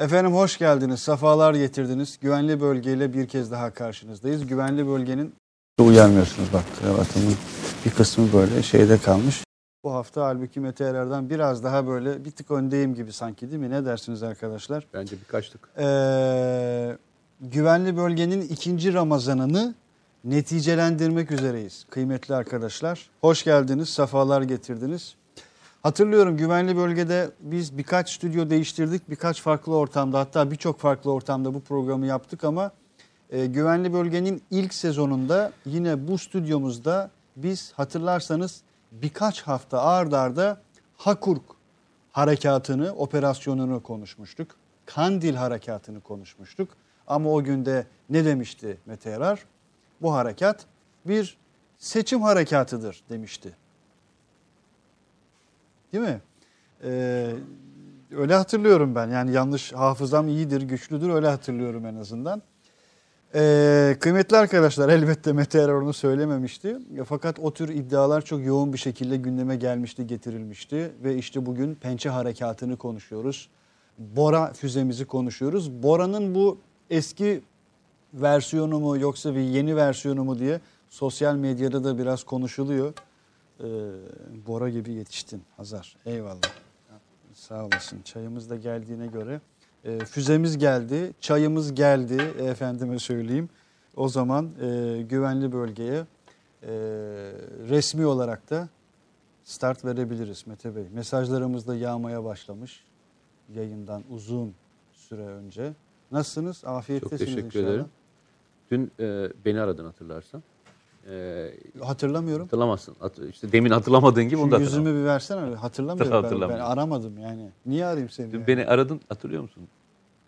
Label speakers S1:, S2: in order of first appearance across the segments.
S1: Efendim hoş geldiniz, sefalar getirdiniz. Güvenli bölgeyle bir kez daha karşınızdayız. Güvenli bölgenin... Uyarmıyorsunuz bak kravatımın bir kısmı böyle şeyde kalmış. Bu hafta halbuki Mete Erer'den biraz daha böyle bir tık öndeyim gibi sanki değil mi? Ne dersiniz arkadaşlar?
S2: Bence birkaç tık.
S1: Ee, güvenli bölgenin ikinci Ramazanını neticelendirmek üzereyiz kıymetli arkadaşlar. Hoş geldiniz, sefalar getirdiniz. Hatırlıyorum güvenli bölgede biz birkaç stüdyo değiştirdik. Birkaç farklı ortamda hatta birçok farklı ortamda bu programı yaptık ama e, güvenli bölgenin ilk sezonunda yine bu stüdyomuzda biz hatırlarsanız birkaç hafta ard arda Hakurk harekatını, operasyonunu konuşmuştuk. Kandil harekatını konuşmuştuk. Ama o günde ne demişti Mete Yarar? Bu harekat bir seçim harekatıdır demişti. Değil mi? Ee, öyle hatırlıyorum ben. Yani yanlış hafızam iyidir, güçlüdür öyle hatırlıyorum en azından. Ee, kıymetli arkadaşlar elbette Mete Erer onu söylememişti. Fakat o tür iddialar çok yoğun bir şekilde gündeme gelmişti, getirilmişti. Ve işte bugün pençe harekatını konuşuyoruz. Bora füzemizi konuşuyoruz. Bora'nın bu eski versiyonu mu yoksa bir yeni versiyonu mu diye sosyal medyada da biraz konuşuluyor. Ee, Bora gibi yetiştin Hazar. Eyvallah. Sağ olasın. Çayımız da geldiğine göre. E, füzemiz geldi, çayımız geldi efendime söyleyeyim. O zaman e, güvenli bölgeye e, resmi olarak da start verebiliriz Mete Bey. Mesajlarımız da yağmaya başlamış yayından uzun süre önce. Nasılsınız? Afiyettesiniz
S2: Çok teşekkür
S1: inşallah.
S2: ederim. Dün e, beni aradın hatırlarsan. E,
S1: Hatırlamıyorum.
S2: hatırlamazsın. Hat, işte demin hatırlamadığın gibi bunu da
S1: Şu yüzümü bir versene. Hatırlamıyorum. Ben, ben aramadım yani. Niye arayayım seni?
S2: Dün
S1: yani?
S2: beni aradın hatırlıyor musun?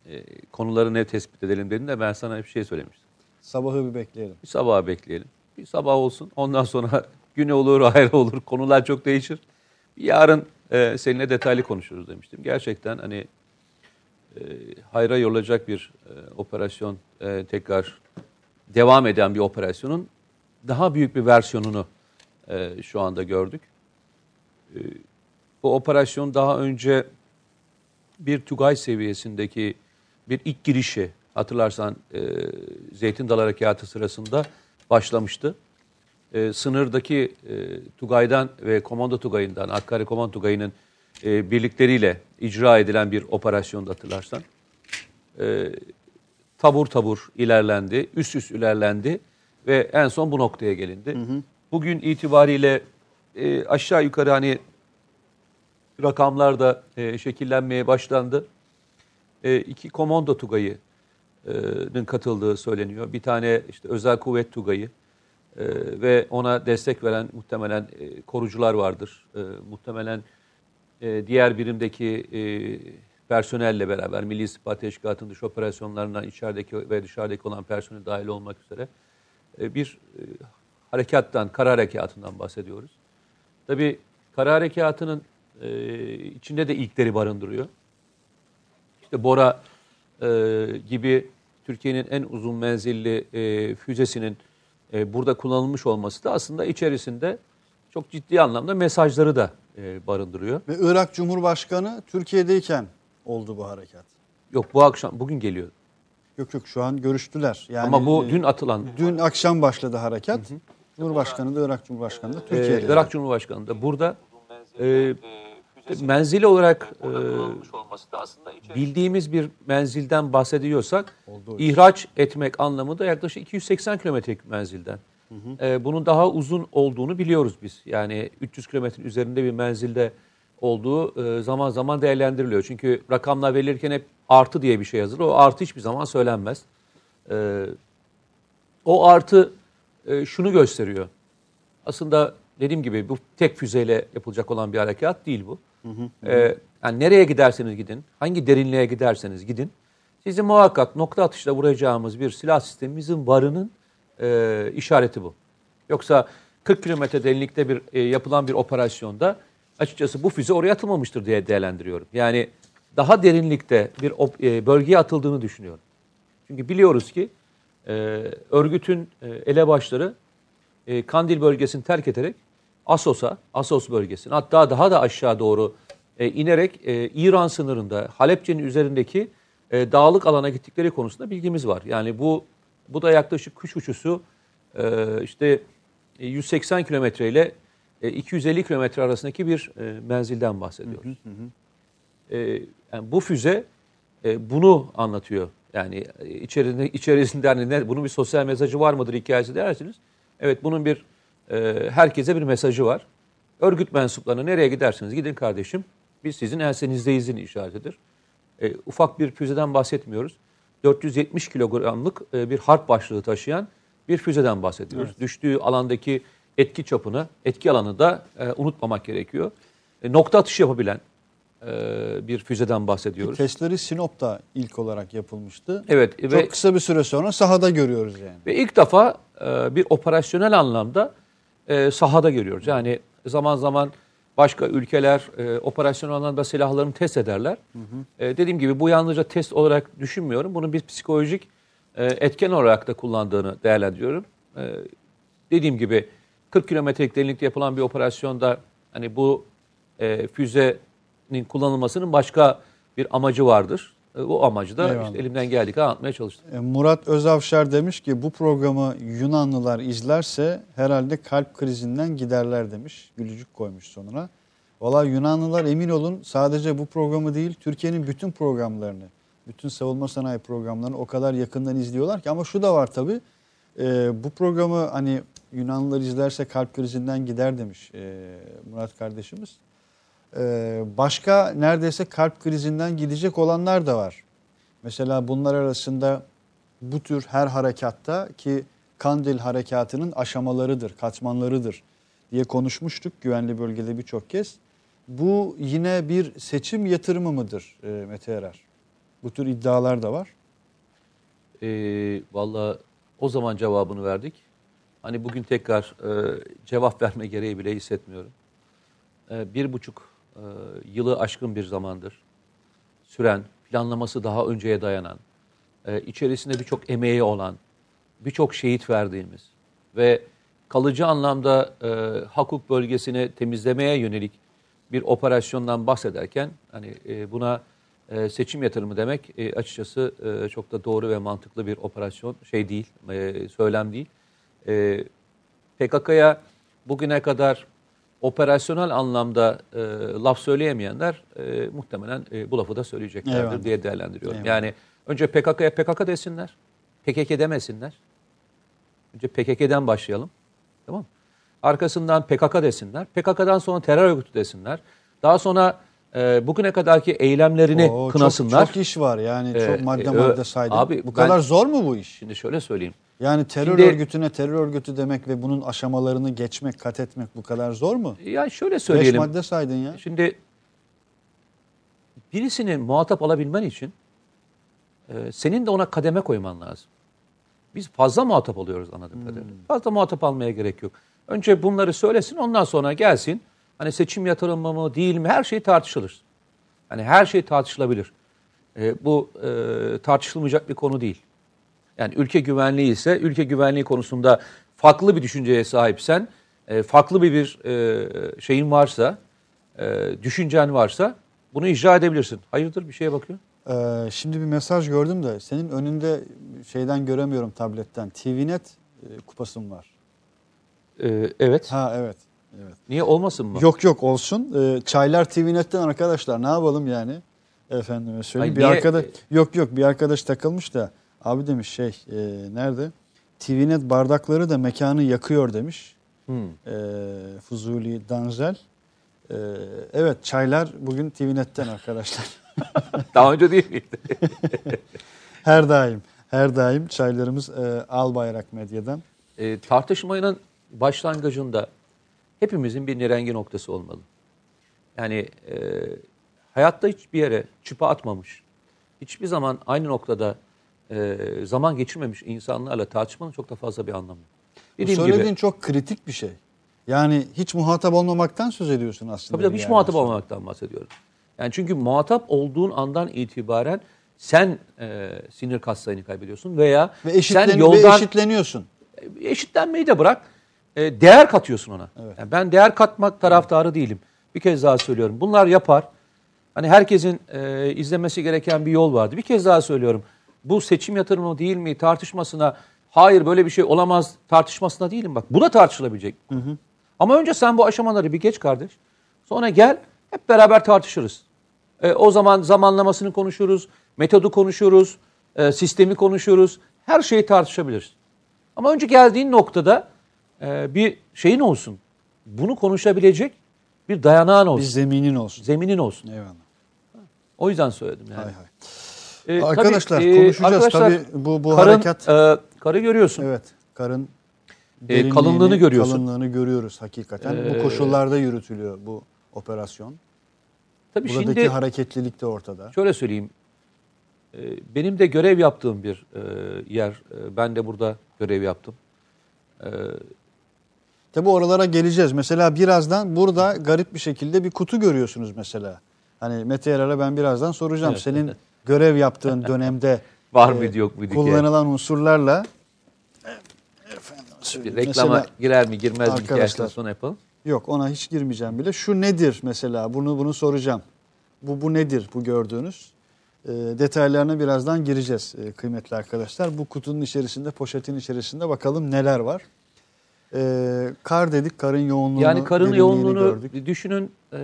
S2: E, konuları ne tespit edelim dedin de ben sana bir şey söylemiştim.
S1: Sabahı bir bekleyelim.
S2: Bir sabah bekleyelim. Bir sabah olsun. Ondan sonra güne olur, ayrı olur. Konular çok değişir. Yarın e, seninle detaylı konuşuruz demiştim. Gerçekten hani e, hayra yolacak bir e, operasyon e, tekrar devam eden bir operasyonun daha büyük bir versiyonunu e, şu anda gördük. E, bu operasyon daha önce bir Tugay seviyesindeki bir ilk girişi hatırlarsan e, Zeytin Dalı Harekatı sırasında başlamıştı. E, sınırdaki e, Tugay'dan ve Komando Tugay'ından, Hakkari Komando Tugay'ının e, birlikleriyle icra edilen bir operasyonda hatırlarsan. E, tabur tabur ilerlendi, üst üst ilerlendi ve en son bu noktaya gelindi. Bugün itibariyle e, aşağı yukarı hani rakamlar da e, şekillenmeye başlandı. E, iki komando tugayı'nın katıldığı söyleniyor. Bir tane işte özel kuvvet tugayı e, ve ona destek veren muhtemelen e, korucular vardır. E, muhtemelen e, diğer birimdeki e, personelle beraber Milli İstihbarat Teşkilatı'nın dış operasyonlarına içerideki ve dışarıdaki olan personel dahil olmak üzere e, bir e, harekattan, kara harekatından bahsediyoruz. Tabii kara harekatının e, içinde de ilkleri barındırıyor. İşte Bora e, gibi Türkiye'nin en uzun menzilli e, füzesinin e, burada kullanılmış olması da aslında içerisinde çok ciddi anlamda mesajları da e, barındırıyor.
S1: Ve Irak Cumhurbaşkanı Türkiye'deyken oldu bu harekat.
S2: Yok bu akşam, bugün geliyor.
S1: Yok yok şu an görüştüler. Yani,
S2: Ama bu
S1: e,
S2: dün atılan
S1: dün akşam başladı harekat. Cumhurbaşkanı da Irak Cumhurbaşkanı da
S2: e,
S1: Türkiye'de.
S2: Irak Cumhurbaşkanı da burada e, menzili olarak e, bildiğimiz bir menzilden bahsediyorsak ihraç etmek anlamında yaklaşık 280 kilometrelik menzilden. E, bunun daha uzun olduğunu biliyoruz biz. Yani 300 kilometrenin üzerinde bir menzilde olduğu e, zaman zaman değerlendiriliyor. Çünkü rakamlar verilirken hep artı diye bir şey yazılır. O artı hiçbir zaman söylenmez. E, o artı e, şunu gösteriyor. Aslında dediğim gibi bu tek füzeyle yapılacak olan bir harekat değil bu. E, yani nereye giderseniz gidin, hangi derinliğe giderseniz gidin, sizi muhakkak nokta atışla vuracağımız bir silah sistemimizin varının e, işareti bu. Yoksa 40 kilometre derinlikte bir e, yapılan bir operasyonda açıkçası bu füze oraya atılmamıştır diye değerlendiriyorum. Yani daha derinlikte bir e, bölgeye atıldığını düşünüyorum. Çünkü biliyoruz ki e, örgütün e, elebaşları e, Kandil bölgesini terk ederek Asos'a, Asos bölgesine hatta daha da aşağı doğru e, inerek e, İran sınırında Halepçe'nin üzerindeki e, dağlık alana gittikleri konusunda bilgimiz var. Yani bu bu da yaklaşık kuş uçusu e, işte 180 kilometre ile e, 250 kilometre arasındaki bir e, menzilden bahsediyoruz. E, yani bu füze e, bunu anlatıyor. Yani e, içerisinde, içerisinde hani ne, bunun bir sosyal mesajı var mıdır hikayesi dersiniz. Evet bunun bir e, herkese bir mesajı var. Örgüt mensuplarına nereye gidersiniz gidin kardeşim. Biz sizin ensenizdeyiz işaretidir. E, ufak bir füzeden bahsetmiyoruz. 470 kilogramlık e, bir harp başlığı taşıyan bir füzeden bahsediyoruz. Evet. Düştüğü alandaki etki çapını, etki alanı da e, unutmamak gerekiyor. E, nokta atışı yapabilen e, bir füzeden bahsediyoruz.
S1: Testleri Sinop'ta ilk olarak yapılmıştı.
S2: Evet.
S1: Çok ve, kısa bir süre sonra sahada görüyoruz yani.
S2: Ve ilk defa e, bir operasyonel anlamda e, sahada görüyoruz. Yani zaman zaman başka ülkeler e, operasyonel anlamda silahlarını test ederler. Hı hı. E, dediğim gibi bu yalnızca test olarak düşünmüyorum. Bunun bir psikolojik e, etken olarak da kullandığını değerlendiriyorum. E, dediğim gibi 40 kilometrelik derinlikte yapılan bir operasyonda hani bu e, füzenin kullanılmasının başka bir amacı vardır. E, o amacı da işte elimden geldiği kadar anlatmaya çalıştım.
S1: E, Murat Özavşar demiş ki bu programı Yunanlılar izlerse herhalde kalp krizinden giderler demiş. Gülücük koymuş sonuna. Valla Yunanlılar emin olun sadece bu programı değil Türkiye'nin bütün programlarını, bütün savunma sanayi programlarını o kadar yakından izliyorlar ki. Ama şu da var tabii e, bu programı hani Yunanlılar izlerse kalp krizinden gider demiş e, Murat kardeşimiz. Ee, başka neredeyse kalp krizinden gidecek olanlar da var. Mesela bunlar arasında bu tür her harekatta ki Kandil harekatının aşamalarıdır, katmanlarıdır diye konuşmuştuk güvenli bölgede birçok kez. Bu yine bir seçim yatırımı mıdır e, Mete Erer? Bu tür iddialar da var.
S2: E, Valla o zaman cevabını verdik. Hani bugün tekrar e, cevap verme gereği bile hissetmiyorum. E, bir buçuk e, yılı aşkın bir zamandır süren, planlaması daha önceye dayanan, e, içerisinde birçok emeği olan, birçok şehit verdiğimiz ve kalıcı anlamda e, Hakuk bölgesini temizlemeye yönelik bir operasyondan bahsederken hani e, buna e, seçim yatırımı demek e, açıkçası e, çok da doğru ve mantıklı bir operasyon şey değil, e, söylem değil. E, PKK'ya bugüne kadar operasyonel anlamda e, laf söyleyemeyenler e, muhtemelen e, bu lafı da söyleyeceklerdir Eyvallah. diye değerlendiriyorum. Eyvallah. Yani önce PKK'ya PKK desinler, PKK demesinler. Önce PKK'den başlayalım. Tamam Arkasından PKK desinler. PKK'dan sonra terör örgütü desinler. Daha sonra e, bugüne kadarki eylemlerini Oo, kınasınlar.
S1: Çok, çok iş var yani çok e, madde e, madde saydım. Abi, bu ben, kadar zor mu bu iş?
S2: Şimdi şöyle söyleyeyim.
S1: Yani terör Şimdi, örgütüne terör örgütü demek ve bunun aşamalarını geçmek, kat etmek bu kadar zor mu?
S2: Ya şöyle söyleyelim.
S1: Beş madde saydın ya.
S2: Şimdi birisini muhatap alabilmen için e, senin de ona kademe koyman lazım. Biz fazla muhatap oluyoruz anladığım hmm. kadarıyla. Fazla muhatap almaya gerek yok. Önce bunları söylesin ondan sonra gelsin. Hani seçim yatırımı mı değil mi her şey tartışılır. Hani her şey tartışılabilir. E, bu e, tartışılmayacak bir konu değil. Yani ülke güvenliği ise ülke güvenliği konusunda farklı bir düşünceye sahipsen, e, farklı bir, bir e, şeyin varsa, e, düşüncen varsa bunu icra edebilirsin. Hayırdır bir şeye bakıyor?
S1: Ee, şimdi bir mesaj gördüm de senin önünde şeyden göremiyorum tabletten. TVNet e, kupasın var.
S2: Ee, evet.
S1: Ha evet. Evet.
S2: Niye olmasın mı?
S1: Yok yok olsun. Ee, Çaylar TVNet'ten arkadaşlar ne yapalım yani? Efendime söyleyeyim. Ay, bir niye? arkadaş yok yok bir arkadaş takılmış da Abi demiş şey e, nerede? TVNet bardakları da mekanı yakıyor demiş. Hmm. E, Fuzuli Danzel. E, evet çaylar bugün TVNet'ten arkadaşlar.
S2: Daha önce değil miydi?
S1: her daim. Her daim çaylarımız e, Al Bayrak Medya'dan.
S2: E, tartışmanın başlangıcında hepimizin bir nirengi noktası olmalı. Yani e, hayatta hiçbir yere çıpa atmamış, hiçbir zaman aynı noktada e, zaman geçirmemiş insanlarla tartışmanın çok da fazla bir anlamı.
S1: Dediğim Bu söylediğin gibi, çok kritik bir şey. Yani hiç muhatap olmamaktan söz ediyorsun aslında.
S2: Tabii tabii hiç muhatap aslında. olmamaktan bahsediyorum. Yani çünkü muhatap olduğun andan itibaren sen e, sinir kaslarını kaybediyorsun veya
S1: ve eşitlen, sen yoldan... Ve eşitleniyorsun.
S2: E, eşitlenmeyi de bırak. E, değer katıyorsun ona. Evet. Yani ben değer katmak taraftarı değilim. Bir kez daha söylüyorum. Bunlar yapar. Hani herkesin e, izlemesi gereken bir yol vardı. Bir kez daha söylüyorum. Bu seçim yatırımı değil mi tartışmasına hayır böyle bir şey olamaz tartışmasına değilim bak. Bu da tartışılabilecek. Ama önce sen bu aşamaları bir geç kardeş. Sonra gel hep beraber tartışırız. E, o zaman zamanlamasını konuşuruz, metodu konuşuruz, e, sistemi konuşuruz. Her şeyi tartışabiliriz. Ama önce geldiğin noktada e, bir şeyin olsun. Bunu konuşabilecek bir dayanağın
S1: Bir
S2: olsun.
S1: zeminin olsun.
S2: Zeminin olsun.
S1: Eyvallah.
S2: O yüzden söyledim yani.
S1: Hay hay.
S2: E,
S1: Arkadaşlar
S2: tabii, e,
S1: konuşacağız
S2: arkadaşlar,
S1: tabii bu bu
S2: karın,
S1: harekat.
S2: e, karı görüyorsun.
S1: Evet. Karın
S2: E, kalınlığını görüyorsun.
S1: Kalınlığını görüyoruz hakikaten.
S2: Ee,
S1: bu koşullarda yürütülüyor bu operasyon.
S2: Tabii
S1: Buradaki
S2: şimdi
S1: hareketlilik de ortada.
S2: şöyle söyleyeyim. E, benim de görev yaptığım bir e, yer. E, ben de burada görev yaptım. E,
S1: Tabi oralara geleceğiz. Mesela birazdan burada garip bir şekilde bir kutu görüyorsunuz mesela. Hani Mete Yarar'a ben birazdan soracağım.
S2: Evet.
S1: Senin görev yaptığın dönemde
S2: Var
S1: e,
S2: mıydı yok muydu
S1: kullanılan unsurlarla
S2: bir reklama
S1: Mesela-
S2: girer mi girmez mi
S1: Arkadaşlar.
S2: sonra yapalım.
S1: Yok ona hiç girmeyeceğim bile. Şu nedir mesela? Bunu bunu soracağım. Bu bu nedir bu gördüğünüz? E, detaylarına birazdan gireceğiz e, kıymetli arkadaşlar. Bu kutunun içerisinde, poşetin içerisinde bakalım neler var. E, kar dedik, karın yoğunluğunu,
S2: Yani karın yoğunluğunu
S1: gördük.
S2: düşünün. e,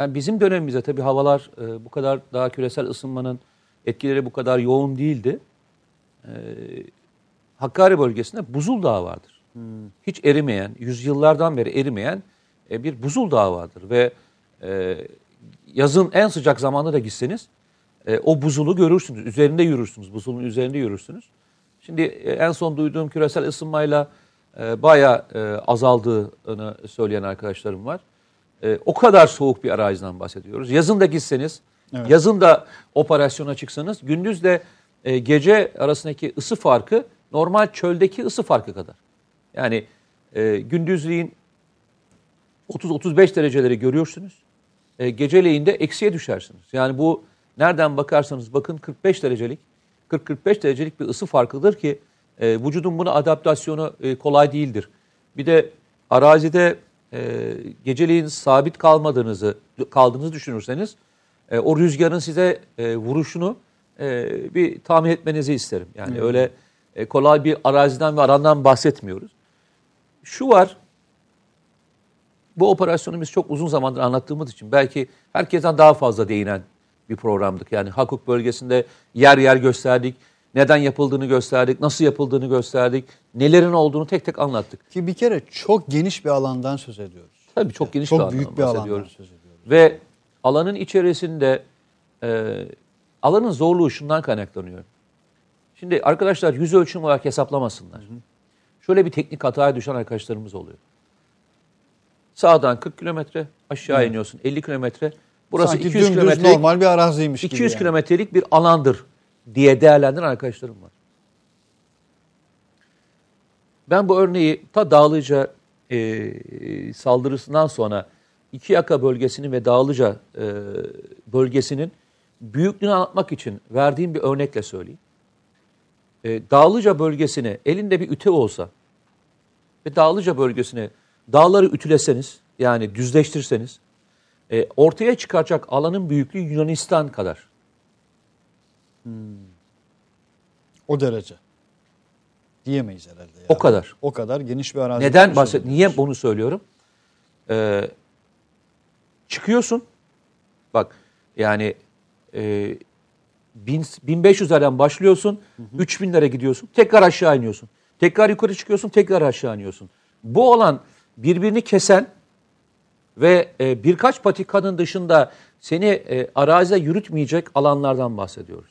S2: yani bizim dönemimizde tabii havalar e, bu kadar daha küresel ısınmanın etkileri bu kadar yoğun değildi. E, Hakkari bölgesinde buzul dağı vardır.
S1: Hmm.
S2: Hiç erimeyen, yüzyıllardan beri erimeyen e, bir buzul dağı vardır ve e, yazın en sıcak zamanında da gitseniz e, o buzulu görürsünüz. Üzerinde yürürsünüz. Buzulun üzerinde yürürsünüz. Şimdi e, en son duyduğum küresel ısınmayla e, bayağı e, azaldığını söyleyen arkadaşlarım var. E, o kadar soğuk bir araziden bahsediyoruz. Yazın da gitseniz,
S1: Evet.
S2: yazın da operasyona çıksanız gündüz de e, gece arasındaki ısı farkı normal çöldeki ısı farkı kadar. Yani e, gündüzleyin 30-35 dereceleri görüyorsunuz. E, geceleyin de eksiye düşersiniz. Yani bu nereden bakarsanız bakın 45 derecelik, 40-45 derecelik bir ısı farkıdır ki e, vücudun buna adaptasyonu e, kolay değildir. Bir de arazide e, geceleyin sabit kalmadığınızı kaldığınızı düşünürseniz e, o rüzgarın size e, vuruşunu e, bir tahmin etmenizi isterim. Yani öyle e, kolay bir araziden ve arandan bahsetmiyoruz. Şu var, bu operasyonu biz çok uzun zamandır anlattığımız için belki herkesten daha fazla değinen bir programdık. Yani Hakuk bölgesinde yer yer gösterdik, neden yapıldığını gösterdik, nasıl yapıldığını gösterdik, nelerin olduğunu tek tek anlattık.
S1: Ki bir kere çok geniş bir alandan söz ediyoruz.
S2: Tabii çok geniş
S1: çok
S2: bir alandan
S1: büyük bir alandan
S2: bahsediyoruz.
S1: söz ediyoruz.
S2: Ve alanın içerisinde e, alanın zorluğu şundan kaynaklanıyor. Şimdi arkadaşlar yüz ölçüm olarak hesaplamasınlar. Şöyle bir teknik hataya düşen arkadaşlarımız oluyor. Sağdan 40 kilometre aşağı iniyorsun 50 kilometre. Burası
S1: Sanki
S2: 200
S1: dümdüz
S2: kilometrelik,
S1: normal bir araziymiş gibi.
S2: 200
S1: yani.
S2: kilometrelik bir alandır diye değerlendiren arkadaşlarım var. Ben bu örneği ta Dağlıca e, saldırısından sonra iki yaka bölgesinin ve Dağlıca e, bölgesinin büyüklüğünü anlatmak için verdiğim bir örnekle söyleyeyim. E, Dağlıca bölgesine elinde bir üte olsa ve Dağlıca bölgesine dağları ütüleseniz yani düzleştirseniz e, ortaya çıkacak alanın büyüklüğü Yunanistan kadar.
S1: O derece. Diyemeyiz herhalde. ya.
S2: O kadar.
S1: O kadar geniş bir arazi.
S2: Neden bahset? Niye bunu söylüyorum? Ee, çıkıyorsun. Bak yani e, bin- 1500'lerden başlıyorsun. 3000'lere gidiyorsun. Tekrar aşağı iniyorsun. Tekrar yukarı çıkıyorsun. Tekrar aşağı iniyorsun. Bu olan birbirini kesen ve e, birkaç patikanın dışında seni e, arazide yürütmeyecek alanlardan bahsediyoruz.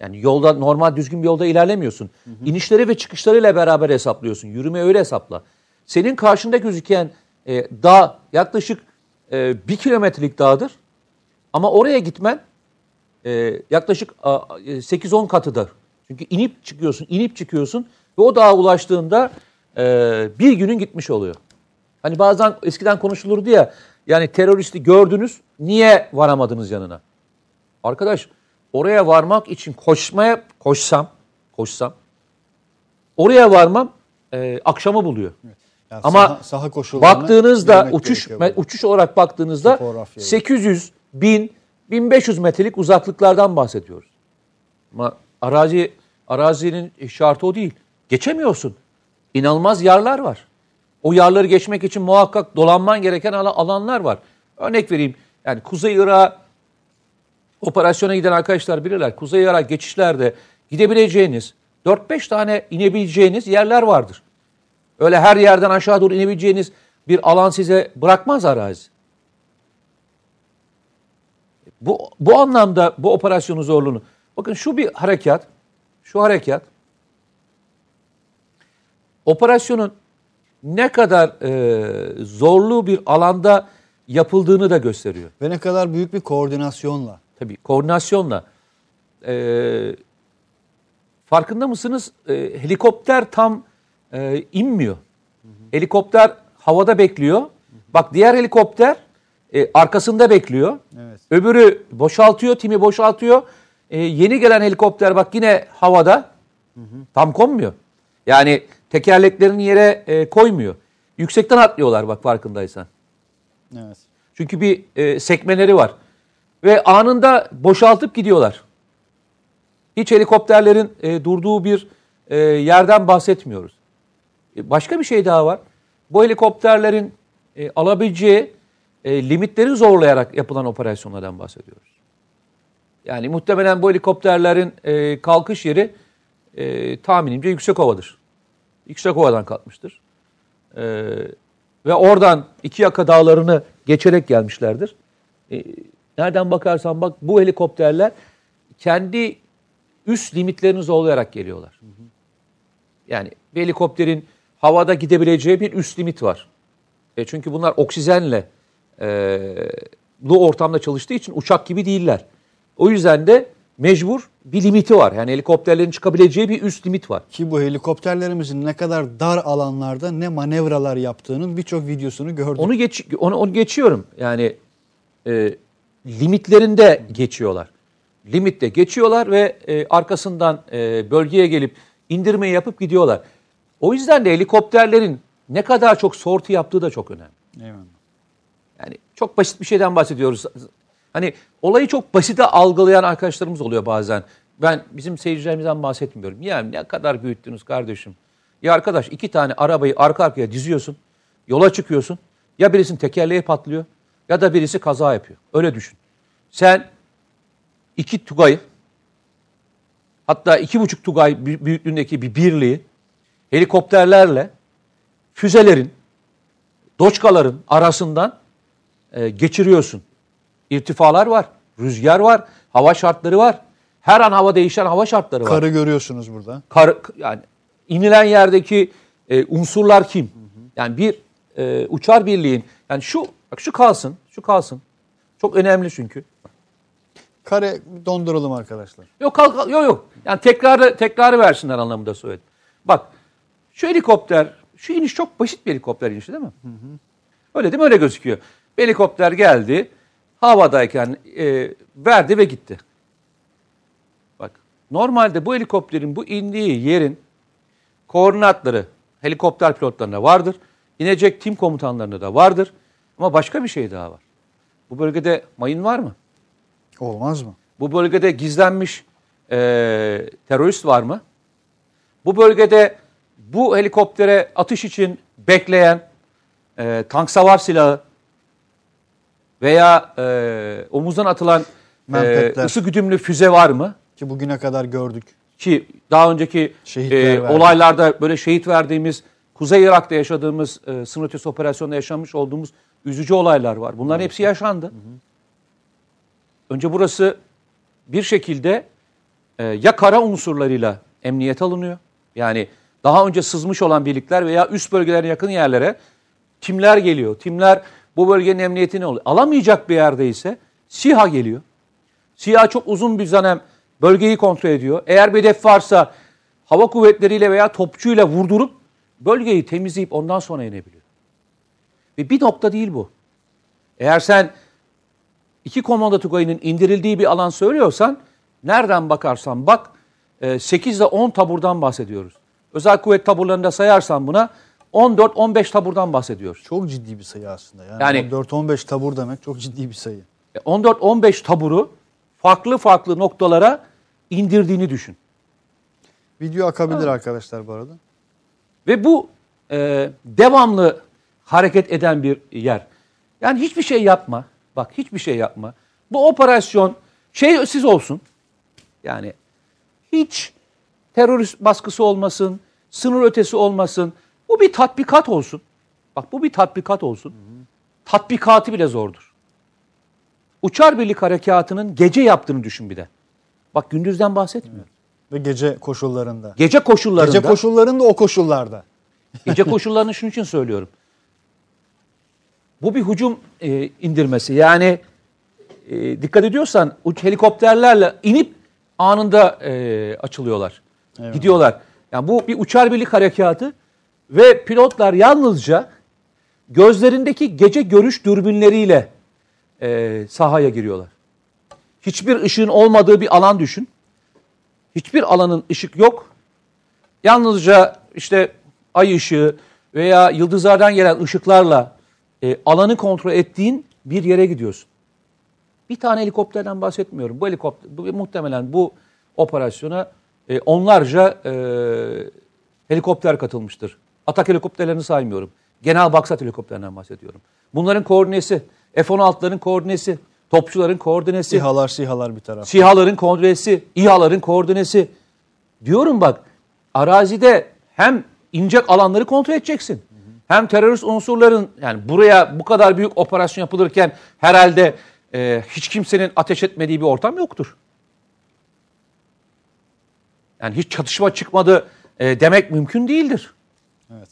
S2: Yani yolda normal düzgün bir yolda ilerlemiyorsun. İnişleri ve çıkışlarıyla beraber hesaplıyorsun. Yürüme öyle hesapla. Senin karşında gözüken e, dağ yaklaşık e, bir kilometrelik dağdır. Ama oraya gitmen e, yaklaşık e, 8-10 katıdır. Çünkü inip çıkıyorsun, inip çıkıyorsun ve o dağa ulaştığında e, bir günün gitmiş oluyor. Hani bazen eskiden konuşulurdu ya, yani teröristi gördünüz, niye varamadınız yanına? Arkadaş oraya varmak için koşmaya koşsam, koşsam oraya varmam e, akşamı buluyor.
S1: Yani
S2: Ama
S1: saha, saha koşullarına
S2: baktığınızda uçuş uçuş olarak baktığınızda
S1: Topografyayı.
S2: 800, 1000, 1500 metrelik uzaklıklardan bahsediyoruz. Ama arazi arazinin şartı o değil. Geçemiyorsun. İnanılmaz yarlar var. O yarları geçmek için muhakkak dolanman gereken ala- alanlar var. Örnek vereyim. Yani Kuzey Irak'a operasyona giden arkadaşlar bilirler. Kuzey Irak geçişlerde gidebileceğiniz 4-5 tane inebileceğiniz yerler vardır. Öyle her yerden aşağı doğru inebileceğiniz bir alan size bırakmaz arazi. Bu, bu anlamda bu operasyonun zorluğunu. Bakın şu bir harekat, şu harekat operasyonun ne kadar e, zorlu bir alanda yapıldığını da gösteriyor.
S1: Ve ne kadar büyük bir koordinasyonla.
S2: Tabii koordinasyonla. Ee, farkında mısınız? Ee, helikopter tam e, inmiyor. Helikopter havada bekliyor. Bak diğer helikopter e, arkasında bekliyor.
S1: Evet.
S2: Öbürü boşaltıyor, timi boşaltıyor. Ee, yeni gelen helikopter bak yine havada. Tam konmuyor. Yani tekerleklerini yere e, koymuyor. Yüksekten atlıyorlar bak farkındaysan.
S1: Evet.
S2: Çünkü bir e, sekmeleri var. Ve anında boşaltıp gidiyorlar. Hiç helikopterlerin e, durduğu bir e, yerden bahsetmiyoruz. E, başka bir şey daha var. Bu helikopterlerin e, alabileceği e, limitleri zorlayarak yapılan operasyonlardan bahsediyoruz. Yani muhtemelen bu helikopterlerin e, kalkış yeri e, tahminimce Yüksekova'dır. Yüksekova'dan kalkmıştır. E, ve oradan iki yaka dağlarını geçerek gelmişlerdir. E, nereden bakarsan bak bu helikopterler kendi üst limitlerini zorlayarak geliyorlar. Yani bir helikopterin havada gidebileceği bir üst limit var. E çünkü bunlar oksijenle e, bu ortamda çalıştığı için uçak gibi değiller. O yüzden de mecbur bir limiti var. Yani helikopterlerin çıkabileceği bir üst limit var.
S1: Ki bu helikopterlerimizin ne kadar dar alanlarda ne manevralar yaptığının birçok videosunu gördük.
S2: Onu geç onu, onu geçiyorum. Yani e, limitlerinde geçiyorlar. Limitte geçiyorlar ve e, arkasından e, bölgeye gelip indirmeyi yapıp gidiyorlar. O yüzden de helikopterlerin ne kadar çok sorti yaptığı da çok önemli.
S1: Eyvallah.
S2: Yani çok basit bir şeyden bahsediyoruz. Hani olayı çok basite algılayan arkadaşlarımız oluyor bazen. Ben bizim seyircilerimizden bahsetmiyorum. Yani ne kadar büyüttünüz kardeşim. Ya arkadaş iki tane arabayı arka arkaya diziyorsun. Yola çıkıyorsun. Ya birisinin tekerleği patlıyor ya da birisi kaza yapıyor. Öyle düşün. Sen iki Tugay'ı hatta iki buçuk Tugay büy- büyüklüğündeki bir birliği helikopterlerle füzelerin, doçkaların arasından e, geçiriyorsun. İrtifalar var, rüzgar var, hava şartları var. Her an hava değişen hava şartları var.
S1: Karı görüyorsunuz burada.
S2: Kar, yani inilen yerdeki e, unsurlar kim? Yani bir e, uçar birliğin yani şu bak şu kalsın, şu kalsın. Çok önemli çünkü.
S1: Kare donduralım arkadaşlar.
S2: Yok kalk kalk- yok yok. Yani tekrarı tekrarı versinler anlamında söyledim. Bak şu helikopter, şu iniş çok basit bir helikopter inişi değil mi? Öyle değil mi? Öyle gözüküyor. Bir helikopter geldi, havadayken e, verdi ve gitti. Bak normalde bu helikopterin bu indiği yerin koordinatları helikopter pilotlarında vardır. İnecek tim komutanlarında da vardır. Ama başka bir şey daha var. Bu bölgede mayın var mı?
S1: Olmaz mı?
S2: Bu bölgede gizlenmiş e, terörist var mı? Bu bölgede bu helikoptere atış için bekleyen e, tank savar silahı veya e, omuzdan atılan e,
S1: Menfetler.
S2: ısı güdümlü füze var mı?
S1: Ki bugüne kadar gördük.
S2: Ki daha önceki
S1: Şehitler
S2: e,
S1: verdi.
S2: olaylarda böyle şehit verdiğimiz Kuzey Irak'ta yaşadığımız e, sınır ötesi operasyonda yaşamış olduğumuz üzücü olaylar var. Bunların hepsi yaşandı. Önce burası bir şekilde e, ya kara unsurlarıyla emniyet alınıyor. Yani daha önce sızmış olan birlikler veya üst bölgelere yakın yerlere timler geliyor. Timler bu bölgenin emniyetini alıyor. Alamayacak bir yerde ise SİHA geliyor. SİHA çok uzun bir dönem bölgeyi kontrol ediyor. Eğer bir hedef varsa hava kuvvetleriyle veya topçuyla vurdurup bölgeyi temizleyip ondan sonra inebiliyor. Ve bir nokta değil bu. Eğer sen iki komando tugayının indirildiği bir alan söylüyorsan nereden bakarsan bak e, 8 ile 10 taburdan bahsediyoruz. Özel kuvvet taburlarında sayarsan buna 14-15 taburdan bahsediyoruz.
S1: Çok ciddi bir sayı aslında. Yani,
S2: Yani-
S1: 4-15 tabur demek çok ciddi bir sayı.
S2: E, 14-15 taburu farklı farklı noktalara indirdiğini düşün.
S1: Video akabilir arkadaşlar bu arada.
S2: Ve bu e, devamlı hareket eden bir yer. Yani hiçbir şey yapma. Bak hiçbir şey yapma. Bu operasyon şeysiz olsun. Yani hiç terörist baskısı olmasın, sınır ötesi olmasın. Bu bir tatbikat olsun. Bak bu bir tatbikat olsun. Tatbikatı bile zordur. Uçar Birlik Harekatı'nın gece yaptığını düşün bir de. Bak gündüzden bahsetmiyorum.
S1: Ve gece koşullarında.
S2: Gece koşullarında.
S1: Gece koşullarında o koşullarda.
S2: Gece koşullarını şunun için söylüyorum. Bu bir hücum e, indirmesi. Yani e, dikkat ediyorsan uç helikopterlerle inip anında e, açılıyorlar.
S1: Evet.
S2: Gidiyorlar. Yani bu bir uçar birlik harekatı ve pilotlar yalnızca gözlerindeki gece görüş dürbünleriyle e, sahaya giriyorlar. Hiçbir ışığın olmadığı bir alan düşün. Hiçbir alanın ışık yok. Yalnızca işte ay ışığı veya yıldızlardan gelen ışıklarla e, alanı kontrol ettiğin bir yere gidiyorsun. Bir tane helikopterden bahsetmiyorum. Bu helikopter, bu, muhtemelen bu operasyona e, onlarca e, helikopter katılmıştır. Atak helikopterlerini saymıyorum. Genel Baksat helikopterinden bahsediyorum. Bunların koordinesi, F-16'ların koordinesi, topçuların koordinesi,
S1: Sihalar sihalar bir taraf.
S2: SİHA'ların koordinesi, İHA'ların koordinesi. Diyorum bak arazide hem ince alanları kontrol edeceksin. Hem terörist unsurların yani buraya bu kadar büyük operasyon yapılırken herhalde e, hiç kimsenin ateş etmediği bir ortam yoktur. Yani hiç çatışma çıkmadı e, demek mümkün değildir.
S1: Evet.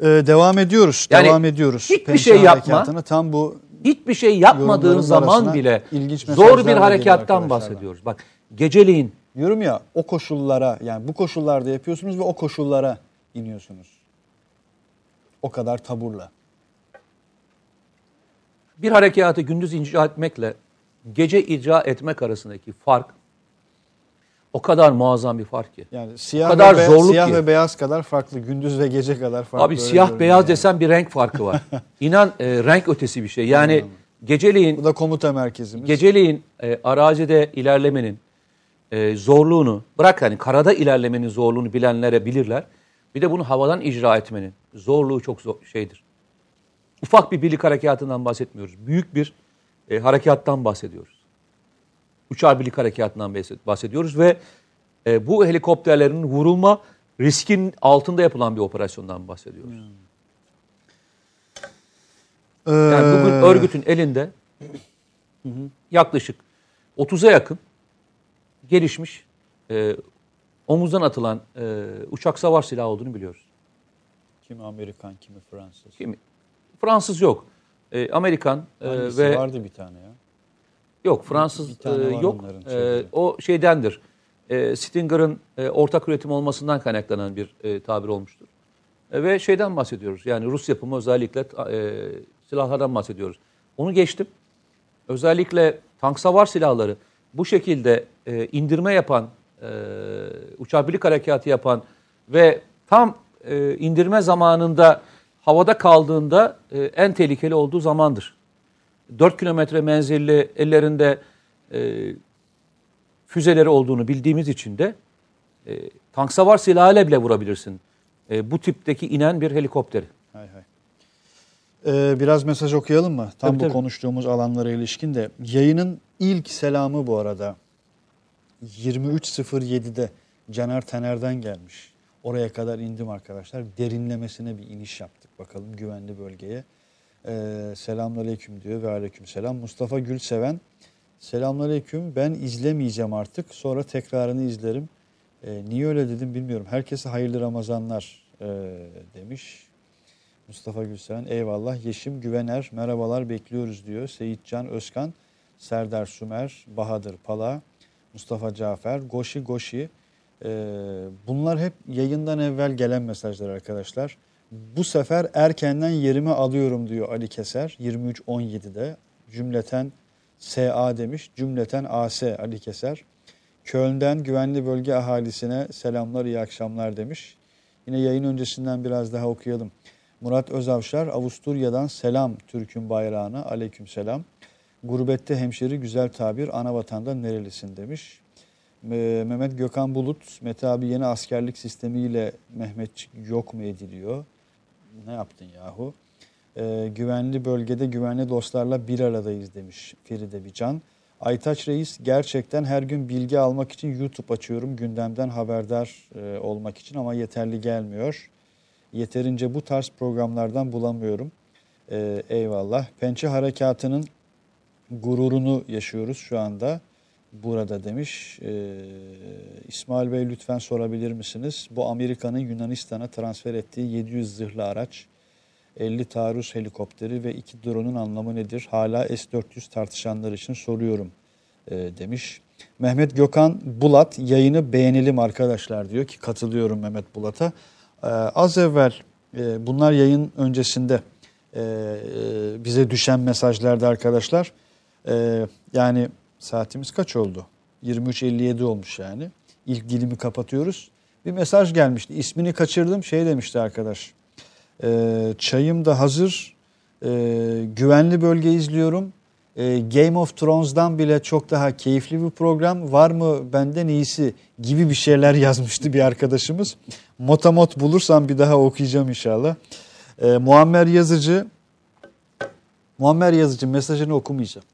S1: Ee, devam ediyoruz.
S2: Yani
S1: devam ediyoruz.
S2: hiçbir
S1: Pençe
S2: şey yapma.
S1: Tam bu
S2: Hiçbir şey yapmadığın zaman bile zor bir harekattan bahsediyoruz. Bak geceliğin
S1: diyorum ya o koşullara yani bu koşullarda yapıyorsunuz ve o koşullara iniyorsunuz. O kadar taburla.
S2: bir harekatı gündüz icra etmekle gece icra etmek arasındaki fark o kadar muazzam bir fark ki.
S1: Yani siyah,
S2: kadar
S1: ve, be-
S2: zorluk
S1: siyah
S2: ki.
S1: ve beyaz kadar farklı. Gündüz ve gece kadar farklı.
S2: Abi siyah beyaz
S1: yani.
S2: desen bir renk farkı var. İnan e, renk ötesi bir şey. Yani geceliğin
S1: Bu da komuta merkezimiz.
S2: geceliğin e, arazide ilerlemenin e, zorluğunu bırak hani karada ilerlemenin zorluğunu bilenlere bilirler. Bir de bunu havadan icra etmenin zorluğu çok zor, şeydir. Ufak bir birlik harekatından bahsetmiyoruz. Büyük bir e, harekattan bahsediyoruz. Uçar birlik harekatından bahsed- bahsediyoruz ve e, bu helikopterlerin vurulma riskin altında yapılan bir operasyondan bahsediyoruz.
S1: Ee,
S2: Yani bugün örgütün elinde yaklaşık 30'a yakın gelişmiş e, omuzdan atılan e, uçak savar silahı olduğunu biliyoruz.
S1: kimi Amerikan, kimi Fransız.
S2: Kimi? Fransız yok. E, Amerikan e,
S1: Hangisi
S2: ve
S1: vardı bir tane ya.
S2: Yok Fransız
S1: Bir tane
S2: e, yok. E, o şeydendir. E, Stinger'ın e, ortak üretim olmasından kaynaklanan bir e, tabir olmuştur. E, ve şeyden bahsediyoruz. Yani Rus yapımı özellikle e, silahlardan bahsediyoruz. Onu geçtim. Özellikle tank savar silahları bu şekilde e, indirme yapan, e, uçak birlik harekatı yapan ve tam e, indirme zamanında havada kaldığında e, en tehlikeli olduğu zamandır. 4 kilometre menzilli ellerinde e, füzeleri olduğunu bildiğimiz için de e, tank savar silahıyla bile vurabilirsin. E, bu tipteki inen bir helikopteri.
S1: Hay hay. Ee, biraz mesaj okuyalım mı? Tam
S2: Tabii,
S1: bu
S2: tabii.
S1: konuştuğumuz alanlara ilişkin de. Yayının ilk selamı bu arada 23.07'de Caner Tener'den gelmiş. Oraya kadar indim arkadaşlar. Derinlemesine bir iniş yaptık bakalım güvenli bölgeye. Ee, selamünaleyküm diyor ve aleykümselam. Mustafa Gülseven selamünaleyküm. Ben izlemeyeceğim artık. Sonra tekrarını izlerim. Ee, niye öyle dedim bilmiyorum. Herkese hayırlı Ramazanlar e, demiş. Mustafa Gülseven eyvallah. Yeşim Güvener merhabalar bekliyoruz diyor. Seyitcan Özkan, Serdar Sümer, Bahadır Pala, Mustafa Cafer, Goşi Goşi. Ee, bunlar hep yayından evvel gelen mesajlar arkadaşlar. Bu sefer erkenden yerimi alıyorum diyor Ali Keser 23.17'de. Cümleten SA demiş. Cümleten AS Ali Keser. Köln'den güvenli bölge ahalisine selamlar iyi akşamlar demiş. Yine yayın öncesinden biraz daha okuyalım. Murat Özavşar, Avusturya'dan selam Türk'ün bayrağına, aleyküm selam. Gurbette hemşeri güzel tabir, ana vatanda nerelisin demiş. Me- Mehmet Gökhan Bulut, Mete abi yeni askerlik sistemiyle Mehmetçik yok mu ediliyor? Ne yaptın yahu? Ee, güvenli bölgede güvenli dostlarla bir aradayız demiş Feride Bican. Aytaç Reis gerçekten her gün bilgi almak için YouTube açıyorum gündemden haberdar e, olmak için ama yeterli gelmiyor. Yeterince bu tarz programlardan bulamıyorum. Ee, eyvallah. Pençe Harekatı'nın gururunu yaşıyoruz şu anda burada demiş. Ee, İsmail Bey lütfen sorabilir misiniz? Bu Amerika'nın Yunanistan'a transfer ettiği 700 zırhlı araç, 50 taarruz helikopteri ve 2 drone'un anlamı nedir? Hala S-400 tartışanlar için soruyorum e, demiş. Mehmet Gökhan Bulat yayını beğenelim arkadaşlar diyor ki katılıyorum Mehmet Bulat'a. Ee, az evvel e, bunlar yayın öncesinde e, e, bize düşen mesajlarda arkadaşlar. E, yani saatimiz kaç oldu? 23.57 olmuş yani. İlk dilimi kapatıyoruz. Bir mesaj gelmişti. İsmini kaçırdım. Şey demişti arkadaş. E, çayım da hazır. E, güvenli bölge izliyorum. E, Game of Thrones'dan bile çok daha keyifli bir program. Var mı benden iyisi gibi bir şeyler yazmıştı bir arkadaşımız. Motamot bulursam bir daha okuyacağım inşallah. E, Muammer Yazıcı Muammer Yazıcı mesajını okumayacağım.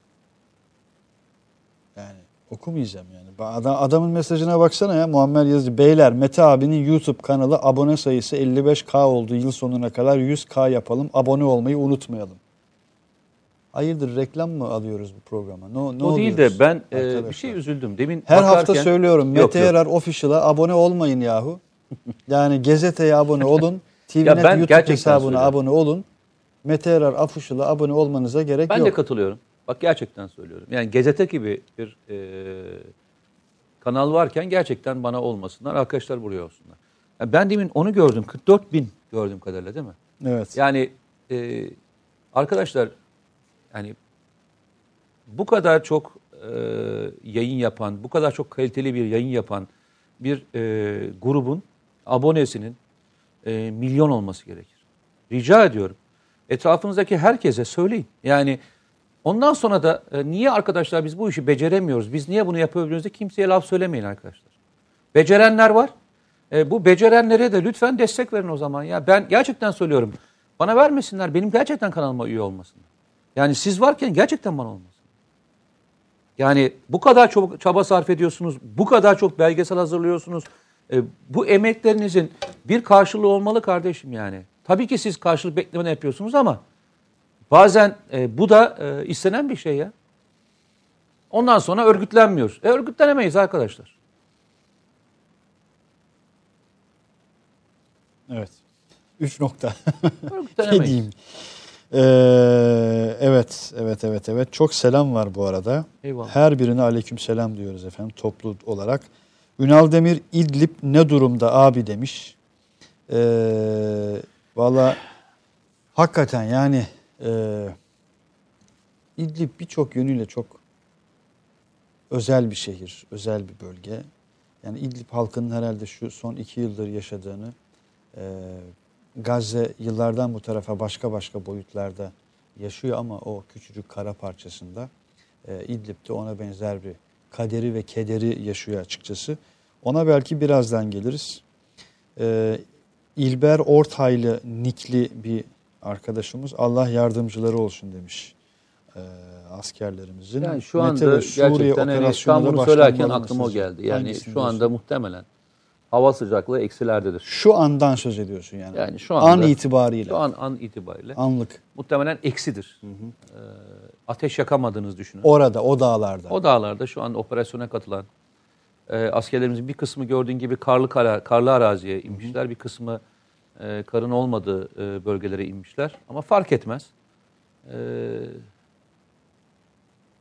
S1: Okumayacağım yani. Adam, adamın mesajına baksana ya Muammer Yazıcı. Beyler Mete abinin YouTube kanalı abone sayısı 55K oldu. Yıl sonuna kadar 100K yapalım. Abone olmayı unutmayalım. Hayırdır reklam mı alıyoruz bu programa? No, ne
S2: o değil de ben e, bir şey üzüldüm. Demin
S1: Her hafta
S2: bakarken-
S1: söylüyorum.
S2: Yok,
S1: Mete
S2: yok.
S1: Erar Official'a abone olmayın yahu. Yani gazeteye abone olun. TVNet
S2: ben
S1: YouTube hesabına
S2: söylüyorum.
S1: abone olun. Mete Erar Official'a abone olmanıza gerek
S2: Ben
S1: yok.
S2: de katılıyorum. Bak gerçekten söylüyorum. Yani gazete gibi bir e, kanal varken gerçekten bana olmasınlar. Arkadaşlar buraya olsunlar. Yani ben demin onu gördüm. 44 bin gördüğüm kadarıyla değil mi?
S1: Evet.
S2: Yani e, arkadaşlar yani bu kadar çok e, yayın yapan, bu kadar çok kaliteli bir yayın yapan bir e, grubun abonesinin e, milyon olması gerekir. Rica ediyorum. Etrafınızdaki herkese söyleyin. Yani ondan sonra da e, niye arkadaşlar biz bu işi beceremiyoruz, biz niye bunu yapabiliyoruz kimseye laf söylemeyin arkadaşlar. Becerenler var. E, bu becerenlere de lütfen destek verin o zaman. Ya ben gerçekten söylüyorum. Bana vermesinler. Benim gerçekten kanalıma üye olmasınlar. Yani siz varken gerçekten bana olmasın. Yani bu kadar çok çaba sarf ediyorsunuz. Bu kadar çok belgesel hazırlıyorsunuz. E, bu emeklerinizin bir karşılığı olmalı kardeşim yani. Tabii ki siz karşılık beklemeden yapıyorsunuz ama bazen e, bu da e, istenen bir şey ya. Ondan sonra örgütlenmiyoruz. E, örgütlenemeyiz arkadaşlar.
S1: Evet. Üç nokta. ne
S2: Örgütlenemeyiz.
S1: diyeyim? Ee, evet, evet, evet, evet. Çok selam var bu arada.
S2: Eyvallah.
S1: Her birine aleyküm selam diyoruz efendim toplu olarak. Ünal Demir İdlib ne durumda abi demiş. Ee, Valla hakikaten yani e, İdlib birçok yönüyle çok özel bir şehir, özel bir bölge. Yani İdlib halkının herhalde şu son iki yıldır yaşadığını, e, Gazze yıllardan bu tarafa başka başka boyutlarda yaşıyor ama o küçücük kara parçasında e, İdlib'de ona benzer bir kaderi ve kederi yaşıyor açıkçası. Ona belki birazdan geliriz. E, İlber Ortaylı nikli bir arkadaşımız Allah yardımcıları olsun demiş e, askerlerimizin.
S2: Yani şu
S1: Mete
S2: anda
S1: ve Suriye
S2: gerçekten hani tam bunu söylerken aklıma o geldi. Yani
S1: Hangisini
S2: şu anda
S1: diyorsun?
S2: muhtemelen hava sıcaklığı eksilerdedir.
S1: şu andan söz ediyorsun yani.
S2: Yani şu
S1: an
S2: anda-
S1: itibariyle.
S2: Şu an an itibariyle
S1: Anlık.
S2: muhtemelen eksidir. Ee, ateş yakamadığınızı düşünün.
S1: Orada, o dağlarda.
S2: O dağlarda şu an operasyona katılan e, askerlerimizin bir kısmı gördüğün gibi karlı kara, karlı araziye inmişler. Bir kısmı e, karın olmadığı e, bölgelere inmişler. Ama fark etmez. E,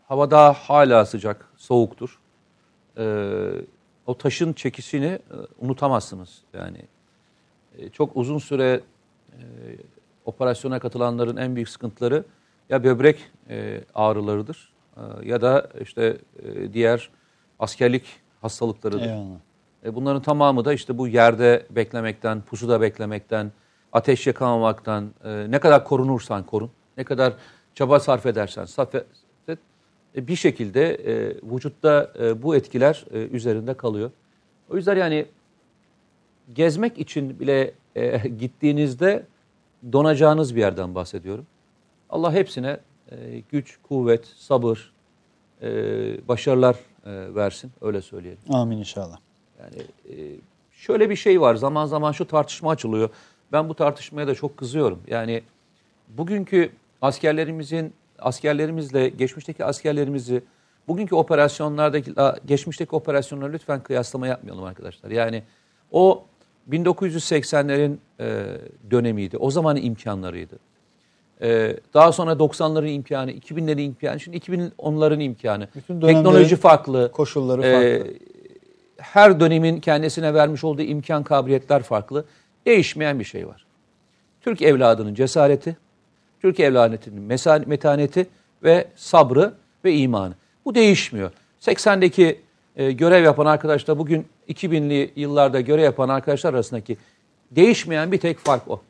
S2: hava daha hala sıcak, soğuktur. E, o taşın çekisini e, unutamazsınız. Yani e, çok uzun süre e, operasyona katılanların en büyük sıkıntıları ya böbrek e, ağrılarıdır e, ya da işte e, diğer askerlik hastalıklarıdır.
S1: Eyvallah.
S2: E, bunların tamamı da işte bu yerde beklemekten, pusuda beklemekten, ateş yakamamaktan, e, ne kadar korunursan korun, ne kadar çaba sarf edersen sarf et, e, bir şekilde vücutta bu etkiler üzerinde kalıyor. O yüzden yani gezmek için bile gittiğinizde donacağınız bir yerden bahsediyorum. Allah hepsine güç, kuvvet, sabır, başarılar versin. Öyle söyleyelim.
S1: Amin inşallah.
S2: Yani e, şöyle bir şey var. Zaman zaman şu tartışma açılıyor. Ben bu tartışmaya da çok kızıyorum. Yani bugünkü askerlerimizin askerlerimizle geçmişteki askerlerimizi bugünkü operasyonlardaki geçmişteki operasyonları lütfen kıyaslama yapmayalım arkadaşlar. Yani o 1980'lerin e, dönemiydi. O zamanın imkanlarıydı. E, daha sonra 90'ların imkanı, 2000'lerin imkanı, şimdi 2010'ların imkanı.
S1: Bütün
S2: Teknoloji farklı.
S1: Koşulları
S2: E,
S1: farklı.
S2: Her dönemin kendisine vermiş olduğu imkan, kabiliyetler farklı. Değişmeyen bir şey var. Türk evladının cesareti, Türk evladının metaneti ve sabrı ve imanı. Bu değişmiyor. 80'deki e, görev yapan arkadaşlar bugün 2000'li yıllarda görev yapan arkadaşlar arasındaki değişmeyen bir tek fark o.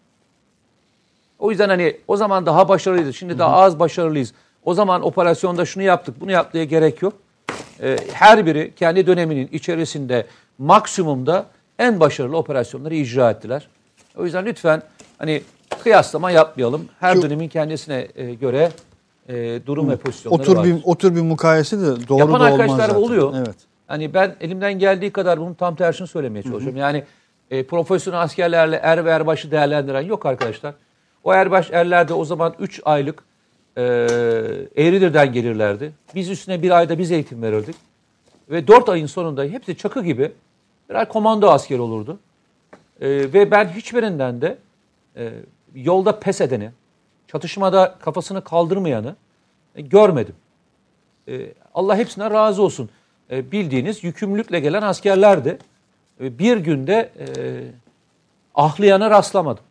S2: O yüzden hani o zaman daha başarılıydı. Şimdi daha az başarılıyız. O zaman operasyonda şunu yaptık, bunu yaptığı gerek yok. Ee, her biri kendi döneminin içerisinde maksimumda en başarılı operasyonları icra ettiler. O yüzden lütfen hani kıyaslama yapmayalım. Her
S1: Şu-
S2: dönemin kendisine e, göre e, durum ve pozisyonları
S1: O tür
S2: var.
S1: bir o tür bir mukayese de doğru
S2: Yapan
S1: da olmaz
S2: arkadaşlar
S1: zaten.
S2: oluyor.
S1: Evet.
S2: Hani ben elimden geldiği kadar bunun tam tersini söylemeye çalışıyorum. Yani e, profesyonel askerlerle er ve erbaşı değerlendiren yok arkadaşlar. O erbaş erler de o zaman 3 aylık e, Eğridir'den gelirlerdi. Biz üstüne bir ayda biz eğitim verirdik. Ve 4 ayın sonunda hepsi çakı gibi birer komando asker olurdu. E, ve ben hiçbirinden de e, yolda pes edeni, çatışmada kafasını kaldırmayanı e, görmedim. E, Allah hepsine razı olsun. E, bildiğiniz yükümlülükle gelen askerlerdi. E, bir günde e, ahlayana rastlamadım.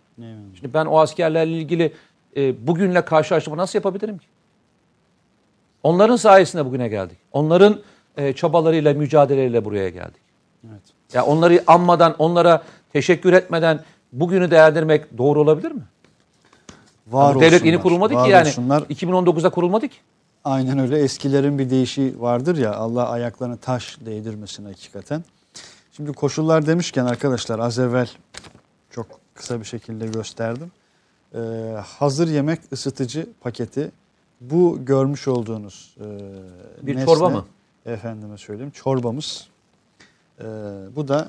S2: Şimdi ben o askerlerle ilgili e, bugünle karşılaştırma nasıl yapabilirim ki? Onların sayesinde bugüne geldik. Onların e, çabalarıyla, mücadeleleriyle buraya geldik.
S1: Evet.
S2: Ya onları anmadan, onlara teşekkür etmeden bugünü değerlendirmek doğru olabilir mi?
S1: Var
S2: Bu devlet yeni kurulmadı
S1: var
S2: ki yani.
S1: olsunlar.
S2: 2019'da kurulmadı ki.
S1: Aynen öyle. Eskilerin bir deyişi vardır ya Allah ayaklarını taş değdirmesin hakikaten. Şimdi koşullar demişken arkadaşlar az evvel çok kısa bir şekilde gösterdim. Ee, hazır yemek ısıtıcı paketi bu görmüş olduğunuz e,
S2: Bir
S1: nesne,
S2: çorba mı?
S1: Efendime söyleyeyim çorbamız. Ee, bu da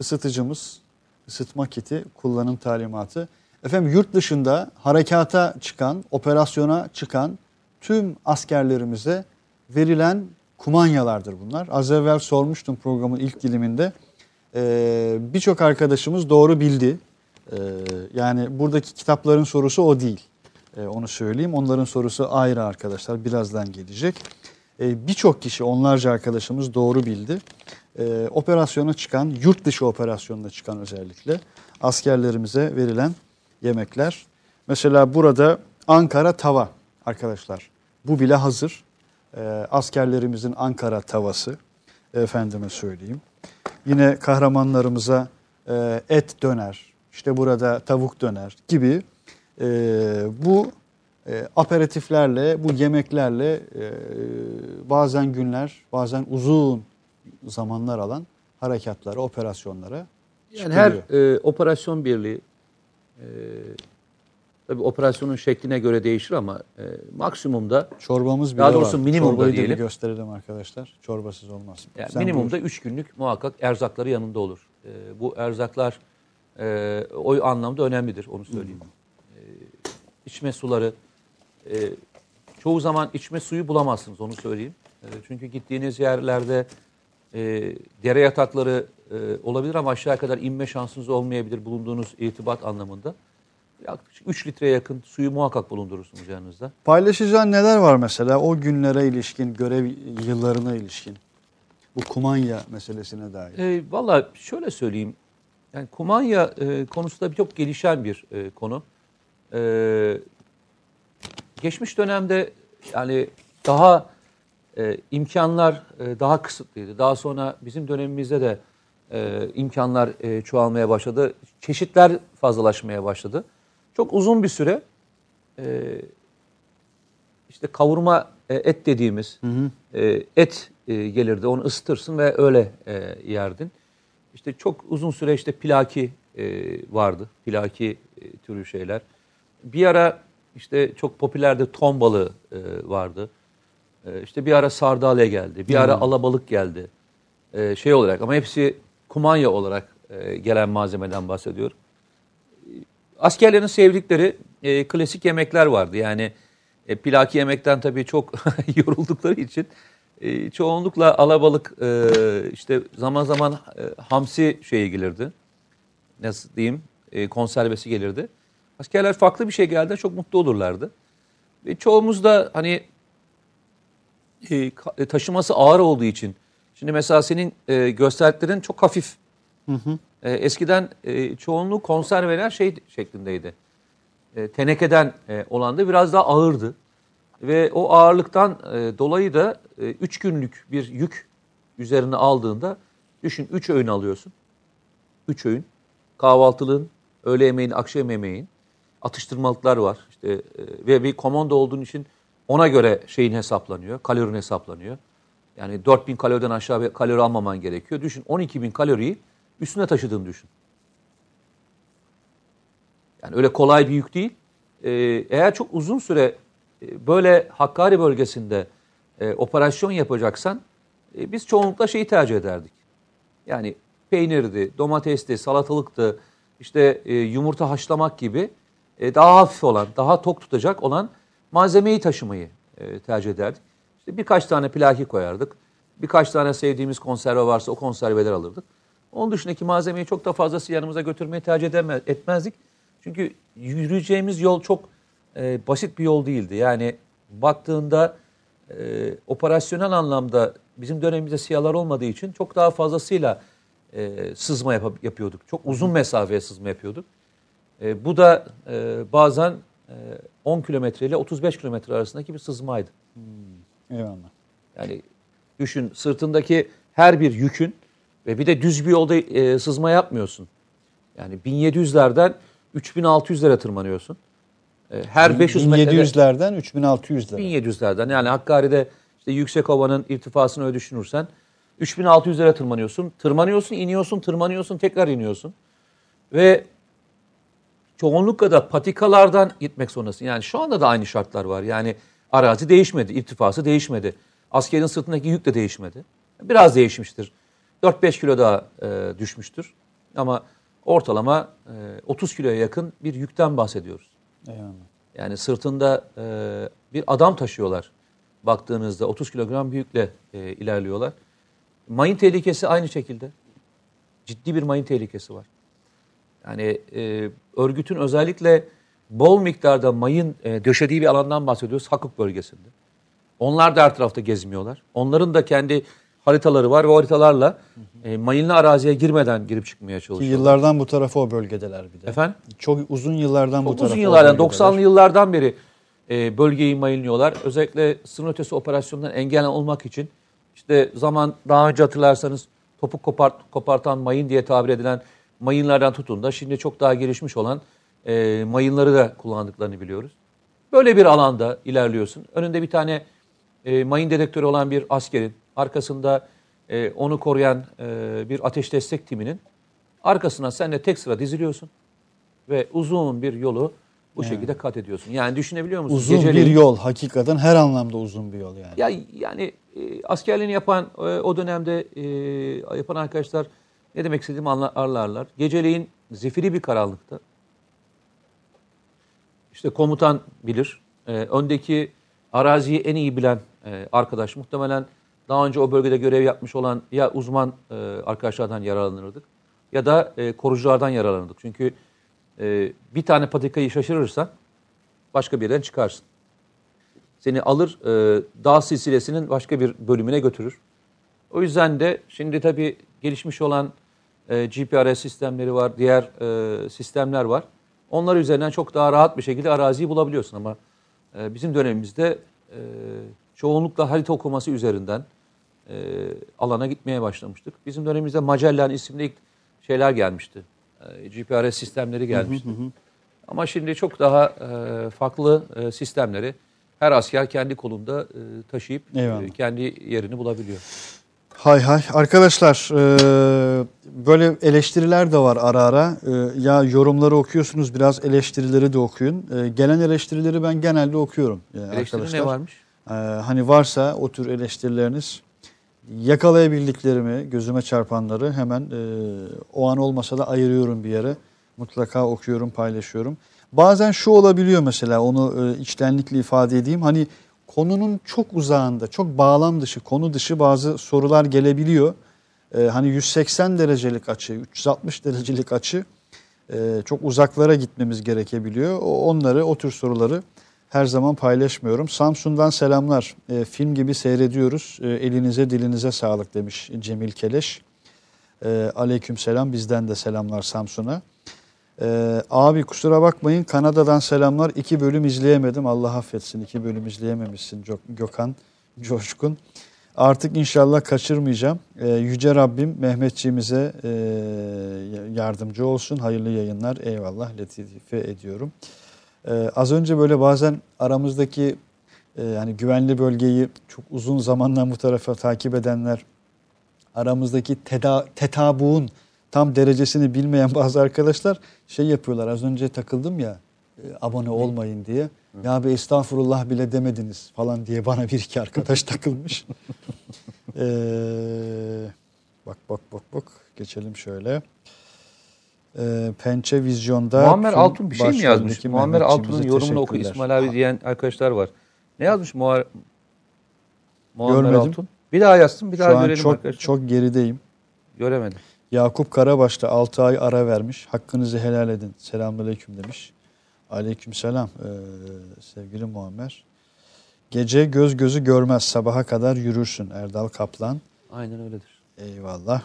S1: ısıtıcımız, ısıtma kiti, kullanım talimatı. Efendim yurt dışında harekata çıkan, operasyona çıkan tüm askerlerimize verilen kumanyalardır bunlar. Az evvel sormuştum programın ilk diliminde. Ee, Birçok arkadaşımız doğru bildi. Ee, yani buradaki kitapların sorusu o değil. Ee, onu söyleyeyim. Onların sorusu ayrı arkadaşlar. Birazdan gelecek. Ee, Birçok kişi, onlarca arkadaşımız doğru bildi. Operasyona çıkan, yurt dışı operasyonuna çıkan özellikle askerlerimize verilen yemekler. Mesela burada Ankara tava arkadaşlar. Bu bile hazır. Askerlerimizin Ankara tavası. Efendime söyleyeyim. Yine kahramanlarımıza e, et döner, işte burada tavuk döner gibi e, bu e, aperatiflerle, bu yemeklerle e, bazen günler, bazen uzun zamanlar alan harekatlara, operasyonlara
S2: Yani her e, operasyon birliği e, tabii operasyonun şekline göre değişir ama e, maksimumda
S1: Çorbamız bile
S2: Daha doğrusu
S1: var.
S2: minimumda
S1: Çorbayı da bir
S2: diyelim.
S1: gösterelim arkadaşlar. Çorbasız olmaz.
S2: yani
S1: Sen
S2: minimumda
S1: buyur.
S2: 3 günlük muhakkak erzakları yanında olur. E, bu erzaklar e, o anlamda önemlidir onu söyleyeyim. E, içme suları e, çoğu zaman içme suyu bulamazsınız onu söyleyeyim. E, çünkü gittiğiniz yerlerde e, dere yatakları e, olabilir ama aşağı kadar inme şansınız olmayabilir bulunduğunuz irtibat anlamında. Yaklaşık 3 litreye yakın suyu muhakkak bulundurursunuz yanınızda.
S1: Paylaşacağın neler var mesela o günlere ilişkin, görev yıllarına ilişkin? Bu kumanya meselesine dair.
S2: E, Valla şöyle söyleyeyim. Yani kumanya e, konusu da çok gelişen bir e, konu. E, geçmiş dönemde yani daha e, imkanlar e, daha kısıtlıydı. Daha sonra bizim dönemimizde de e, imkanlar e, çoğalmaya başladı. Çeşitler fazlalaşmaya başladı. Çok uzun bir süre e, işte kavurma e, et dediğimiz e, et e, gelirdi. Onu ısıtırsın ve öyle e, yerdin. İşte çok uzun süre işte pilaki e, vardı. Pilaki e, türü şeyler. Bir ara işte çok popülerdi ton balığı e, vardı. E, işte bir ara sardalya geldi. Bir ara alabalık geldi. E, şey olarak ama hepsi kumanya olarak e, gelen malzemeden bahsediyorum. Askerlerin sevdikleri e, klasik yemekler vardı. Yani e, pilaki yemekten tabii çok yoruldukları için e, çoğunlukla alabalık e, işte zaman zaman e, hamsi şeyi gelirdi. Nasıl diyeyim? E, konservesi gelirdi. Askerler farklı bir şey geldi çok mutlu olurlardı. Ve çoğumuz da hani e, e, taşıması ağır olduğu için. Şimdi mesela senin e, gösterdiklerin çok hafif. E, eskiden e, çoğunluğu konserveler şey şeklindeydi. E, tenekeden e, olan da biraz daha ağırdı. Ve o ağırlıktan e, dolayı da 3 günlük bir yük üzerine aldığında düşün 3 öğün alıyorsun. 3 öğün. Kahvaltılığın, öğle yemeğin, akşam yemeğin. Atıştırmalıklar var. İşte e, ve bir komando olduğun için ona göre şeyin hesaplanıyor. Kalorin hesaplanıyor. Yani 4000 kaloriden aşağı kalori almaman gerekiyor. Düşün 12.000 kaloriyi üstüne taşıdığını düşün. Yani öyle kolay bir yük değil. Ee, eğer çok uzun süre e, böyle Hakkari bölgesinde e, operasyon yapacaksan e, biz çoğunlukla şeyi tercih ederdik. Yani peynirdi, domatesti, salatalıktı, işte e, yumurta haşlamak gibi e, daha hafif olan, daha tok tutacak olan malzemeyi taşımayı e, tercih ederdik. İşte birkaç tane plaki koyardık. Birkaç tane sevdiğimiz konserve varsa o konserveler alırdık. Onun dışındaki malzemeyi çok da fazlası yanımıza götürmeyi tercih etmezdik. Çünkü yürüyeceğimiz yol çok e, basit bir yol değildi. Yani baktığında e, operasyonel anlamda bizim dönemimizde siyalar olmadığı için çok daha fazlasıyla e, sızma yap- yapıyorduk. Çok uzun mesafeye sızma yapıyorduk. E, bu da e, bazen e, 10 kilometre ile 35 kilometre arasındaki bir sızmaydı.
S1: Eyvallah.
S2: Yani düşün sırtındaki her bir yükün ve bir de düz bir yolda e, sızma yapmıyorsun. Yani 1700'lerden 3600'lere tırmanıyorsun. E, her 500 metrede
S1: 1700'lerden 3600'lere.
S2: 1700'lerden yani Hakkari'de işte Yüksekova'nın irtifasını öyle düşünürsen 3600'lere tırmanıyorsun. Tırmanıyorsun, iniyorsun, tırmanıyorsun, tekrar iniyorsun. Ve çoğunlukla da patikalardan gitmek zorundasın. Yani şu anda da aynı şartlar var. Yani arazi değişmedi, irtifası değişmedi. Askerin sırtındaki yük de değişmedi. Biraz değişmiştir. 4-5 kilo daha e, düşmüştür. Ama ortalama e, 30 kiloya yakın bir yükten bahsediyoruz.
S1: Eyvallah.
S2: Yani sırtında e, bir adam taşıyorlar. Baktığınızda 30 kilogram bir yükle e, ilerliyorlar. Mayın tehlikesi aynı şekilde. Ciddi bir mayın tehlikesi var. Yani e, örgütün özellikle bol miktarda mayın e, döşediği bir alandan bahsediyoruz. Hakuk bölgesinde. Onlar da her tarafta gezmiyorlar. Onların da kendi haritaları var ve o haritalarla e, mayınlı araziye girmeden girip çıkmaya
S1: Ki
S2: çalışıyorlar.
S1: yıllardan bu tarafa o bölgedeler bir de.
S2: Efendim?
S1: Çok uzun yıllardan bu tarafa
S2: uzun
S1: o
S2: yıllardan,
S1: bölgedeler.
S2: 90'lı yıllardan beri e, bölgeyi mayınlıyorlar. Özellikle sınır ötesi operasyondan engel olmak için işte zaman daha önce hatırlarsanız topuk kopart, kopartan mayın diye tabir edilen mayınlardan tutun da şimdi çok daha gelişmiş olan e, mayınları da kullandıklarını biliyoruz. Böyle bir alanda ilerliyorsun. Önünde bir tane e, mayın dedektörü olan bir askerin, arkasında e, onu koruyan e, bir ateş destek timinin arkasına sen de tek sıra diziliyorsun ve uzun bir yolu bu şekilde kat ediyorsun. Yani düşünebiliyor musun?
S1: Uzun
S2: Geceleyin-
S1: bir yol. Hakikaten her anlamda uzun bir yol yani.
S2: Ya yani e, askerliğini yapan e, o dönemde e, yapan arkadaşlar ne demek istediğimi anla- anlarlar. Geceleyin zifiri bir karanlıkta. İşte komutan bilir. E, öndeki araziyi en iyi bilen e, arkadaş muhtemelen daha önce o bölgede görev yapmış olan ya uzman e, arkadaşlardan yararlanırdık ya da e, koruculardan yararlanırdık. Çünkü e, bir tane patikayı şaşırırsan başka bir yerden çıkarsın seni alır e, dağ silsilesinin başka bir bölümüne götürür. O yüzden de şimdi tabii gelişmiş olan e, GPRS sistemleri var, diğer e, sistemler var. Onlar üzerinden çok daha rahat bir şekilde araziyi bulabiliyorsun ama e, bizim dönemimizde e, çoğunlukla harita okuması üzerinden e, alana gitmeye başlamıştık. Bizim dönemimizde Magellan isimli ilk şeyler gelmişti. E, GPRS sistemleri gelmişti. Ama şimdi çok daha e, farklı e, sistemleri her asker kendi kolunda e, taşıyıp e, kendi yerini bulabiliyor.
S1: Hay hay. Arkadaşlar e, böyle eleştiriler de var ara ara. E, ya yorumları okuyorsunuz biraz eleştirileri de okuyun. E, gelen eleştirileri ben genelde okuyorum. e,
S2: Eleştiri
S1: arkadaşlar.
S2: ne varmış?
S1: Ee, hani varsa o tür eleştirileriniz yakalayabildiklerimi, gözüme çarpanları hemen e, o an olmasa da ayırıyorum bir yere. Mutlaka okuyorum, paylaşıyorum. Bazen şu olabiliyor mesela onu e, içtenlikle ifade edeyim. Hani konunun çok uzağında, çok bağlam dışı, konu dışı bazı sorular gelebiliyor. E, hani 180 derecelik açı, 360 derecelik açı e, çok uzaklara gitmemiz gerekebiliyor. Onları, o tür soruları her zaman paylaşmıyorum. Samsun'dan selamlar. E, film gibi seyrediyoruz. E, elinize dilinize sağlık demiş Cemil Keleş. E, aleyküm selam. Bizden de selamlar Samsun'a. E, abi kusura bakmayın Kanada'dan selamlar. İki bölüm izleyemedim. Allah affetsin. İki bölüm izleyememişsin Gök- Gökhan Coşkun. Artık inşallah kaçırmayacağım. E, Yüce Rabbim Mehmetçiğimize e, yardımcı olsun. Hayırlı yayınlar. Eyvallah. Latife ediyorum. Ee, az önce böyle bazen aramızdaki e, yani güvenli bölgeyi çok uzun zamandan bu tarafa takip edenler aramızdaki teda, tetabuğun tam derecesini bilmeyen bazı arkadaşlar şey yapıyorlar. Az önce takıldım ya e, abone olmayın diye. Ya bir estağfurullah bile demediniz falan diye bana bir iki arkadaş takılmış. Ee, bak bak bak bak geçelim şöyle. Ee, Pençe Vizyon'da
S2: Muammer Altun bir şey mi yazmış? Muammer Altun'un yorumunu oku. İsmail abi diyen arkadaşlar var. Ne yazmış Muar Muammer
S1: Görmedim.
S2: Altun? Bir daha yazsın bir daha
S1: Şu an
S2: görelim
S1: çok
S2: arkadaşlar.
S1: çok gerideyim.
S2: Göremedim.
S1: Yakup Karabaş da 6 ay ara vermiş. Hakkınızı helal edin. Selamünaleyküm demiş. Aleykümselam ee, sevgili Muammer. Gece göz gözü görmez sabaha kadar yürürsün Erdal Kaplan.
S2: Aynen öyledir.
S1: Eyvallah.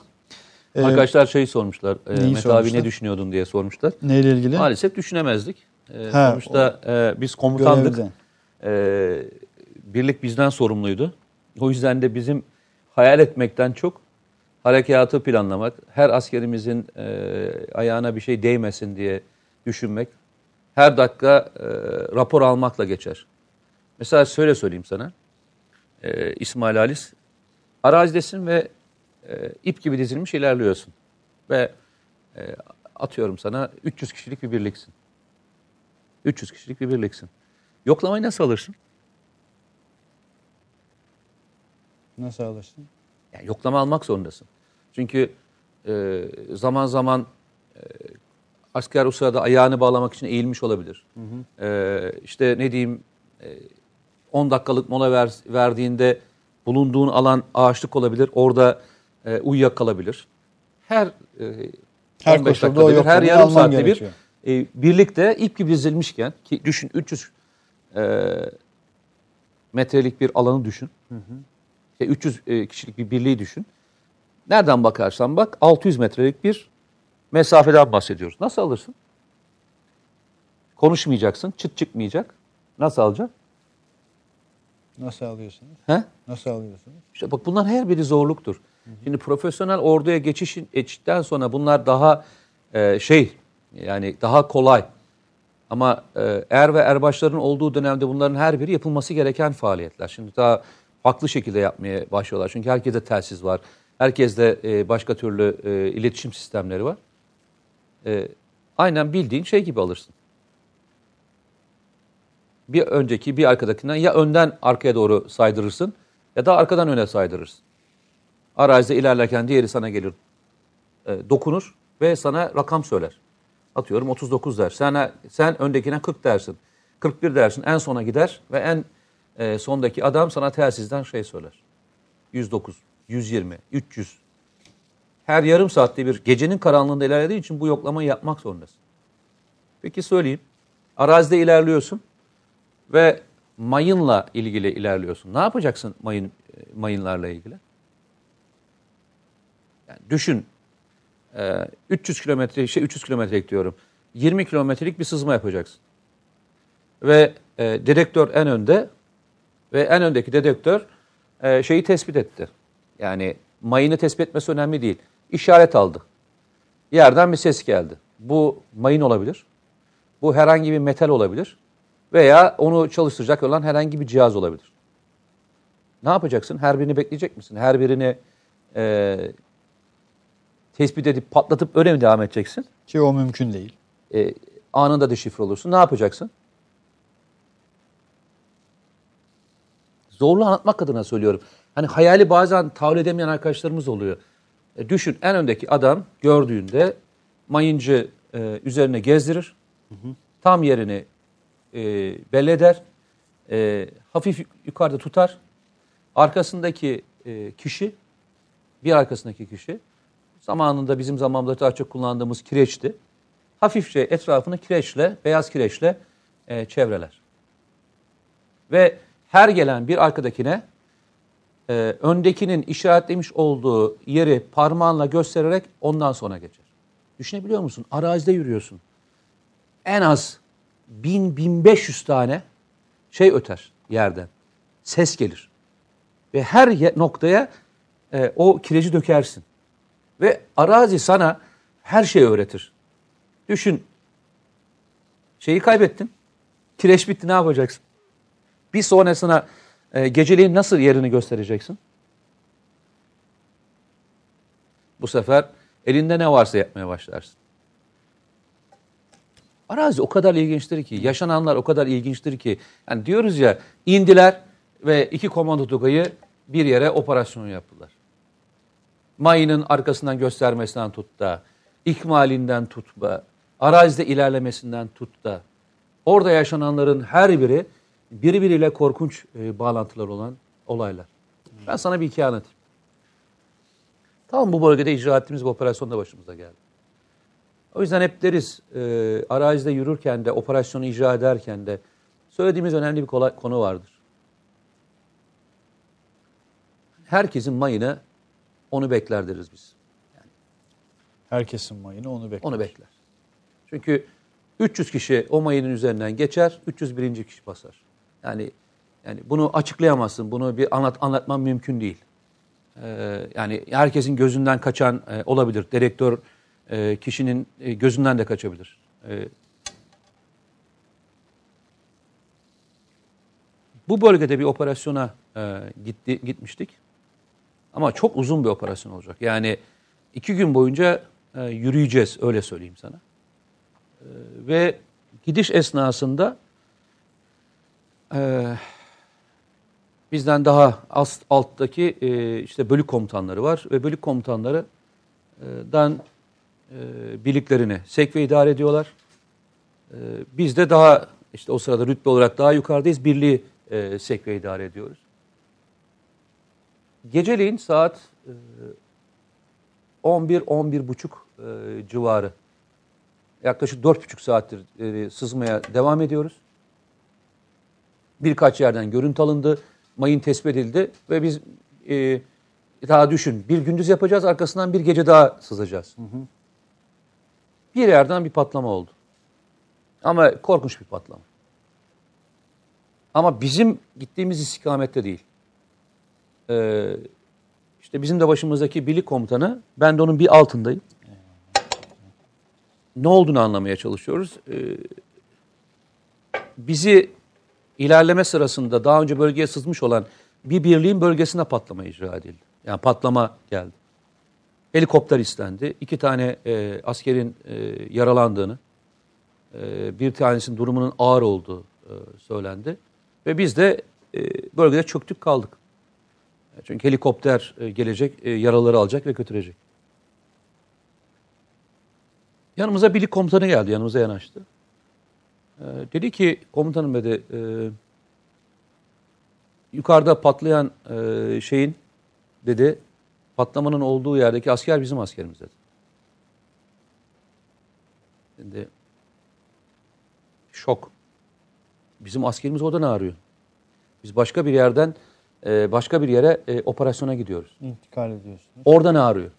S1: Ee,
S2: Arkadaşlar şeyi sormuşlar. E, Mete abi
S1: sormuşlar?
S2: ne düşünüyordun diye sormuşlar.
S1: neyle ilgili?
S2: Maalesef düşünemezdik. E,
S1: Ha,
S2: sonuçta e, biz komutandık.
S1: Görevden.
S2: E, birlik bizden sorumluydu. O yüzden de bizim hayal etmekten çok harekatı planlamak, her askerimizin e, ayağına bir şey değmesin diye düşünmek, her dakika e, rapor almakla geçer. Mesela şöyle söyleyeyim sana, e, İsmail Halis, arazidesin ve e, ip gibi dizilmiş ilerliyorsun. Ve e, atıyorum sana 300 kişilik bir birliksin. 300 kişilik bir birliksin. Yoklamayı nasıl alırsın?
S1: Nasıl alırsın?
S2: Yani yoklama almak zorundasın. Çünkü e, zaman zaman e, asker o sırada ayağını bağlamak için eğilmiş olabilir. E, işte ne diyeyim e, 10 dakikalık mola ver, verdiğinde bulunduğun alan ağaçlık olabilir. Orada e, uyuyakalabilir. Her e,
S1: Her
S2: 15
S1: koşulda o
S2: dakikada bir, her yarım saatte bir
S1: gerekiyor.
S2: e, birlikte ip gibi dizilmişken ki düşün 300 e, metrelik bir alanı düşün. İşte 300 e, kişilik bir birliği düşün. Nereden bakarsan bak 600 metrelik bir mesafeden bahsediyoruz. Nasıl alırsın? Konuşmayacaksın, çıt çıkmayacak. Nasıl alacaksın?
S1: Nasıl alıyorsunuz?
S2: He?
S1: Nasıl alıyorsunuz?
S2: İşte bak bunların her biri zorluktur. Şimdi profesyonel orduya geçişin geçtikten sonra bunlar daha e, şey yani daha kolay. Ama e, er ve erbaşların olduğu dönemde bunların her biri yapılması gereken faaliyetler. Şimdi daha farklı şekilde yapmaya başlıyorlar. Çünkü herkeste telsiz var. Herkeste e, başka türlü e, iletişim sistemleri var. E, aynen bildiğin şey gibi alırsın. Bir önceki bir arkadakinden ya önden arkaya doğru saydırırsın ya da arkadan öne saydırırsın. Arazide ilerlerken diğeri sana gelir, e, dokunur ve sana rakam söyler. Atıyorum 39 der. Sen, sen öndekine 40 dersin. 41 dersin. En sona gider ve en e, sondaki adam sana telsizden şey söyler. 109, 120, 300. Her yarım saatte bir gecenin karanlığında ilerlediği için bu yoklamayı yapmak zorundasın. Peki söyleyeyim. Arazide ilerliyorsun ve mayınla ilgili ilerliyorsun. Ne yapacaksın mayın e, mayınlarla ilgili? Yani düşün. e, 300 kilometre şey 300 kilometrelik diyorum. 20 kilometrelik bir sızma yapacaksın. Ve e, dedektör en önde ve en öndeki dedektör e, şeyi tespit etti. Yani mayını tespit etmesi önemli değil. İşaret aldı. Yerden bir ses geldi. Bu mayın olabilir. Bu herhangi bir metal olabilir. Veya onu çalıştıracak olan herhangi bir cihaz olabilir. Ne yapacaksın? Her birini bekleyecek misin? Her birini e, tespit edip patlatıp öyle mi devam edeceksin?
S1: Ki o mümkün değil.
S2: E, anında deşifre olursun. Ne yapacaksın? Zorlu anlatmak adına söylüyorum. Hani hayali bazen tahayyül edemeyen arkadaşlarımız oluyor. E, düşün en öndeki adam gördüğünde mayıncı e, üzerine gezdirir. Tam yerini e, belli eder. E, hafif yukarıda tutar. Arkasındaki e, kişi, bir arkasındaki kişi zamanında bizim zamanımızda daha çok kullandığımız kireçti. Hafifçe etrafını kireçle, beyaz kireçle e, çevreler. Ve her gelen bir arkadakine e, öndekinin işaretlemiş olduğu yeri parmağınla göstererek ondan sonra geçer. Düşünebiliyor musun? Arazide yürüyorsun. En az 1000-1500 tane şey öter yerden. Ses gelir. Ve her noktaya e, o kireci dökersin. Ve arazi sana her şeyi öğretir. Düşün. Şeyi kaybettin. Kireç bitti ne yapacaksın? Bir sonrasına e, geceliğin nasıl yerini göstereceksin? Bu sefer elinde ne varsa yapmaya başlarsın. Arazi o kadar ilginçtir ki, yaşananlar o kadar ilginçtir ki. Yani diyoruz ya indiler ve iki komando tugayı bir yere operasyon yaptılar. Mayının arkasından göstermesinden tut da, ikmalinden tut da, arazide ilerlemesinden tut da. Orada yaşananların her biri birbiriyle korkunç e, bağlantılar olan olaylar. Ben sana bir hikaye anlatayım. Tam bu bölgede icra ettiğimiz bir operasyonda başımıza geldi. O yüzden hep deriz e, arazide yürürken de operasyonu icra ederken de söylediğimiz önemli bir konu vardır. Herkesin mayını onu bekler deriz biz.
S1: Herkesin mayını onu bekler.
S2: Onu bekler. Çünkü 300 kişi o mayının üzerinden geçer, 301. kişi basar. Yani yani bunu açıklayamazsın. Bunu bir anlat anlatmam mümkün değil. Ee, yani herkesin gözünden kaçan e, olabilir. Direktör e, kişinin e, gözünden de kaçabilir. E, bu bölgede bir operasyona e, gitti gitmiştik. Ama çok uzun bir operasyon olacak. Yani iki gün boyunca e, yürüyeceğiz öyle söyleyeyim sana. E, ve gidiş esnasında e, bizden daha alt, alttaki e, işte bölük komutanları var ve bölük komutanlarıdan e, birliklerini sevk ve idare ediyorlar. E, biz de daha işte o sırada rütbe olarak daha yukarıdayız. Birliği e, sevk ve idare ediyoruz. Geceleyin saat e, 11-11 buçuk e, civarı. Yaklaşık 4,5 saattir e, sızmaya devam ediyoruz. Birkaç yerden görüntü alındı. Mayın tespit edildi ve biz e, daha düşün bir gündüz yapacağız arkasından bir gece daha sızacağız. Bir yerden bir patlama oldu. Ama korkunç bir patlama. Ama bizim gittiğimiz istikamette değil. Ee, işte bizim de başımızdaki birlik komutanı, ben de onun bir altındayım. Ne olduğunu anlamaya çalışıyoruz. Ee, bizi ilerleme sırasında daha önce bölgeye sızmış olan bir birliğin bölgesine patlama icra edildi. Yani patlama geldi. Helikopter istendi. İki tane e, askerin e, yaralandığını, e, bir tanesinin durumunun ağır olduğu e, söylendi. Ve biz de e, bölgede çöktük kaldık. Çünkü helikopter e, gelecek, e, yaraları alacak ve götürecek. Yanımıza birlik komutanı geldi, yanımıza yanaştı. E, dedi ki, komutanım dedi, yukarıda patlayan şeyin, dedi, patlamanın olduğu yerdeki asker bizim askerimiz dedi. Şimdi şok. Bizim askerimiz orada ne arıyor? Biz başka bir yerden e, başka bir yere e, operasyona gidiyoruz.
S1: İntikal ediyorsunuz.
S2: Orada ne arıyor?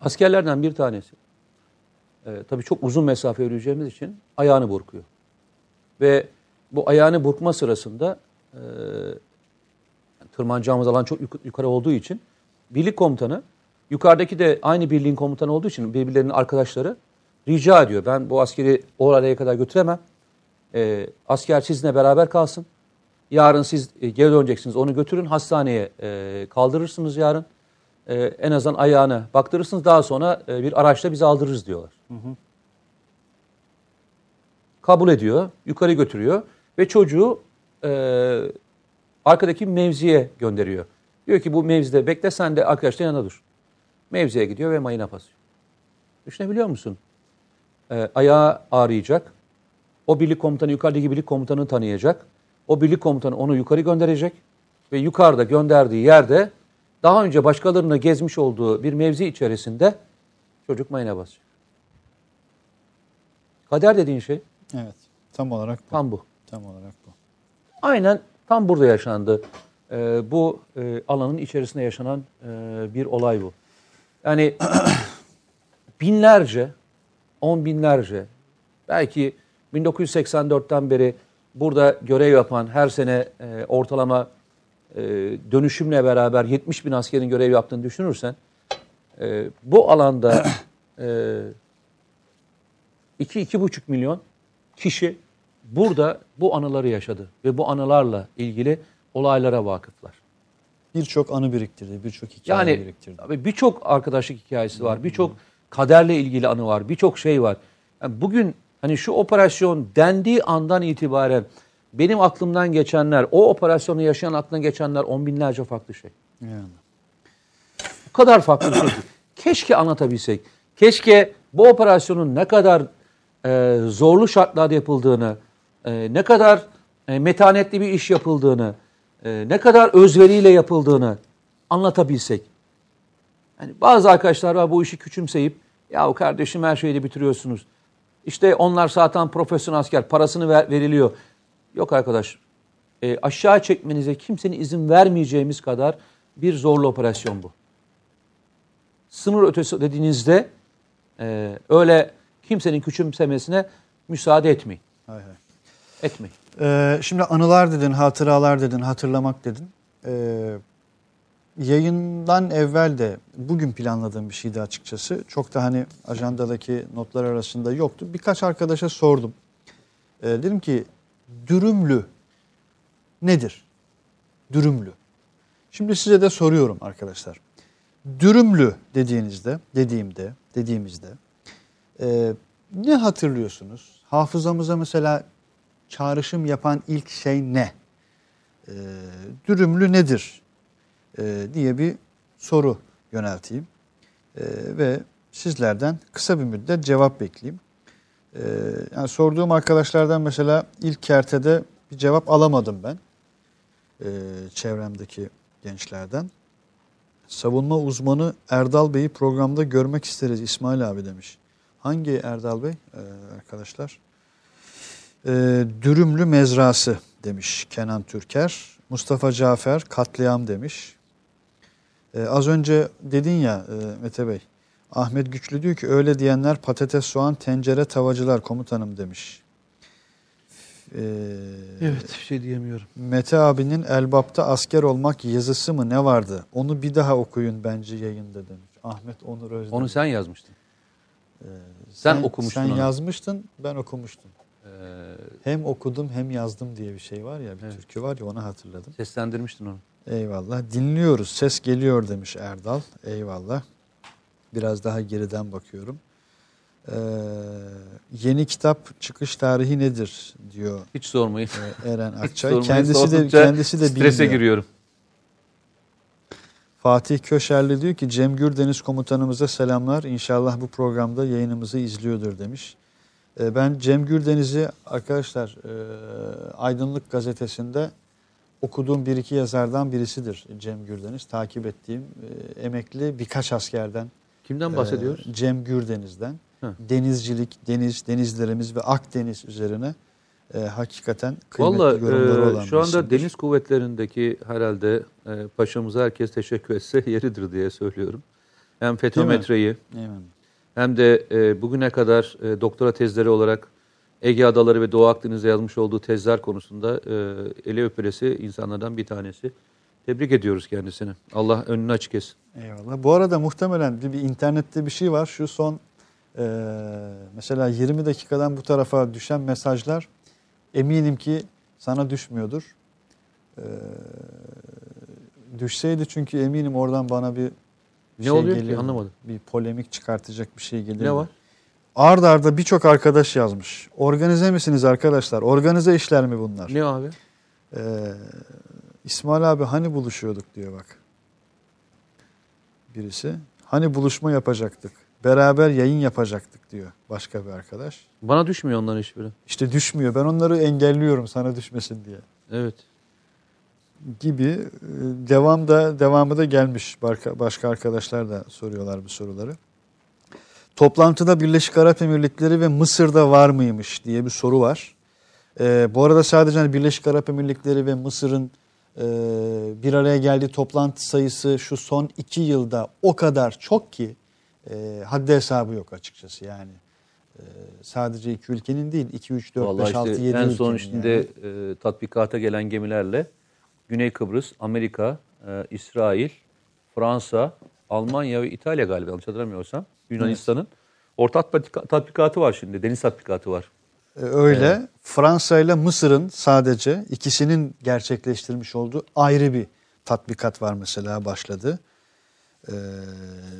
S2: Askerlerden bir tanesi. E, tabii çok uzun mesafe yürüyeceğimiz için ayağını burkuyor. Ve bu ayağını burkma sırasında e, tırmanacağımız alan çok yuk- yukarı olduğu için birlik komutanı yukarıdaki de aynı birliğin komutanı olduğu için birbirlerinin arkadaşları rica ediyor. Ben bu askeri oraya kadar götüremem. E, asker sizinle beraber kalsın. Yarın siz e, geri döneceksiniz. Onu götürün hastaneye e, kaldırırsınız yarın. E, en azından ayağına baktırırsınız. Daha sonra bir araçla bizi aldırırız diyorlar. Kabul ediyor. Yukarı götürüyor. Ve çocuğu arkadaki mevziye gönderiyor. Diyor ki bu mevzide bekle sen de arkadaşların yanında dur. Mevziye gidiyor ve mayına basıyor. Düşünebiliyor musun? E, ayağı ağrıyacak. O birlik komutanı yukarıdaki birlik komutanını tanıyacak. O birlik komutanı onu yukarı gönderecek. Ve yukarıda gönderdiği yerde daha önce başkalarına gezmiş olduğu bir mevzi içerisinde çocuk mayına basacak. Kader dediğin şey
S1: Evet. Tam olarak bu.
S2: tam bu.
S1: Tam olarak bu.
S2: Aynen tam burada yaşandı. Ee, bu e, alanın içerisinde yaşanan e, bir olay bu. Yani binlerce, on binlerce, belki 1984'ten beri burada görev yapan her sene e, ortalama e, dönüşümle beraber 70 bin askerin görev yaptığını düşünürsen e, bu alanda e, 2-2,5 milyon kişi burada bu anıları yaşadı ve bu anılarla ilgili olaylara vakıflar.
S1: Birçok anı biriktirdi, birçok hikaye
S2: Yani
S1: biriktirdi.
S2: tabii birçok arkadaşlık hikayesi var, birçok kaderle ilgili anı var, birçok şey var. Yani bugün hani şu operasyon dendiği andan itibaren benim aklımdan geçenler, o operasyonu yaşayan aklına geçenler on binlerce farklı şey.
S1: Yani.
S2: Bu kadar farklı şey. Keşke anlatabilsek. Keşke bu operasyonun ne kadar e, zorlu şartlarda yapıldığını, e, ne kadar e, metanetli bir iş yapıldığını, e, ne kadar özveriyle yapıldığını anlatabilsek. Yani bazı arkadaşlar var bu işi küçümseyip ya kardeşim her şeyi de bitiriyorsunuz. İşte onlar zaten profesyonel asker parasını ver, veriliyor. Yok arkadaş e, aşağı çekmenize kimsenin izin vermeyeceğimiz kadar bir zorlu operasyon bu. Sınır ötesi dediğinizde e, öyle kimsenin küçümsemesine müsaade etmeyin.
S1: Hay hay.
S2: Etmeyin.
S1: Ee, şimdi anılar dedin, hatıralar dedin, hatırlamak dedin. Ee, yayından evvel de bugün planladığım bir şeydi açıkçası. Çok da hani ajandadaki notlar arasında yoktu. Birkaç arkadaşa sordum. Ee, dedim ki dürümlü nedir? Dürümlü. Şimdi size de soruyorum arkadaşlar. Dürümlü dediğinizde, dediğimde, dediğimizde e, ne hatırlıyorsunuz? Hafızamıza mesela çağrışım yapan ilk şey ne? E, dürümlü nedir? E, diye bir soru yönelteyim. E, ve sizlerden kısa bir müddet cevap bekleyeyim. E, yani sorduğum arkadaşlardan mesela ilk kertede bir cevap alamadım ben. E, çevremdeki gençlerden. Savunma uzmanı Erdal Bey'i programda görmek isteriz İsmail abi demiş. Hangi Erdal Bey ee, arkadaşlar? Ee, Dürümlü mezrası demiş Kenan Türker. Mustafa Cafer katliam demiş. Ee, az önce dedin ya e, Mete Bey. Ahmet Güçlü diyor ki öyle diyenler patates soğan tencere tavacılar komutanım demiş. Ee,
S2: Evet bir şey diyemiyorum.
S1: Mete abinin Elbap'ta asker olmak yazısı mı ne vardı? Onu bir daha okuyun bence yayında demiş. Ahmet Onur Özdemir.
S2: Onu sen yazmıştın.
S1: Ee,
S2: sen okumuştun
S1: Sen
S2: onu.
S1: yazmıştın ben okumuştum.
S2: Ee,
S1: Hem okudum hem yazdım diye bir şey var ya bir
S2: Evet.
S1: türkü var ya onu hatırladım.
S2: seslendirmiştin onu.
S1: Eyvallah. Dinliyoruz. Ses geliyor demiş Erdal. Eyvallah. Biraz daha geriden bakıyorum. Ee, yeni kitap çıkış tarihi nedir diyor
S2: Hiç sormayın.
S1: e, Eren
S2: Hiç
S1: Akçay.
S2: sormayın.
S1: kendisi de kendisi de
S2: Strese
S1: bilmiyor.
S2: giriyorum.
S1: Fatih Köşerli diyor ki Cem Gürdeniz komutanımıza selamlar. İnşallah bu programda yayınımızı izliyordur demiş. Ee, Ben Cem Gürdeniz'i arkadaşlar e, Aydınlık Gazetesi'nde okuduğum bir iki yazardan birisidir Cem Gürdeniz. Takip ettiğim e, emekli birkaç askerden.
S2: Kimden
S1: e,
S2: bahsediyoruz?
S1: Cem Gürdeniz'den.
S2: Hı.
S1: Denizcilik, deniz, denizlerimiz ve Akdeniz üzerine e, hakikaten kıymetli
S2: Valla
S1: yorumları olan
S2: e, şu anda
S1: birisidir.
S2: deniz kuvvetlerindeki herhalde e, paşamıza herkes teşekkür etse yeridir diye söylüyorum. Hem fetometreyi hem de e, bugüne kadar e, doktora tezleri olarak Ege Adaları ve Doğu Akdeniz'de yazmış olduğu tezler konusunda e, ele öpülesi insanlardan bir tanesi. Tebrik ediyoruz kendisini. Allah önünü açık etsin.
S1: Eyvallah. Bu arada muhtemelen bir, bir internette bir şey var. Şu son e, mesela 20 dakikadan bu tarafa düşen mesajlar eminim ki sana düşmüyordur. E, düşseydi çünkü eminim oradan bana bir
S2: Ne
S1: şey
S2: oluyor ki?
S1: gelirdi.
S2: Anlamadım.
S1: Bir polemik çıkartacak bir şey gelirdi.
S2: Ne var?
S1: Ard arda birçok arkadaş yazmış. Organize misiniz arkadaşlar? Organize işler mi bunlar?
S2: Ne abi?
S1: Ee, İsmail abi hani buluşuyorduk diyor bak. Birisi. Hani buluşma yapacaktık. Beraber yayın yapacaktık diyor başka bir arkadaş.
S2: Bana düşmüyor onların hiçbiri.
S1: İşte düşmüyor. Ben onları engelliyorum sana düşmesin diye.
S2: Evet.
S1: Gibi e, devam da devamı da gelmiş. Başka arkadaşlar da soruyorlar bu soruları. Toplantıda Birleşik Arap Emirlikleri ve Mısır'da var mıymış diye bir soru var. Ee, bu arada sadece hani Birleşik Arap Emirlikleri ve Mısır'ın e, bir araya geldiği toplantı sayısı şu son iki yılda o kadar çok ki e, haddi hesabı yok açıkçası yani. E, sadece iki ülkenin değil 2, 3, 4,
S2: Vallahi
S1: 5, 6,
S2: işte
S1: 7
S2: en son şimdi
S1: yani.
S2: e, tatbikata gelen gemilerle Güney Kıbrıs, Amerika, e, İsrail, Fransa, Almanya ve İtalya galiba yanlış hatırlamıyorsam Yunanistan'ın ortak tatbika- tatbikatı var şimdi. Deniz tatbikatı var.
S1: E, Öyle. Fransa ile Mısır'ın sadece ikisinin gerçekleştirmiş olduğu ayrı bir tatbikat var mesela başladı. E,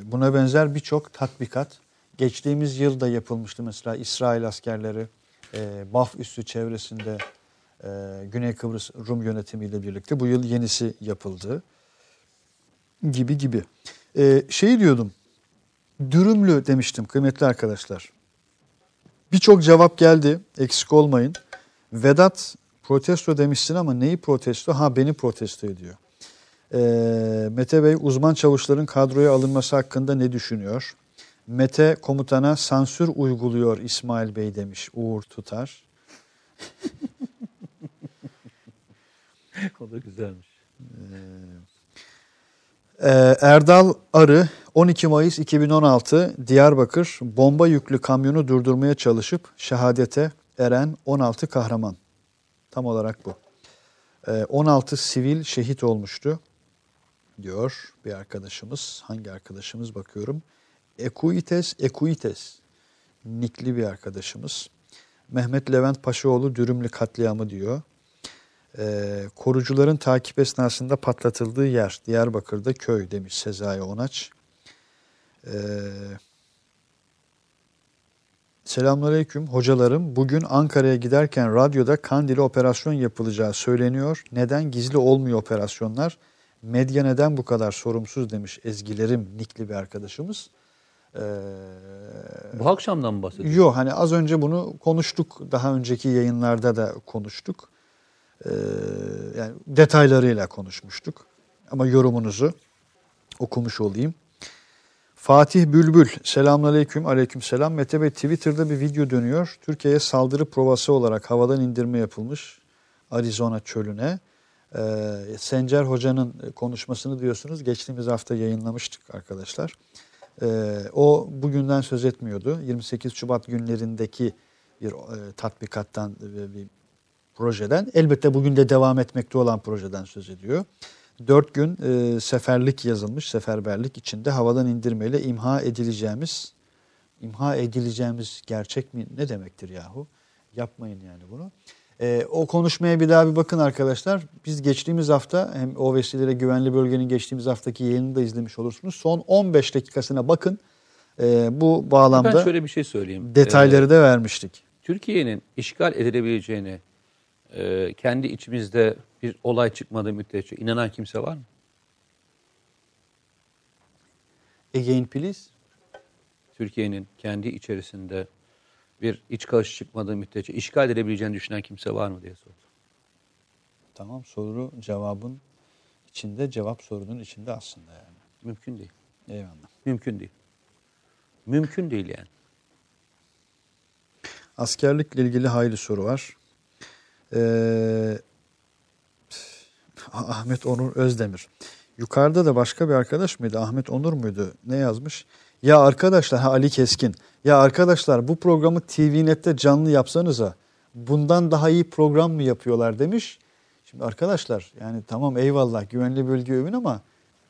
S1: buna benzer birçok tatbikat geçtiğimiz yılda yapılmıştı mesela İsrail askerleri e, Baf üssü çevresinde e, Güney Kıbrıs Rum yönetimiyle birlikte bu yıl yenisi yapıldı gibi gibi. E, şey diyordum dürümlü demiştim kıymetli arkadaşlar. Birçok cevap geldi. Eksik olmayın. Vedat protesto demişsin ama neyi protesto? Ha beni protesto ediyor. Ee, Mete Bey uzman çavuşların kadroya alınması hakkında ne düşünüyor? Mete komutana sansür uyguluyor İsmail Bey demiş Uğur Tutar.
S2: o da güzelmiş.
S1: Ee, Erdal Arı 12 Mayıs 2016 Diyarbakır bomba yüklü kamyonu durdurmaya çalışıp şehadete eren 16 kahraman. Tam olarak bu. Ee, 16 sivil şehit olmuştu diyor bir arkadaşımız. Hangi arkadaşımız bakıyorum. Ekuites Ekuites nikli bir arkadaşımız. Mehmet Levent Paşaoğlu dürümlü katliamı diyor. Ee, korucuların takip esnasında patlatıldığı yer Diyarbakır'da köy demiş Sezai Onaç. Ee, Selamünaleyküm hocalarım. Bugün Ankara'ya giderken radyoda Kandil'e operasyon yapılacağı söyleniyor. Neden gizli olmuyor operasyonlar? Medya neden bu kadar sorumsuz demiş Ezgilerim nikli bir arkadaşımız. Ee,
S2: Bu akşamdan mı bahsediyorsun?
S1: Yok hani az önce bunu konuştuk. Daha önceki yayınlarda da konuştuk. Ee, yani detaylarıyla konuşmuştuk. Ama yorumunuzu okumuş olayım. Fatih Bülbül, selamünaleyküm, aleykümselam. Mete Bey Twitter'da bir video dönüyor. Türkiye'ye saldırı provası olarak havadan indirme yapılmış Arizona çölüne. Ee, Sencer Hoca'nın konuşmasını diyorsunuz. Geçtiğimiz hafta yayınlamıştık arkadaşlar. Ee, o bugünden söz etmiyordu. 28 Şubat günlerindeki bir e, tatbikattan e, bir projeden. Elbette bugün de devam etmekte olan projeden söz ediyor. Dört gün e, seferlik yazılmış, seferberlik içinde havadan indirmeyle imha edileceğimiz, imha edileceğimiz gerçek mi ne demektir yahu? Yapmayın yani bunu. E, o konuşmaya bir daha bir bakın arkadaşlar. Biz geçtiğimiz hafta hem o vesileyle güvenli bölgenin geçtiğimiz haftaki yayını da izlemiş olursunuz. Son 15 dakikasına bakın. E, bu bağlamda
S2: Ben şöyle bir şey söyleyeyim.
S1: detayları
S2: Ee,
S1: da vermiştik.
S2: Türkiye'nin işgal edilebileceğini e, kendi içimizde bir olay çıkmadığı müddetçe inanan kimse var mı?
S1: Again please.
S2: Türkiye'nin kendi içerisinde bir iç karış çıkmadığı müddetçe işgal edebileceğini düşünen kimse var mı diye sordum.
S1: Tamam soru cevabın içinde cevap sorunun içinde aslında yani.
S2: Mümkün değil.
S1: Eyvallah.
S2: Mümkün değil. Mümkün değil yani.
S1: Askerlikle ilgili hayli soru var. Ee, Ahmet Onur Özdemir. Yukarıda da başka bir arkadaş mıydı? Ahmet Onur muydu? Ne yazmış? Ya arkadaşlar, ha Ali Keskin. Ya arkadaşlar bu programı TVNet'te canlı yapsanıza bundan daha iyi program mı yapıyorlar demiş. Şimdi arkadaşlar yani tamam eyvallah güvenli bölge övün ama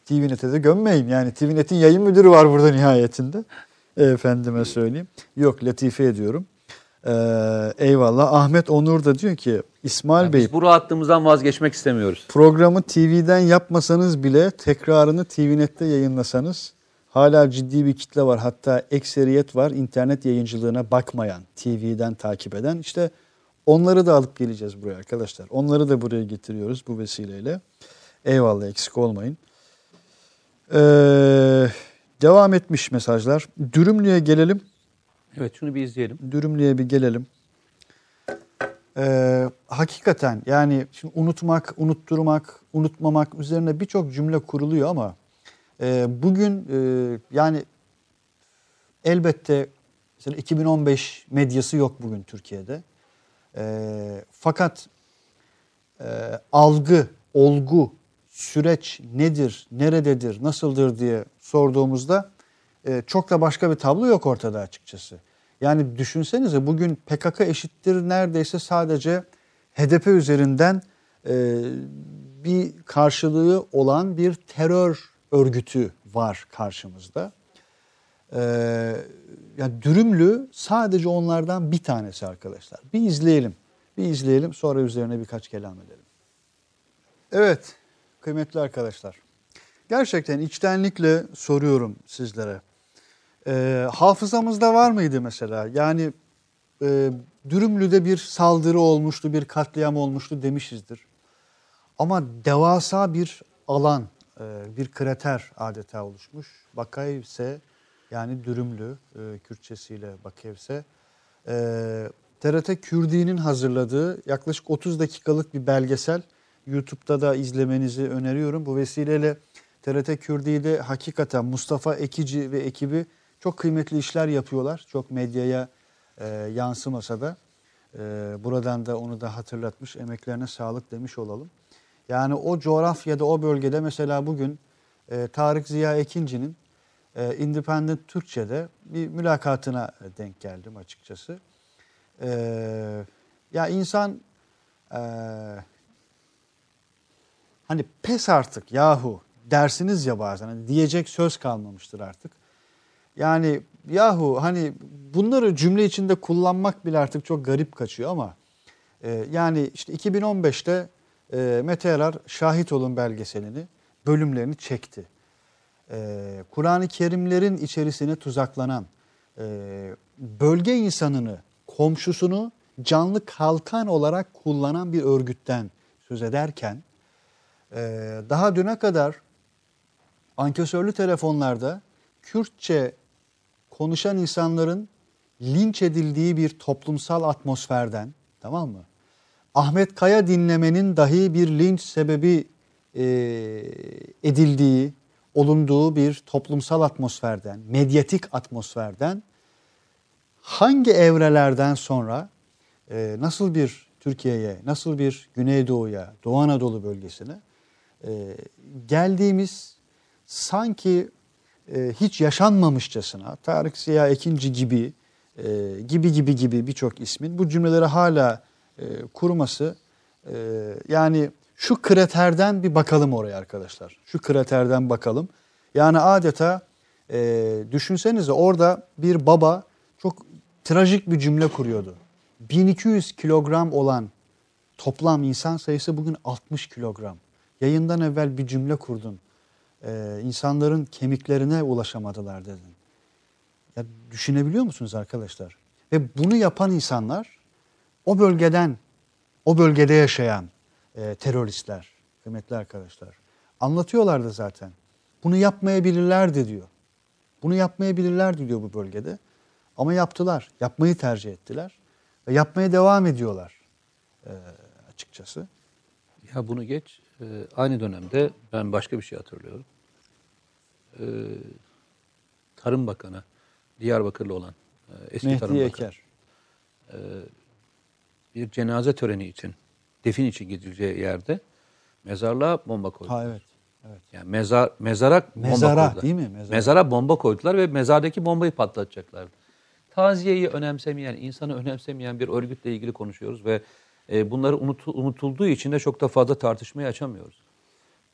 S1: TVNet'e de gömmeyin. Yani TVNet'in yayın müdürü var burada nihayetinde. Efendime söyleyeyim. Yok latife ediyorum. Ee, eyvallah. Ahmet Onur da diyor ki İsmail
S2: Yani
S1: Bey
S2: biz bu rahatlığımızdan vazgeçmek istemiyoruz.
S1: programı TV'den yapmasanız bile tekrarını TVNet'te yayınlasanız hala ciddi bir kitle var. Hatta ekseriyet var internet yayıncılığına bakmayan, TV'den takip eden. İşte onları da alıp geleceğiz buraya arkadaşlar. Onları da buraya getiriyoruz bu vesileyle. Eyvallah eksik olmayın. Ee, devam etmiş mesajlar. Dürümlü'ye gelelim.
S2: Evet şunu bir izleyelim.
S1: Dürümlü'ye bir gelelim. Ee, hakikaten yani şimdi unutmak, unutturmak, unutmamak üzerine birçok cümle kuruluyor ama e, bugün e, yani elbette mesela 2015 medyası yok bugün Türkiye'de. E, fakat e, algı, olgu, süreç nedir, nerededir, nasıldır diye sorduğumuzda e, çok da başka bir tablo yok ortada açıkçası. Yani düşünsenize bugün PKK eşittir neredeyse sadece HDP üzerinden e, bir karşılığı olan bir terör örgütü var karşımızda. E, yani dürümlü sadece onlardan bir tanesi arkadaşlar. Bir izleyelim. Bir izleyelim sonra üzerine birkaç kelam edelim. Evet kıymetli arkadaşlar. Gerçekten içtenlikle soruyorum sizlere. E, hafızamızda var mıydı mesela? Yani e, Dürümlü'de bir saldırı olmuştu, bir katliam olmuştu demişizdir. Ama devasa bir alan, e, bir krater adeta oluşmuş. Bakayevse yani Dürümlü e, Kürtçesiyle Bakayevse. E, TRT Kürdi'nin hazırladığı yaklaşık 30 dakikalık bir belgesel. YouTube'da da izlemenizi öneriyorum. Bu vesileyle TRT Kürdi'de hakikaten Mustafa Ekici ve ekibi çok kıymetli işler yapıyorlar. Çok medyaya e, yansımasa da e, buradan da onu da hatırlatmış, emeklerine sağlık demiş olalım. Yani o coğrafyada, o bölgede mesela bugün e, Tarık Ziya Ekinci'nin e, Independent Türkçe'de bir mülakatına denk geldim açıkçası. E, ya insan e, hani pes artık yahu dersiniz ya bazen hani diyecek söz kalmamıştır artık. Yani yahu hani bunları cümle içinde kullanmak bile artık çok garip kaçıyor ama e, yani işte 2015'te e, Mete Yarar Şahit Olun belgeselini, bölümlerini çekti. E, Kur'an-ı Kerimlerin içerisine tuzaklanan, e, bölge insanını, komşusunu canlı kalkan olarak kullanan bir örgütten söz ederken, e, daha düne kadar ankesörlü telefonlarda Kürtçe konuşan insanların linç edildiği bir toplumsal atmosferden, tamam mı? Ahmet Kaya dinlemenin dahi bir linç sebebi e, edildiği, olunduğu bir toplumsal atmosferden, medyatik atmosferden hangi evrelerden sonra e, nasıl bir Türkiye'ye, nasıl bir Güneydoğu'ya, Doğu Anadolu bölgesine e, geldiğimiz sanki e, hiç yaşanmamışçasına Tarık Ziya Ekinci gibi e, gibi gibi gibi birçok ismin bu cümleleri hala e, kurması yani şu kraterden bir bakalım oraya arkadaşlar. Şu kraterden bakalım. Yani adeta düşünsenize orada bir baba çok trajik bir cümle kuruyordu. 1200 kilogram olan toplam insan sayısı bugün 60 kilogram. Yayından evvel bir cümle kurdun. Ee, insanların kemiklerine ulaşamadılar dedin. Ya düşünebiliyor musunuz arkadaşlar? Ve bunu yapan insanlar o bölgeden, o bölgede yaşayan e, teröristler, kıymetli arkadaşlar. Anlatıyorlardı zaten. Bunu yapmayabilirlerdi diyor. Bunu yapmayabilirlerdi diyor bu bölgede. Ama yaptılar. Yapmayı tercih ettiler. Ve yapmaya devam ediyorlar e, açıkçası.
S2: Ya bunu geç. Ee, aynı dönemde ben başka bir şey hatırlıyorum. Ee, Tarım Bakanı, Diyarbakırlı olan e, eski Tarım
S1: Mehdi
S2: Bakanı.
S1: Eker.
S2: Bir cenaze töreni için, defin için gidileceği yerde mezarlığa bomba koydular.
S1: Ha evet. Evet.
S2: Yani mezar, mezara bomba
S1: Mezara,
S2: koydular.
S1: değil mi? Mezara.
S2: Mezara bomba koydular ve mezardaki bombayı patlatacaklar. Taziyeyi önemsemeyen, insanı önemsemeyen bir örgütle ilgili konuşuyoruz ve e, bunları unutu- unutulduğu için de çok da fazla tartışmayı açamıyoruz.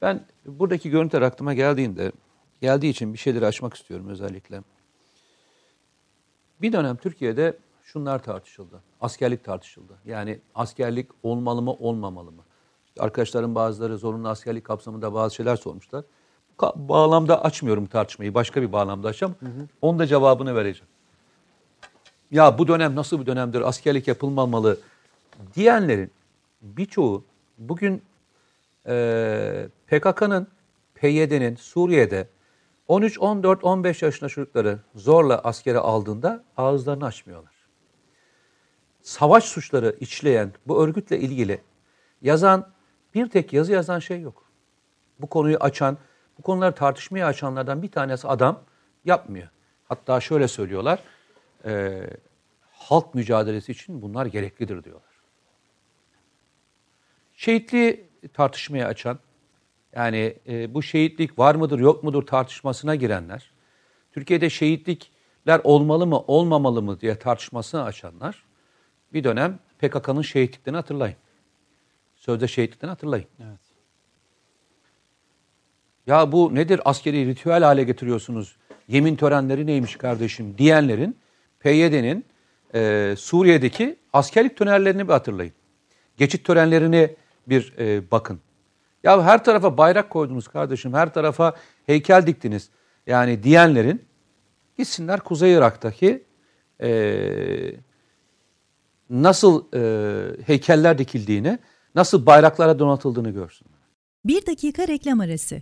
S2: Ben buradaki görüntüler aklıma geldiğinde, geldiği için bir şeyleri açmak istiyorum özellikle. Bir dönem Türkiye'de şunlar tartışıldı. Askerlik tartışıldı. Yani askerlik olmalı mı, olmamalı mı? İşte arkadaşların bazıları zorunlu askerlik kapsamında bazı şeyler sormuşlar. Ka- bağlamda açmıyorum tartışmayı. Başka bir bağlamda açacağım. Onun da cevabını vereceğim. Ya bu dönem nasıl bir dönemdir? Askerlik yapılmamalı diyenlerin birçoğu bugün e, PKK'nın, PYD'nin Suriye'de 13, 14, 15 yaşında çocukları zorla askere aldığında ağızlarını açmıyorlar. Savaş suçları içleyen bu örgütle ilgili yazan bir tek yazı yazan şey yok. Bu konuyu açan, bu konuları tartışmaya açanlardan bir tanesi adam yapmıyor. Hatta şöyle söylüyorlar, e, halk mücadelesi için bunlar gereklidir diyorlar. Şehitliği tartışmaya açan, yani e, bu şehitlik var mıdır yok mudur tartışmasına girenler, Türkiye'de şehitlikler olmalı mı olmamalı mı diye tartışmasını açanlar, bir dönem PKK'nın şehitliklerini hatırlayın. Sözde şehitliklerini hatırlayın.
S1: Evet.
S2: Ya bu nedir askeri ritüel hale getiriyorsunuz? Yemin törenleri neymiş kardeşim diyenlerin PYD'nin e, Suriye'deki askerlik törenlerini bir hatırlayın. Geçit törenlerini bir e, bakın. Ya her tarafa bayrak koydunuz kardeşim, her tarafa heykel diktiniz. Yani diyenlerin gitsinler Kuzey Irak'taki e, nasıl e, heykeller dikildiğini, nasıl bayraklara donatıldığını görsünler.
S3: Bir dakika reklam arası.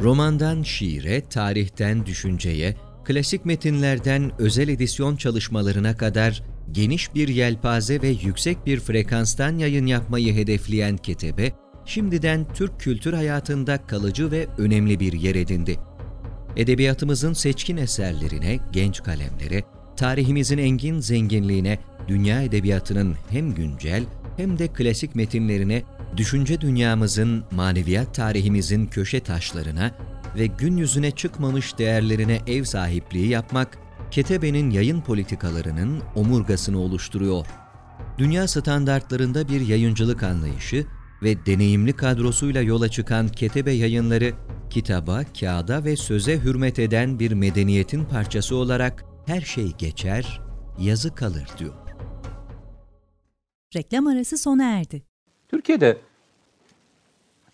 S4: Romandan şiire, tarihten düşünceye, klasik metinlerden özel edisyon çalışmalarına kadar geniş bir yelpaze ve yüksek bir frekanstan yayın yapmayı hedefleyen Ketebe, şimdiden Türk kültür hayatında kalıcı ve önemli bir yer edindi. Edebiyatımızın seçkin eserlerine, genç kalemlere, tarihimizin engin zenginliğine, dünya edebiyatının hem güncel hem de klasik metinlerine, düşünce dünyamızın, maneviyat tarihimizin köşe taşlarına ve gün yüzüne çıkmamış değerlerine ev sahipliği yapmak, Ketebe'nin yayın politikalarının omurgasını oluşturuyor. Dünya standartlarında bir yayıncılık anlayışı ve deneyimli kadrosuyla yola çıkan Ketebe yayınları, kitaba, kağıda ve söze hürmet eden bir medeniyetin parçası olarak her şey geçer, yazı kalır diyor.
S3: Reklam arası sona erdi.
S2: Türkiye'de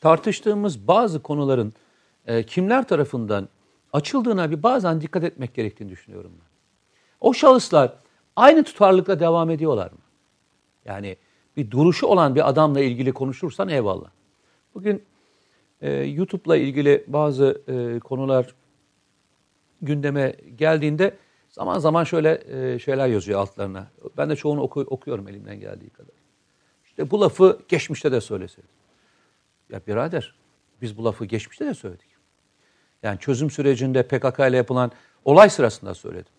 S2: tartıştığımız bazı konuların e, kimler tarafından açıldığına bir bazen dikkat etmek gerektiğini düşünüyorum ben. O şahıslar aynı tutarlılıkla devam ediyorlar mı? Yani bir duruşu olan bir adamla ilgili konuşursan eyvallah. Bugün e, YouTube'la ilgili bazı e, konular gündeme geldiğinde zaman zaman şöyle e, şeyler yazıyor altlarına. Ben de çoğunu oku- okuyorum elimden geldiği kadar. İşte bu lafı geçmişte de söyleseydim. Ya birader biz bu lafı geçmişte de söyledik. Yani çözüm sürecinde PKK ile yapılan olay sırasında söyledim.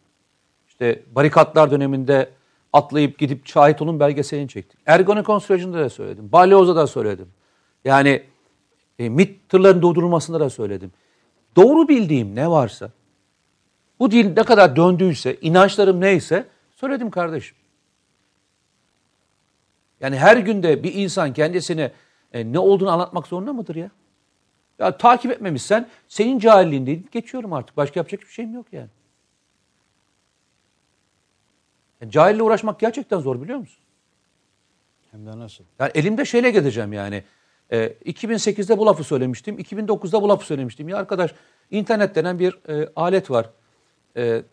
S2: İşte barikatlar döneminde atlayıp gidip şahit olun belgeselini çektik. Ergonokon sürecinde de söyledim. Balyoz'da da söyledim. Yani e, MİT tırların durdurulmasında da söyledim. Doğru bildiğim ne varsa, bu dil ne kadar döndüyse, inançlarım neyse söyledim kardeşim. Yani her günde bir insan kendisine e, ne olduğunu anlatmak zorunda mıdır ya? Ya takip etmemişsen senin cahilliğin değil. Geçiyorum artık. Başka yapacak bir şeyim yok yani. Yani cahille uğraşmak gerçekten zor biliyor musun?
S1: Hem de nasıl?
S2: Yani elimde şeyle gezeceğim yani. E, 2008'de bu lafı söylemiştim. 2009'da bu lafı söylemiştim. Ya arkadaş internet denen bir e, alet var. E,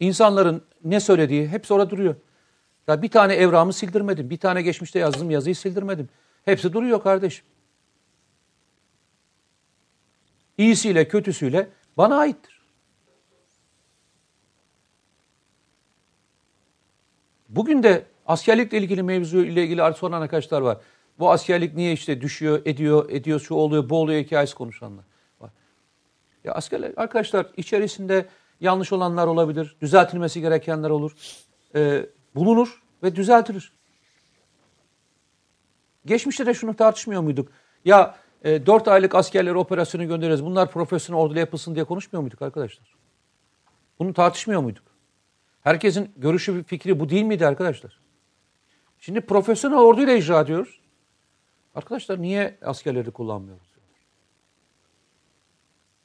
S2: insanların ne söylediği hepsi orada duruyor. Ya bir tane evramı sildirmedim. Bir tane geçmişte yazdığım yazıyı sildirmedim. Hepsi duruyor kardeşim. İyisiyle kötüsüyle bana aittir. Bugün de askerlikle ilgili mevzu ile ilgili soran arkadaşlar var. Bu askerlik niye işte düşüyor, ediyor, ediyor, şu oluyor, bu oluyor hikayesi konuşanlar var. Ya askerler, arkadaşlar içerisinde yanlış olanlar olabilir, düzeltilmesi gerekenler olur. Ee, bulunur ve düzeltilir. Geçmişte de şunu tartışmıyor muyduk? Ya e, 4 aylık askerleri operasyona göndeririz. Bunlar profesyonel orduyla yapılsın diye konuşmuyor muyduk arkadaşlar? Bunu tartışmıyor muyduk? Herkesin görüşü fikri bu değil miydi arkadaşlar? Şimdi profesyonel orduyla icra ediyoruz. Arkadaşlar niye askerleri kullanmıyoruz?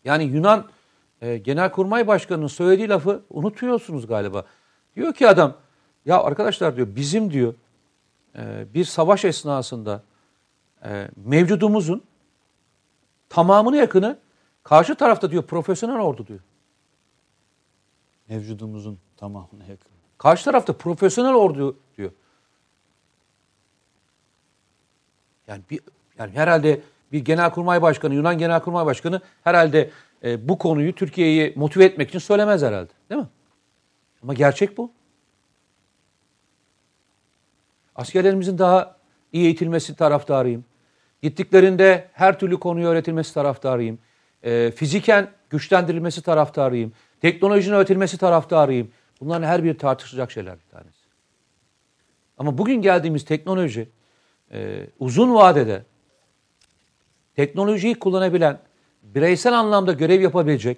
S2: Yani Yunan e, Genelkurmay Başkanı'nın söylediği lafı unutuyorsunuz galiba. Diyor ki adam ya arkadaşlar diyor bizim diyor e, bir savaş esnasında e, mevcudumuzun tamamını yakını karşı tarafta diyor profesyonel ordu diyor.
S1: Mevcudumuzun tamamına yakın.
S2: Karşı tarafta profesyonel ordu diyor. Yani bir yani herhalde bir genelkurmay başkanı, Yunan genelkurmay başkanı herhalde e, bu konuyu Türkiye'yi motive etmek için söylemez herhalde. Değil mi? Ama gerçek bu. Askerlerimizin daha iyi eğitilmesi taraftarıyım. Gittiklerinde her türlü konuyu öğretilmesi taraftarıyım. E, fiziken güçlendirilmesi taraftarıyım. Teknolojinin öğretilmesi taraftarıyım. Bunların her biri tartışılacak şeyler bir tanesi. Ama bugün geldiğimiz teknoloji e, uzun vadede teknolojiyi kullanabilen, bireysel anlamda görev yapabilecek,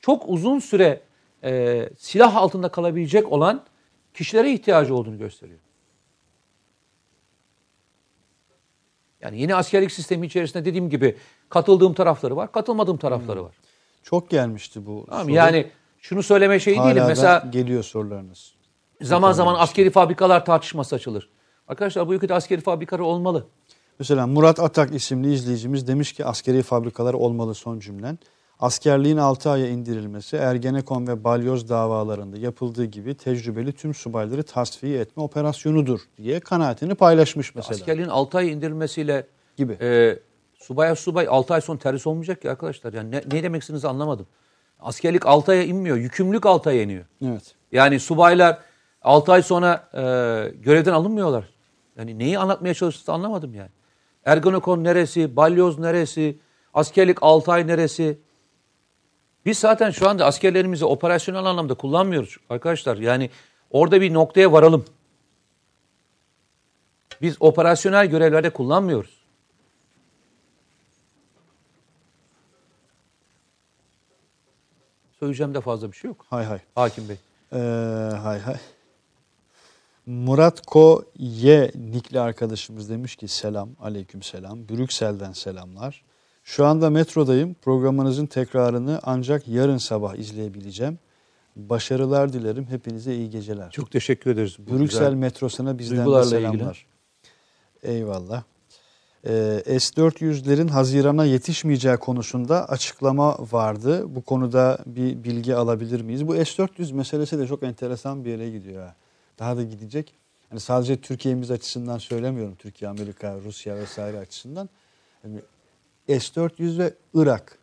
S2: çok uzun süre e, silah altında kalabilecek olan kişilere ihtiyacı olduğunu gösteriyor. Yani yeni askerlik sistemi içerisinde dediğim gibi katıldığım tarafları var, katılmadığım tarafları var.
S1: Çok gelmişti bu
S2: Tamam,
S1: soru.
S2: yani şunu söyleme şey
S1: Hala
S2: değilim. Mesela
S1: geliyor sorularınız.
S2: zaman zaman askeri fabrikalar tartışması açılır. Arkadaşlar bu ülkede askeri fabrikalar olmalı.
S1: Mesela Murat Atak isimli izleyicimiz demiş ki askeri fabrikalar olmalı son cümlen. Askerliğin 6 aya indirilmesi Ergenekon ve Balyoz davalarında yapıldığı gibi tecrübeli tüm subayları tasfiye etme operasyonudur diye kanaatini paylaşmış mesela.
S2: Askerliğin 6 ay indirilmesiyle
S1: Gibi.
S2: e, subaya subay 6 ay sonra terhis olmayacak ki arkadaşlar. Yani ne, ne demek istediğinizi anlamadım. Askerlik 6 aya inmiyor. Yükümlülük 6 aya iniyor.
S1: Evet.
S2: Yani subaylar 6 ay sonra e, görevden alınmıyorlar. Yani neyi anlatmaya çalıştığını anlamadım yani. Ergonokon neresi, balyoz neresi, askerlik 6 ay neresi? Biz zaten şu anda askerlerimizi operasyonel anlamda kullanmıyoruz arkadaşlar. Yani orada bir noktaya varalım. Biz operasyonel görevlerde kullanmıyoruz. Söyleyeceğim de fazla bir şey yok.
S1: Hay hay.
S2: Hakim Bey.
S1: Ee, hay hay. Murat Ko Y nikli arkadaşımız demiş ki selam, aleyküm selam. Brüksel'den selamlar. Şu anda metrodayım. Programınızın tekrarını ancak yarın sabah izleyebileceğim. Başarılar dilerim. Hepinize iyi geceler.
S2: Çok teşekkür ederiz.
S1: Brüksel metrosuna bizden de selamlar. Eyvallah. Ee, S-400'lerin Haziran'a yetişmeyeceği konusunda açıklama vardı. Bu konuda bir bilgi alabilir miyiz? Bu S-400 meselesi de çok enteresan bir yere gidiyor. Ha. Daha da gidecek. Yani sadece Türkiye'miz açısından söylemiyorum. Türkiye, Amerika, Rusya vesaire açısından. Yani S-400 ve Irak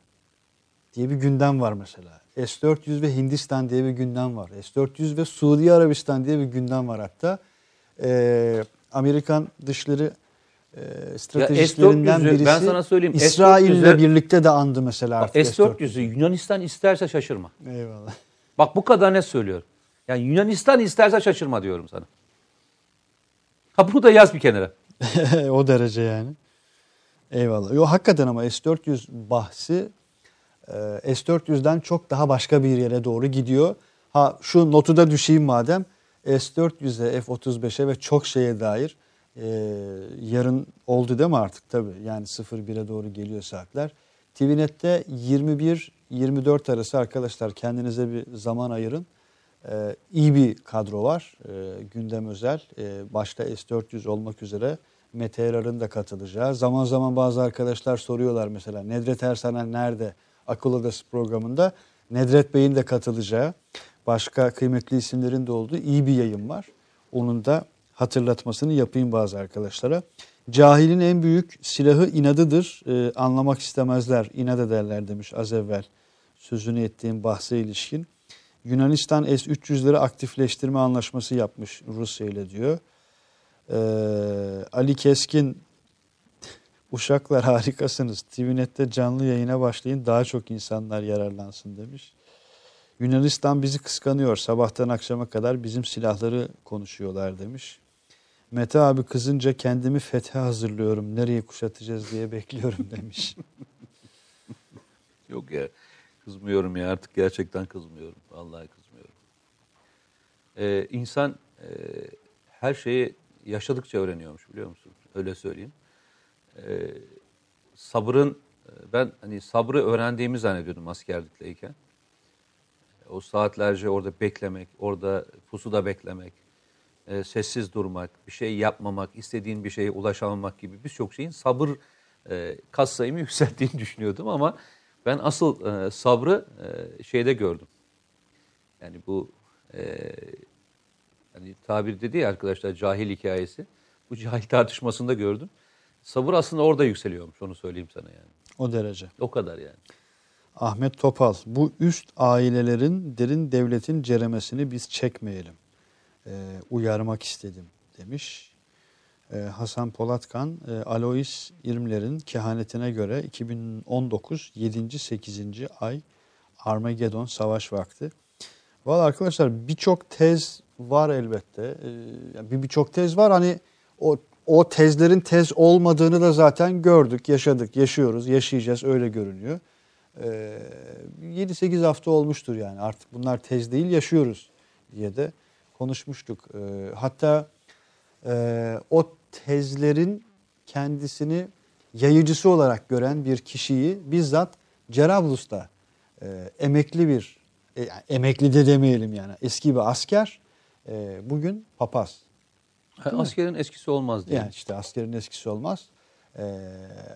S1: diye bir gündem var mesela. S-400 ve Hindistan diye bir gündem var. S-400 ve Suudi Arabistan diye bir gündem var hatta. Ee, Amerikan dışları e, stratejistlerinden
S2: S-400'ü
S1: birisi
S2: ben sana söyleyeyim,
S1: İsrail'le
S2: S-400'ü
S1: birlikte de andı mesela
S2: Bak,
S1: artık
S2: S-400'ü Yunanistan isterse şaşırma.
S1: Eyvallah.
S2: Bak bu kadar net söylüyorum. Yani Yunanistan isterse şaşırma diyorum sana. Ha bunu da yaz bir kenara.
S1: o derece yani. Eyvallah. Yo hakikaten ama S400 bahsi e, S400'den çok daha başka bir yere doğru gidiyor. Ha şu notu da düşeyim madem. S400'e, F-35'e ve çok şeye dair e, yarın oldu değil mi artık tabii. Yani 01'e doğru geliyor saatler. TVNet'te 21-24 arası arkadaşlar kendinize bir zaman ayırın. Ee, iyi bir kadro var. Ee, gündem özel. Ee, başta S-400 olmak üzere Mete Erar'ın da katılacağı. Zaman zaman bazı arkadaşlar soruyorlar mesela Nedret Ersanen nerede? Akıl Odası programında Nedret Bey'in de katılacağı, başka kıymetli isimlerin de olduğu iyi bir yayın var. Onun da hatırlatmasını yapayım bazı arkadaşlara. Cahilin en büyük silahı inadıdır. Ee, anlamak istemezler, inat ederler demiş az evvel sözünü ettiğim bahse ilişkin. Yunanistan S-300'leri aktifleştirme anlaşması yapmış Rusya ile diyor. Ee, Ali Keskin Uşaklar harikasınız. TVNet'te canlı yayına başlayın daha çok insanlar yararlansın demiş. Yunanistan bizi kıskanıyor. Sabahtan akşama kadar bizim silahları konuşuyorlar demiş. Mete abi kızınca kendimi fethe hazırlıyorum. Nereye kuşatacağız diye bekliyorum demiş.
S2: Yok ya kızmıyorum ya artık gerçekten kızmıyorum. Vallahi kızmıyorum. Ee, insan e, her şeyi yaşadıkça öğreniyormuş biliyor musun? Öyle söyleyeyim. Ee, sabrın e, ben hani sabrı öğrendiğimi zannediyordum askerlikteyken. O saatlerce orada beklemek, orada pusuda beklemek, e, sessiz durmak, bir şey yapmamak, istediğin bir şeye ulaşamamak gibi birçok şeyin sabır e, kas sayımı yükselttiğini düşünüyordum ama ben asıl e, sabrı e, şeyde gördüm. Yani bu e, hani tabir dedi ya arkadaşlar cahil hikayesi. Bu cahil tartışmasında gördüm. Sabır aslında orada yükseliyormuş onu söyleyeyim sana yani.
S1: O derece.
S2: O kadar yani.
S1: Ahmet Topal, bu üst ailelerin derin devletin ceremesini biz çekmeyelim. Ee, uyarmak istedim demiş. Ee, Hasan Polatkan, e, Alois İrmler'in kehanetine göre 2019 7. 8. ay Armageddon savaş vakti. Valla arkadaşlar birçok tez var elbette. Ee, birçok tez var hani o o tezlerin tez olmadığını da zaten gördük, yaşadık, yaşıyoruz, yaşayacağız öyle görünüyor. Ee, 7-8 hafta olmuştur yani artık bunlar tez değil yaşıyoruz diye de konuşmuştuk. Ee, hatta e, o tezlerin kendisini yayıcısı olarak gören bir kişiyi bizzat Cerablus'ta e, emekli bir, e, emekli de demeyelim yani eski bir asker e, bugün papaz.
S2: Ha, askerin eskisi olmaz diye.
S1: Yani işte askerin eskisi olmaz. Ee,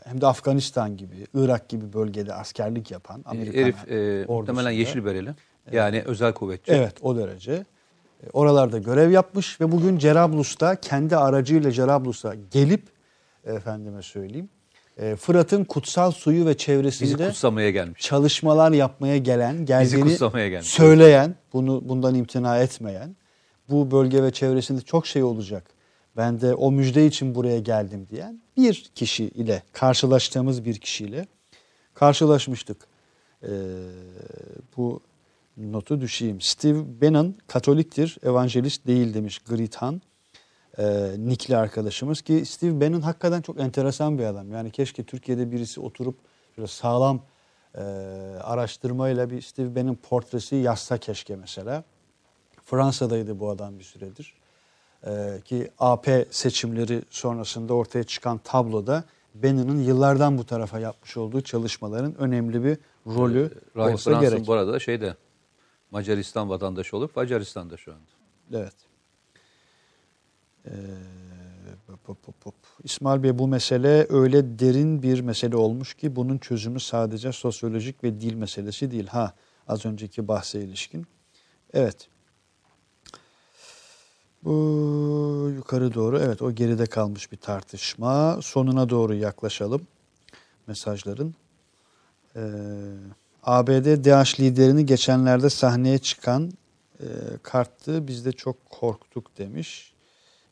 S1: hem de Afganistan gibi, Irak gibi bölgede askerlik yapan Amerikan
S2: Herif e, muhtemelen
S1: ordusunda.
S2: yeşil bereli. Yani özel kuvvetçi.
S1: Evet o derece. Oralarda görev yapmış ve bugün Cerablus'ta kendi aracıyla Cerablus'a gelip efendime söyleyeyim e, Fırat'ın kutsal suyu ve çevresinde
S2: kutsamaya gelmiş.
S1: çalışmalar yapmaya gelen, geldiğini söyleyen, bunu bundan imtina etmeyen, bu bölge ve çevresinde çok şey olacak. Ben de o müjde için buraya geldim diyen bir kişi ile karşılaştığımız bir kişiyle karşılaşmıştık. Ee, bu notu düşeyim. Steve Bannon Katoliktir, evangelist değil demiş Grithan. Ee, Nickli arkadaşımız ki Steve Bannon hakikaten çok enteresan bir adam. Yani keşke Türkiye'de birisi oturup şöyle sağlam e, araştırmayla bir Steve Bannon portresi yazsa keşke mesela. Fransa'daydı bu adam bir süredir. Ee, ki AP seçimleri sonrasında ortaya çıkan tabloda Bannon'ın yıllardan bu tarafa yapmış olduğu çalışmaların önemli bir rolü
S2: Rahip
S1: olsa
S2: Brunson
S1: gerek.
S2: bu arada şeyde Macaristan vatandaşı olup Macaristan'da şu anda.
S1: Evet. Ee, hop, hop, hop. İsmail Bey bu mesele öyle derin bir mesele olmuş ki bunun çözümü sadece sosyolojik ve dil meselesi değil. Ha az önceki bahse ilişkin. Evet. Bu yukarı doğru evet o geride kalmış bir tartışma. Sonuna doğru yaklaşalım mesajların. Ee, ABD DAEŞ liderini geçenlerde sahneye çıkan e, karttı. Biz de çok korktuk demiş.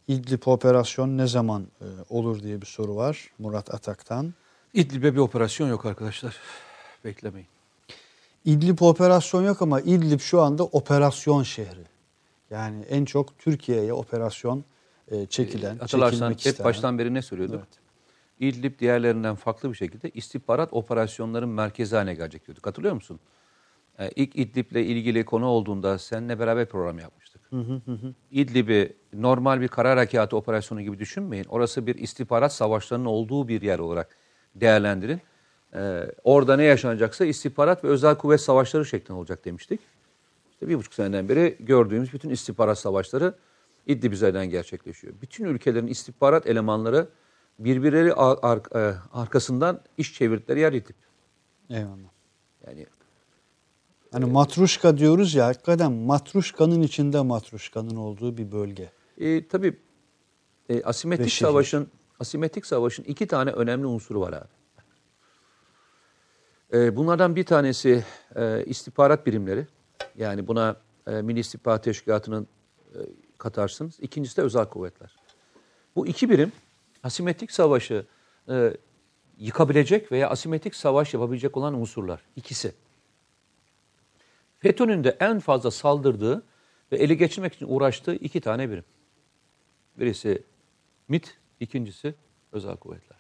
S1: İdlib operasyon ne zaman e, olur diye bir soru var Murat Atak'tan.
S2: İdlib'e bir operasyon yok arkadaşlar. Beklemeyin.
S1: İdlib operasyon yok ama İdlib şu anda operasyon şehri. Yani en çok Türkiye'ye operasyon e, çekilen,
S2: Hatırlarsan
S1: çekilmek
S2: hep
S1: istenen.
S2: baştan beri ne söylüyorduk?
S1: Evet.
S2: İdlib diğerlerinden farklı bir şekilde istihbarat operasyonların merkezi haline gelecek diyorduk. Hatırlıyor musun? Ee, ilk İdlib'le ilgili konu olduğunda seninle beraber program yapmıştık. İdlib'i normal bir karar harekatı operasyonu gibi düşünmeyin. Orası bir istihbarat savaşlarının olduğu bir yer olarak değerlendirin. Ee, orada ne yaşanacaksa istihbarat ve özel kuvvet savaşları şeklinde olacak demiştik. İşte bir buçuk seneden beri gördüğümüz bütün istihbarat savaşları İdlib üzerinden gerçekleşiyor. Bütün ülkelerin istihbarat elemanları birbirleri ar- ar- e, arkasından iş çevirdikleri yer İdlib.
S1: Eyvallah.
S2: Yani
S1: Hani matruşka diyoruz ya hakikaten matruşkanın içinde matruşkanın olduğu bir bölge.
S2: e, tabii e, asimetrik
S1: şehir.
S2: savaşın asimetrik savaşın iki tane önemli unsuru var abi. E, bunlardan bir tanesi e, istihbarat birimleri. Yani buna e, Milli İstihbarat Teşkilatı'nın e, katarsınız. İkincisi de özel kuvvetler. Bu iki birim asimetrik savaşı e, yıkabilecek veya asimetrik savaş yapabilecek olan unsurlar. İkisi. FETÖ'nün de en fazla saldırdığı ve ele geçirmek için uğraştığı iki tane birim. Birisi MIT, ikincisi özel kuvvetler.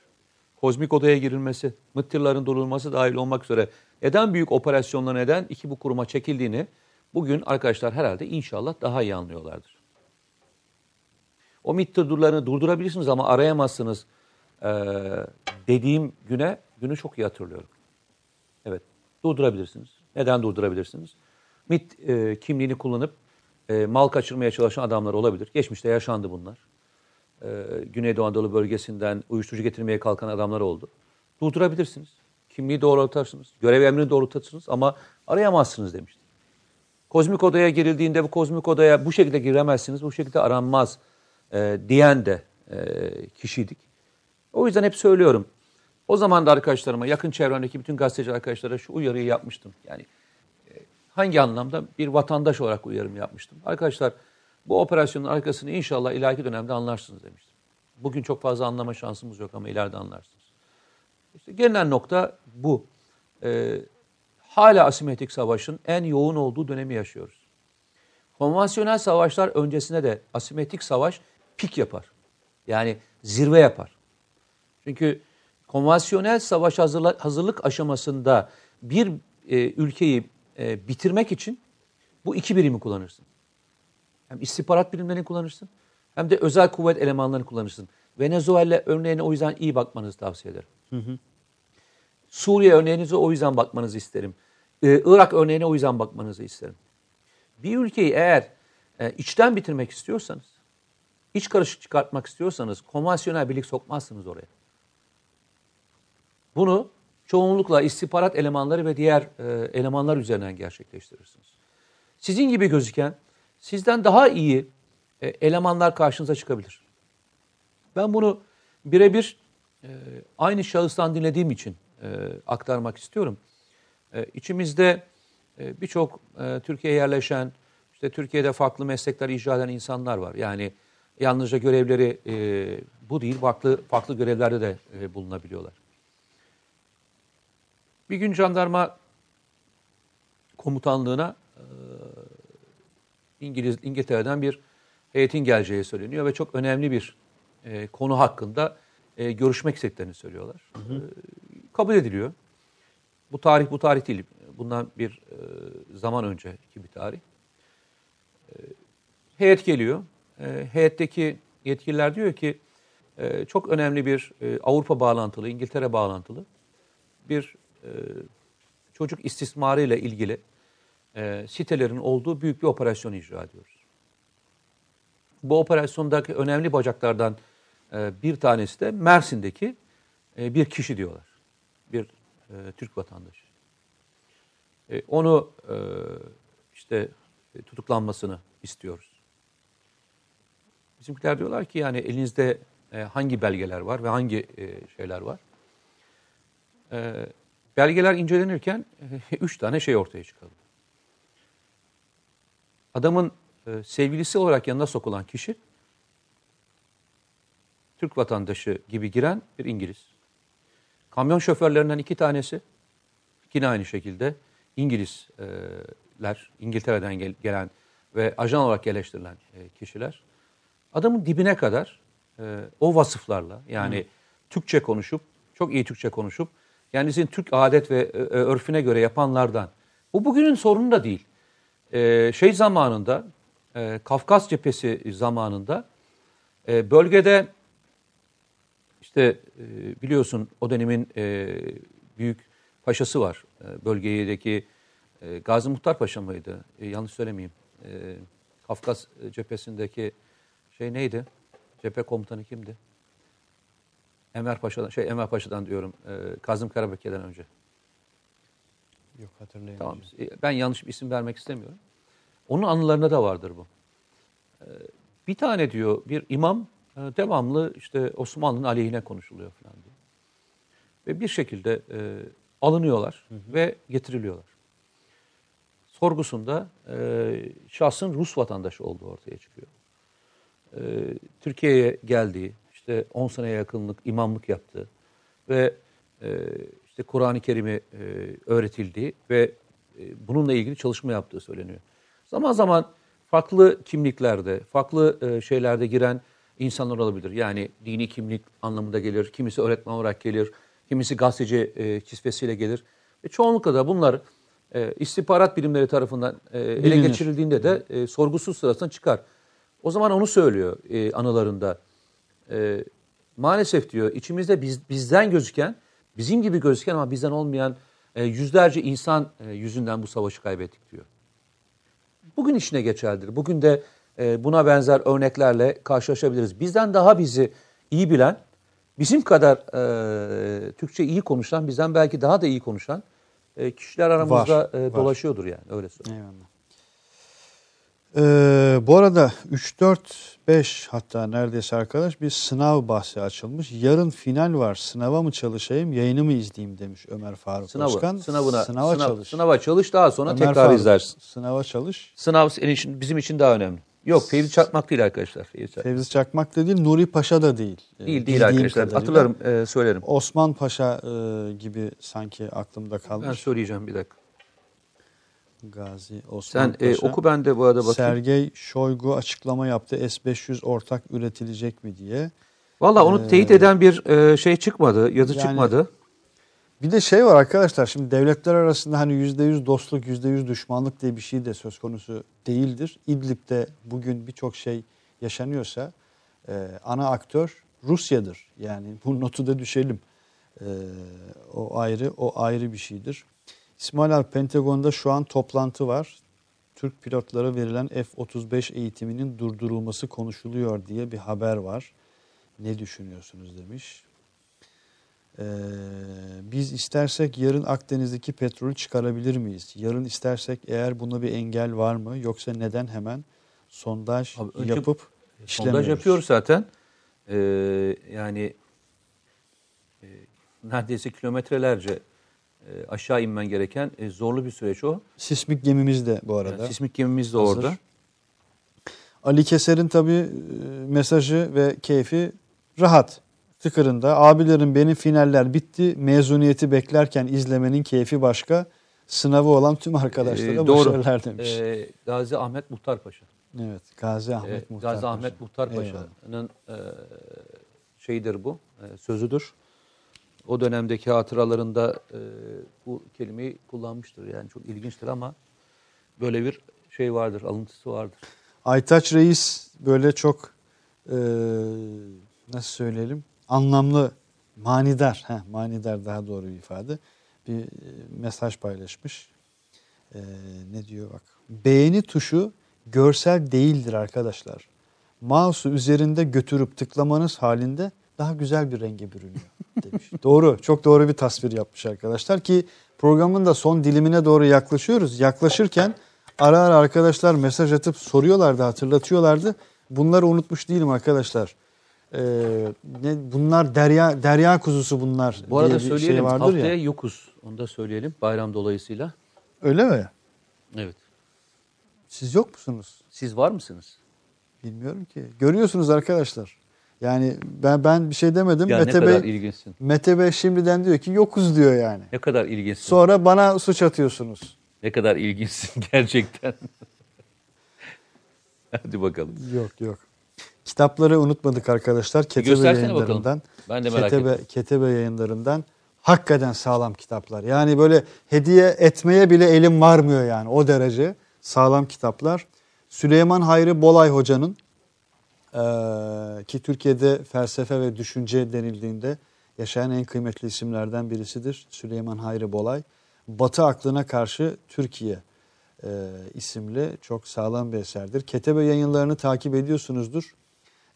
S2: Kozmik odaya girilmesi, mıttırların durulması dahil olmak üzere neden büyük operasyonla neden iki bu kuruma çekildiğini bugün arkadaşlar herhalde inşallah daha iyi anlıyorlardır. O MİT tırlarını durdurabilirsiniz ama arayamazsınız ee, dediğim güne günü çok iyi hatırlıyorum. Evet durdurabilirsiniz. Neden durdurabilirsiniz? MİT e, kimliğini kullanıp e, mal kaçırmaya çalışan adamlar olabilir. Geçmişte yaşandı bunlar. E, Güneydoğu Anadolu bölgesinden uyuşturucu getirmeye kalkan adamlar oldu. Durdurabilirsiniz. Kimliği doğrultarsınız. Görev emrini doğrultarsınız ama arayamazsınız demiştim. Kozmik odaya girildiğinde bu kozmik odaya bu şekilde giremezsiniz, bu şekilde aranmaz e, diyen de e, kişiydik. O yüzden hep söylüyorum. O zaman da arkadaşlarıma, yakın çevremdeki bütün gazeteci arkadaşlara şu uyarıyı yapmıştım. Yani e, hangi anlamda? Bir vatandaş olarak uyarım yapmıştım. Arkadaşlar bu operasyonun arkasını inşallah ileriki dönemde anlarsınız demiştim. Bugün çok fazla anlama şansımız yok ama ileride anlarsınız. İşte gelinen nokta bu. Ee, hala asimetrik savaşın en yoğun olduğu dönemi yaşıyoruz. Konvansiyonel savaşlar öncesinde de asimetrik savaş pik yapar. Yani zirve yapar. Çünkü konvansiyonel savaş hazırla, hazırlık aşamasında bir e, ülkeyi e, bitirmek için bu iki birimi kullanırsın. Hem istihbarat birimlerini kullanırsın hem de özel kuvvet elemanlarını kullanırsın. Venezuela örneğine o yüzden iyi bakmanızı tavsiye ederim. Suriye örneğinize o yüzden bakmanızı isterim. Ee, Irak örneğine o yüzden bakmanızı isterim. Bir ülkeyi eğer e, içten bitirmek istiyorsanız, iç karışık çıkartmak istiyorsanız konvansiyonel birlik sokmazsınız oraya. Bunu çoğunlukla istihbarat elemanları ve diğer e, elemanlar üzerinden gerçekleştirirsiniz. Sizin gibi gözüken, sizden daha iyi e, elemanlar karşınıza çıkabilir. Ben bunu birebir e, aynı şahıstan dinlediğim için e, aktarmak istiyorum. E, içimizde e, birçok e, Türkiye'ye yerleşen, işte Türkiye'de farklı meslekler icra eden insanlar var. Yani yalnızca görevleri e, bu değil, farklı farklı görevlerde de e, bulunabiliyorlar. Bir gün jandarma komutanlığına e, İngiliz İngiltere'den bir heyetin geleceği söyleniyor ve çok önemli bir e, konu hakkında e, görüşmek istediklerini söylüyorlar. Hı hı. E, kabul ediliyor. Bu tarih bu tarih değil. Bundan bir e, zaman önceki bir tarih. E, heyet geliyor. E, heyetteki yetkililer diyor ki e, çok önemli bir e, Avrupa bağlantılı, İngiltere bağlantılı bir e, çocuk istismarı ile ilgili sitelerin olduğu büyük bir operasyon icra ediyoruz. Bu operasyondaki önemli bacaklardan bir tanesi de Mersin'deki bir kişi diyorlar. Bir Türk vatandaşı. Onu işte tutuklanmasını istiyoruz. Bizimkiler diyorlar ki yani elinizde e, hangi belgeler var ve hangi e, şeyler var? E, belgeler incelenirken e, üç tane şey ortaya çıkardı. Adamın e, sevgilisi olarak yanına sokulan kişi Türk vatandaşı gibi giren bir İngiliz. Kamyon şoförlerinden iki tanesi yine aynı şekilde İngilizler, İngiltere'den gel, gelen ve ajan olarak yerleştirilen e, kişiler. Adamın dibine kadar e, o vasıflarla yani Hı. Türkçe konuşup, çok iyi Türkçe konuşup kendisinin Türk adet ve e, örfüne göre yapanlardan. Bu bugünün sorunu da değil. E, şey zamanında, e, Kafkas cephesi zamanında e, bölgede işte e, biliyorsun o dönemin e, büyük paşası var. E, bölgedeki e, Gazi Muhtar Paşa mıydı? E, yanlış söylemeyeyim. E, Kafkas cephesindeki şey neydi? Cephe komutanı kimdi? Enver Paşa'dan, şey Enver Paşa'dan diyorum. E, Kazım Karabekir'den önce.
S1: Yok hatırlayamıyorum.
S2: Tamam. E, ben yanlış bir isim vermek istemiyorum. Onun anılarında da vardır bu. E, bir tane diyor bir imam e, devamlı işte Osmanlı'nın aleyhine konuşuluyor falan diyor. Ve bir şekilde e, alınıyorlar hı hı. ve getiriliyorlar. Sorgusunda e, şahsın Rus vatandaşı olduğu ortaya çıkıyor. E, Türkiye'ye geldiği, işte 10 seneye yakınlık imamlık yaptığı ve e, işte Kur'an-ı Kerim'i e, öğretildiği ve e, bununla ilgili çalışma yaptığı söyleniyor. Zaman zaman farklı kimliklerde, farklı e, şeylerde giren insanlar olabilir. Yani dini kimlik anlamında gelir, kimisi öğretmen olarak gelir, kimisi gazeteci e, kisvesiyle gelir. Ve çoğunlukla da bunlar e, istihbarat birimleri tarafından e, ele
S1: Bilinir.
S2: geçirildiğinde de e, sorgusuz sırasına çıkar. O zaman onu söylüyor e, anılarında. E, maalesef diyor içimizde biz, bizden gözüken, bizim gibi gözüken ama bizden olmayan e, yüzlerce insan e, yüzünden bu savaşı kaybettik diyor. Bugün işine geçerlidir. Bugün de e, buna benzer örneklerle karşılaşabiliriz. Bizden daha bizi iyi bilen, bizim kadar e, Türkçe iyi konuşan, bizden belki daha da iyi konuşan e, kişiler aramızda
S1: Var,
S2: e,
S1: var.
S2: dolaşıyordur yani öyle söyleyeyim.
S1: Eyvallah. Ee, bu arada 3, 4, 5 hatta neredeyse arkadaş bir sınav bahsi açılmış. Yarın final var. Sınava mı çalışayım, yayını mı izleyeyim demiş Ömer Faruk
S2: Sınavı,
S1: Özkan.
S2: sınavına,
S1: Sınava
S2: sınav-
S1: çalış.
S2: Sınava çalış daha sonra
S1: Ömer
S2: tekrar
S1: Faruk,
S2: izlersin.
S1: Sınava çalış.
S2: Sınav senin için, bizim için daha önemli. Yok Fevzi Çakmak değil arkadaşlar. Fevzi Çakmak.
S1: Fevzi Çakmak da değil, Nuri Paşa da değil. Ee,
S2: Değil değil arkadaşlar.
S1: kadarıyla.
S2: Hatırlarım e, söylerim.
S1: Osman Paşa e, gibi sanki aklımda kalmış.
S2: Ben söyleyeceğim bir dakika.
S1: Gazi Osman
S2: Sen e,
S1: Paşa.
S2: oku ben de bu arada bakayım.
S1: Sergey Shoigu açıklama yaptı. S-500 ortak üretilecek mi diye.
S2: Valla onu teyit eden bir e, şey çıkmadı, yazı
S1: Ee, Yani-
S2: çıkmadı.
S1: Bir de şey var arkadaşlar şimdi devletler arasında hani %100 dostluk %100 düşmanlık diye bir şey de söz konusu değildir. İdlib'de bugün birçok şey yaşanıyorsa e, ana aktör Rusya'dır. Yani bu notu da düşelim. E, o ayrı o ayrı bir şeydir. İsmail abi Pentagon'da şu an toplantı var. Türk pilotlara verilen F-35 eğitiminin durdurulması konuşuluyor diye bir haber var. Ne düşünüyorsunuz demiş. Ee, biz istersek yarın Akdeniz'deki petrolü çıkarabilir miyiz? Yarın istersek eğer buna bir engel var mı? Yoksa neden hemen sondaj
S2: Abi önce
S1: yapıp işlemiyoruz?
S2: Sondaj yapıyoruz zaten. E, yani e, neredeyse kilometrelerce e, aşağı inmen gereken e, zorlu bir süreç o.
S1: Sismik gemimiz de bu arada.
S2: Yani sismik gemimiz de
S1: hazır.
S2: orada.
S1: Ali Keser'in tabii e, mesajı ve keyfi rahat. Tıkırında abilerim benim finaller bitti. Mezuniyeti beklerken izlemenin keyfi başka. Sınavı olan tüm arkadaşlara
S2: Ee, doğru.
S1: başarılar demiş.
S2: E, Gazi Ahmet Muhtar Paşa.
S1: evet. Gazi Ahmet Muhtar
S2: Gazi
S1: Paşa.
S2: Ahmet Muhtar. Paşa'nın e, şeyidir bu, e, sözüdür. O dönemdeki hatıralarında e, bu kelimeyi kullanmıştır. Yani çok ilginçtir ama böyle bir şey vardır, alıntısı vardır.
S1: Aytaç Reis böyle çok e, nasıl söyleyelim anlamlı manidar heh, manidar daha doğru bir ifade bir e, mesaj paylaşmış. E, ne diyor bak beğeni tuşu görsel değildir arkadaşlar. Mouse'u üzerinde götürüp tıklamanız halinde daha güzel bir renge bürünüyor demiş. doğru çok doğru bir tasvir yapmış arkadaşlar ki programın da son dilimine doğru yaklaşıyoruz. Yaklaşırken ara ara arkadaşlar mesaj atıp soruyorlardı hatırlatıyorlardı. Bunları unutmuş değilim arkadaşlar. Ee, ne, bunlar derya derya kuzusu bunlar
S2: Bu arada
S1: bir
S2: söyleyelim
S1: şey vardır
S2: haftaya
S1: ya.
S2: yokuz. Onu da söyleyelim bayram dolayısıyla.
S1: Öyle mi?
S2: Evet.
S1: Siz yok musunuz?
S2: Siz var mısınız?
S1: Bilmiyorum ki. Görüyorsunuz arkadaşlar. Yani ben ben bir şey demedim.
S2: Ya ne
S1: Mete
S2: kadar
S1: Bey,
S2: ilginçsin.
S1: Mete Bey şimdiden diyor ki yokuz diyor yani.
S2: Ne kadar ilginçsin.
S1: Sonra bana suç atıyorsunuz.
S2: Ne kadar ilginçsin gerçekten. Hadi bakalım.
S1: Yok yok. Kitapları unutmadık arkadaşlar. Ketebe
S2: göstersene
S1: yayınlarından.
S2: bakalım. Ben de merak
S1: Ketebe,
S2: ettim.
S1: Ketebe yayınlarından. Hakikaten sağlam kitaplar. Yani böyle hediye etmeye bile elim varmıyor yani o derece sağlam kitaplar. Süleyman Hayri Bolay Hoca'nın eee, ki Türkiye'de felsefe ve düşünce denildiğinde yaşayan en kıymetli isimlerden birisidir. Süleyman Hayri Bolay. Batı aklına karşı Türkiye eee, isimli çok sağlam bir eserdir. Ketebe yayınlarını takip ediyorsunuzdur.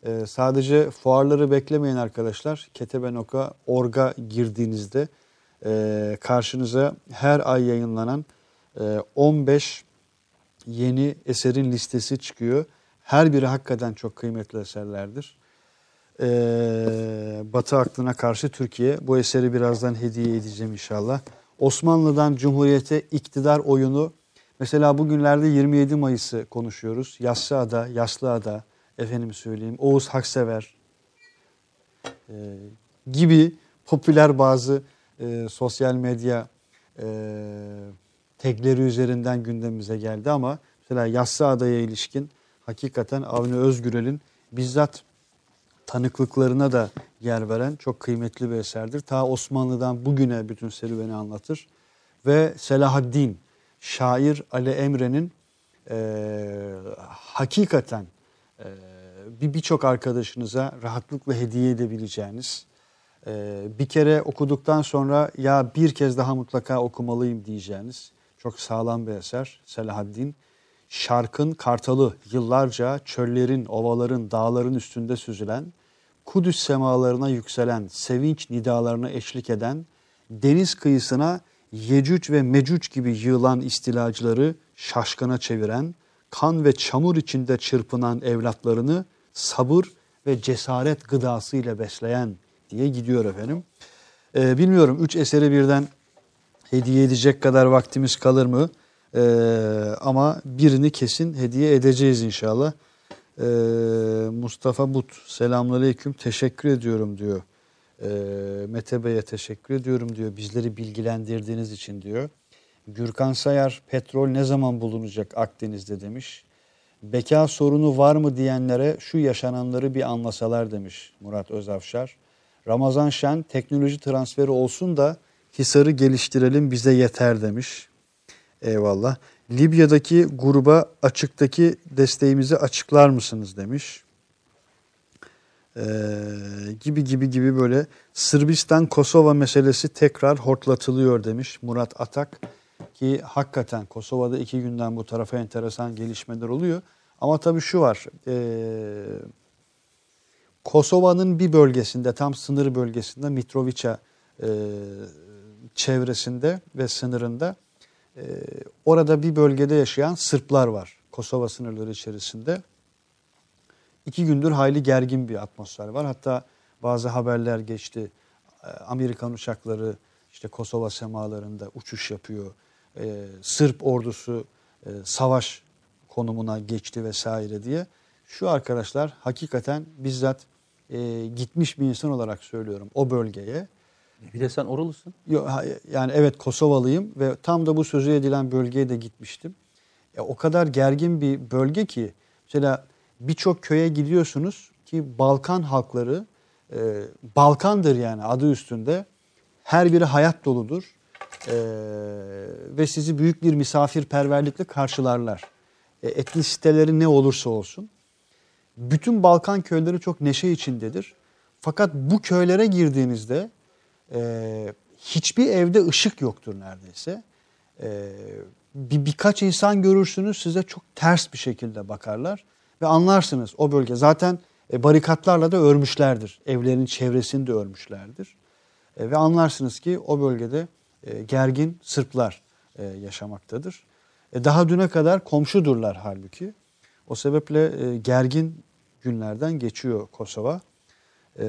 S1: Ee, sadece fuarları beklemeyin arkadaşlar. Ketebe.org'a girdiğinizde e, karşınıza her ay yayınlanan e, 15 yeni eserin listesi çıkıyor. Her biri hakikaten çok kıymetli eserlerdir. Ee, Batı aklına karşı Türkiye. Bu eseri birazdan hediye edeceğim inşallah. Osmanlı'dan Cumhuriyete iktidar oyunu. Mesela bugünlerde 27 Mayıs'ı konuşuyoruz. Yassıada, Yaslıada, efendim söyleyeyim Oğuz Haksever e, gibi popüler bazı e, sosyal medya e, tagleri üzerinden gündemimize geldi ama mesela Yassıada'ya ilişkin hakikaten Avni Özgürel'in bizzat tanıklıklarına da yer veren çok kıymetli bir eserdir. Ta Osmanlı'dan bugüne bütün serüveni anlatır. Ve Selahaddin şair Ali Emre'nin e, hakikaten e, bir birçok arkadaşınıza rahatlıkla hediye edebileceğiniz e, bir kere okuduktan sonra ya bir kez daha mutlaka okumalıyım diyeceğiniz çok sağlam bir eser Selahaddin. Şarkın kartalı yıllarca çöllerin, ovaların, dağların üstünde süzülen, Kudüs semalarına yükselen, sevinç nidalarına eşlik eden, deniz kıyısına Yecüc ve Mecüc gibi yığılan istilacıları şaşkına çeviren, kan ve çamur içinde çırpınan evlatlarını sabır ve cesaret gıdası ile besleyen diye gidiyor efendim. Ee, bilmiyorum üç eseri birden hediye edecek kadar vaktimiz kalır mı? Ee, ama birini kesin hediye edeceğiz inşallah. Ee, Mustafa But selamünaleyküm teşekkür ediyorum diyor. Ee, Mete Bey'e teşekkür ediyorum diyor. Bizleri bilgilendirdiğiniz için diyor. Gürkan Sayar petrol ne zaman bulunacak Akdeniz'de demiş. Beka sorunu var mı diyenlere şu yaşananları bir anlasalar demiş Murat Özavşar. Ramazan Şen teknoloji transferi olsun da Hisar'ı geliştirelim bize yeter demiş. Eyvallah. Libya'daki gruba açıktaki desteğimizi açıklar mısınız demiş. Ee, gibi gibi gibi böyle Sırbistan Kosova meselesi tekrar hortlatılıyor demiş Murat Atak ki hakikaten Kosova'da iki günden bu tarafa enteresan gelişmeler oluyor. Ama tabii şu var ee, Kosova'nın bir bölgesinde tam sınır bölgesinde Mitrovica e, çevresinde ve sınırında e, orada bir bölgede yaşayan Sırplar var Kosova sınırları içerisinde. İki gündür hayli gergin bir atmosfer var. Hatta bazı haberler geçti. E, Amerikan uçakları işte Kosova semalarında uçuş yapıyor. E, Sırp ordusu e, savaş konumuna geçti vesaire diye. Şu arkadaşlar hakikaten bizzat e, gitmiş bir insan olarak söylüyorum o bölgeye.
S2: Bir de sen oralısın.
S1: Yo, Yani evet Kosovalıyım ve tam da bu sözü edilen bölgeye de gitmiştim. E, o kadar gergin bir bölge ki mesela birçok köye gidiyorsunuz ki Balkan halkları e, Balkandır yani adı üstünde. Her biri hayat doludur E, ve sizi büyük bir misafirperverlikle karşılarlar. E, etnisiteleri ne olursa olsun. Bütün Balkan köyleri çok neşe içindedir. Fakat bu köylere girdiğinizde e, hiçbir evde ışık yoktur neredeyse. E, bir birkaç insan görürsünüz size çok ters bir şekilde bakarlar ve anlarsınız o bölge zaten e, barikatlarla da örmüşlerdir. Evlerin çevresini de örmüşlerdir. E, ve anlarsınız ki o bölgede e, gergin Sırplar e, yaşamaktadır. E, daha düne kadar komşudurlar halbuki. O sebeple e, gergin günlerden geçiyor Kosova. E,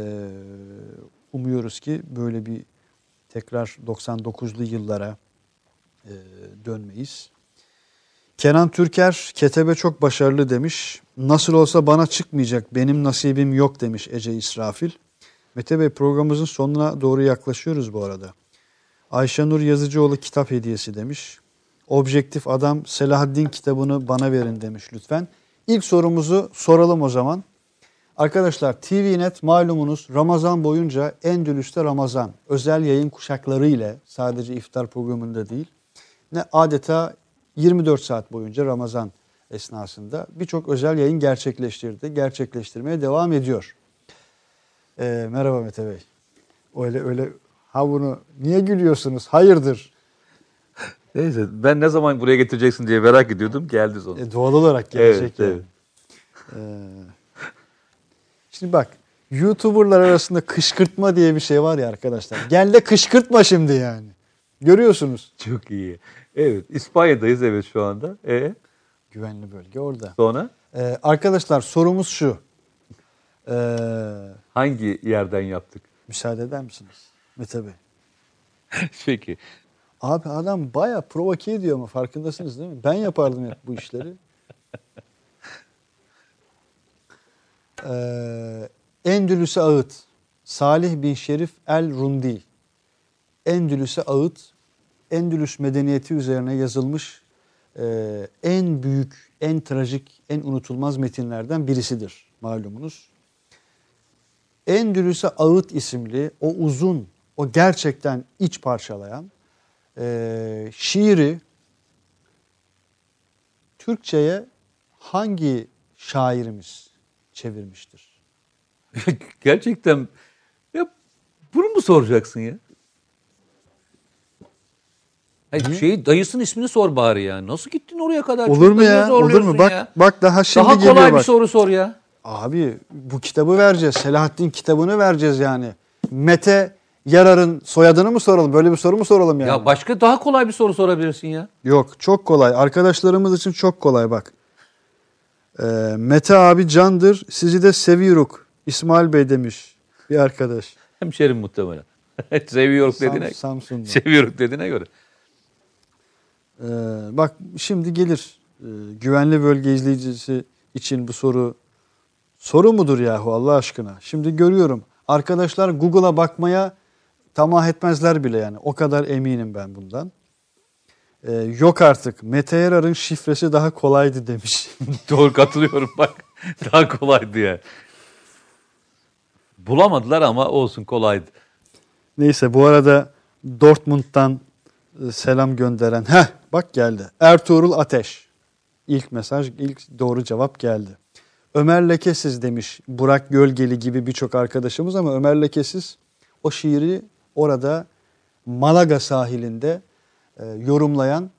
S1: umuyoruz ki böyle bir tekrar 99'lu yıllara e, dönmeyiz. Kenan Türker, Ketebe çok başarılı demiş. Nasıl olsa bana çıkmayacak, benim nasibim yok demiş Ece İsrafil. Mete Bey programımızın sonuna doğru yaklaşıyoruz bu arada. Ayşenur Yazıcıoğlu kitap hediyesi demiş. Objektif adam Selahaddin kitabını bana verin demiş lütfen. İlk sorumuzu soralım o zaman. Arkadaşlar TVNet malumunuz Ramazan boyunca Endülüs'te Ramazan özel yayın kuşakları ile sadece iftar programında değil ne adeta 24 saat boyunca Ramazan esnasında birçok özel yayın gerçekleştirdi. Gerçekleştirmeye devam ediyor. Ee, merhaba Mete Bey. Öyle öyle ha bunu niye gülüyorsunuz? Hayırdır?
S2: Neyse ben ne zaman buraya getireceksin diye merak ediyordum. Geldi sonra.
S1: E, doğal olarak gelecek
S2: Evet,
S1: yani.
S2: evet.
S1: Ee, şimdi bak YouTuber'lar arasında kışkırtma diye bir şey var ya arkadaşlar. Gel de kışkırtma şimdi yani. Görüyorsunuz.
S2: Çok iyi. Evet İspanya'dayız evet şu anda. E
S1: Güvenli bölge orada.
S2: sonra
S1: Ee, arkadaşlar sorumuz şu. Ee,
S2: hangi yerden yaptık?
S1: müsaade eder misiniz? Mete Bey.
S2: Peki.
S1: Abi adam baya provoke ediyor ama farkındasınız değil mi? Ben yapardım hep bu işleri. Ee, Endülüs'e ağıt. Salih bin Şerif el Rundi. Endülüs'e ağıt. Endülüs medeniyeti üzerine yazılmış e, en büyük, en trajik, en unutulmaz metinlerden birisidir malumunuz. Endülüs'e Ağıt isimli o uzun, o gerçekten iç parçalayan e, şiiri Türkçe'ye hangi şairimiz çevirmiştir?
S2: Gerçekten ya bunu mu soracaksın ya? Hayır, şey dayısının ismini sor bari ya. Nasıl gittin oraya kadar?
S1: Olur mu ya? Olur mu? Bak
S2: ya.
S1: bak daha şimdi
S2: Daha
S1: geliyor
S2: kolay
S1: bak.
S2: bir soru sor ya.
S1: Abi bu kitabı vereceğiz. Selahattin kitabını vereceğiz yani. Mete Yarar'ın soyadını mı soralım? Böyle bir soru mu soralım yani?
S2: Ya başka daha kolay bir soru sorabilirsin ya.
S1: Yok çok kolay. Arkadaşlarımız için çok kolay bak. Ee, Mete abi candır. Sizi de seviyoruz. İsmail Bey demiş bir arkadaş.
S2: Hemşerim muhtemelen. Seviyoruz
S1: Sam-
S2: dediğine,
S1: Samsun'da.
S2: seviyoruz dediğine göre.
S1: Ee, bak şimdi gelir Ee, güvenli bölge izleyicisi için bu soru soru mudur yahu Allah aşkına? Şimdi görüyorum arkadaşlar Google'a bakmaya tamah etmezler bile yani o kadar eminim ben bundan. Ee, yok artık Mete Yarar'ın şifresi daha kolaydı demiş.
S2: Doğru katılıyorum bak. Daha kolaydı ya. Bulamadılar ama olsun kolaydı.
S1: Neyse bu arada Dortmund'dan e, selam gönderen. Heh bak geldi. Ertuğrul Ateş. İlk mesaj, ilk doğru cevap geldi. Ömer Lekesiz demiş Burak Gölgeli gibi birçok arkadaşımız ama Ömer Lekesiz o şiiri orada Malaga sahilinde e, yorumlayan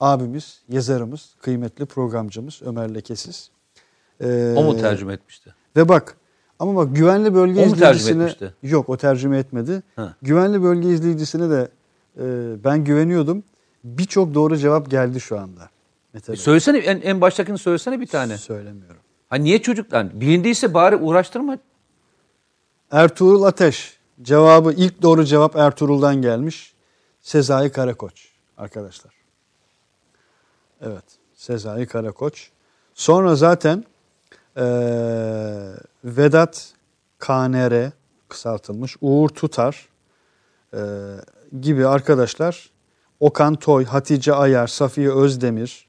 S1: abimiz, yazarımız, kıymetli programcımız Ömer Lekesiz. Ee,
S2: O mu tercüme etmişti?
S1: ve bak ama bak güvenli bölge
S2: O
S1: izleyicisine
S2: etmişti?
S1: yok o tercüme etmedi.
S2: Ha.
S1: Güvenli bölge izleyicisine de e, ben güveniyordum. Birçok doğru cevap geldi şu anda. Mete Bey.
S2: Söylesene en, en baştakini söylesene bir tane.
S1: Söylemiyorum.
S2: Ha niye çocuk lan? Bilindiyse bari uğraştırma.
S1: Ertuğrul Ateş. Cevabı ilk doğru cevap Ertuğrul'dan gelmiş. Sezai Karakoç arkadaşlar. Evet. Sezai Karakoç. Sonra zaten eee, Vedat KNR kısaltılmış. Uğur Tutar eee, gibi arkadaşlar. Okan Toy, Hatice Ayar, Safiye Özdemir,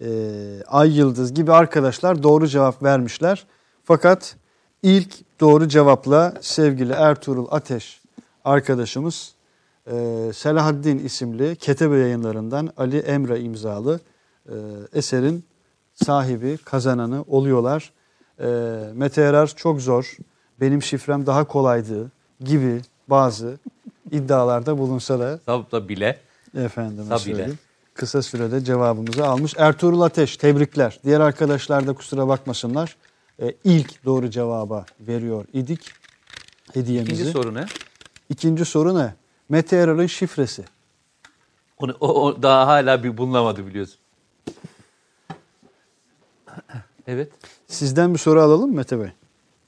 S1: eee, Ay Yıldız gibi arkadaşlar doğru cevap vermişler. Fakat ilk doğru cevapla sevgili Ertuğrul Ateş arkadaşımız eee, Selahaddin isimli Ketebe yayınlarından Ali Emre imzalı eee, eserin sahibi, kazananı oluyorlar. Eee Mete Erar çok zor, benim şifrem daha kolaydı gibi bazı iddialarda bulunsa da
S2: Tabii bile.
S1: efendime
S2: Tabii
S1: söyleyeyim. Kısa sürede cevabımızı almış. Ertuğrul Ateş tebrikler. Diğer arkadaşlar da kusura bakmasınlar. Ee, ilk doğru cevaba veriyor idik hediyemizi.
S2: İkinci soru ne?
S1: İkinci soru ne? Mete Erar'ın şifresi.
S2: Onu, o, o daha hala bir bulunamadı biliyorsun. evet.
S1: Sizden bir soru alalım mı Mete Bey?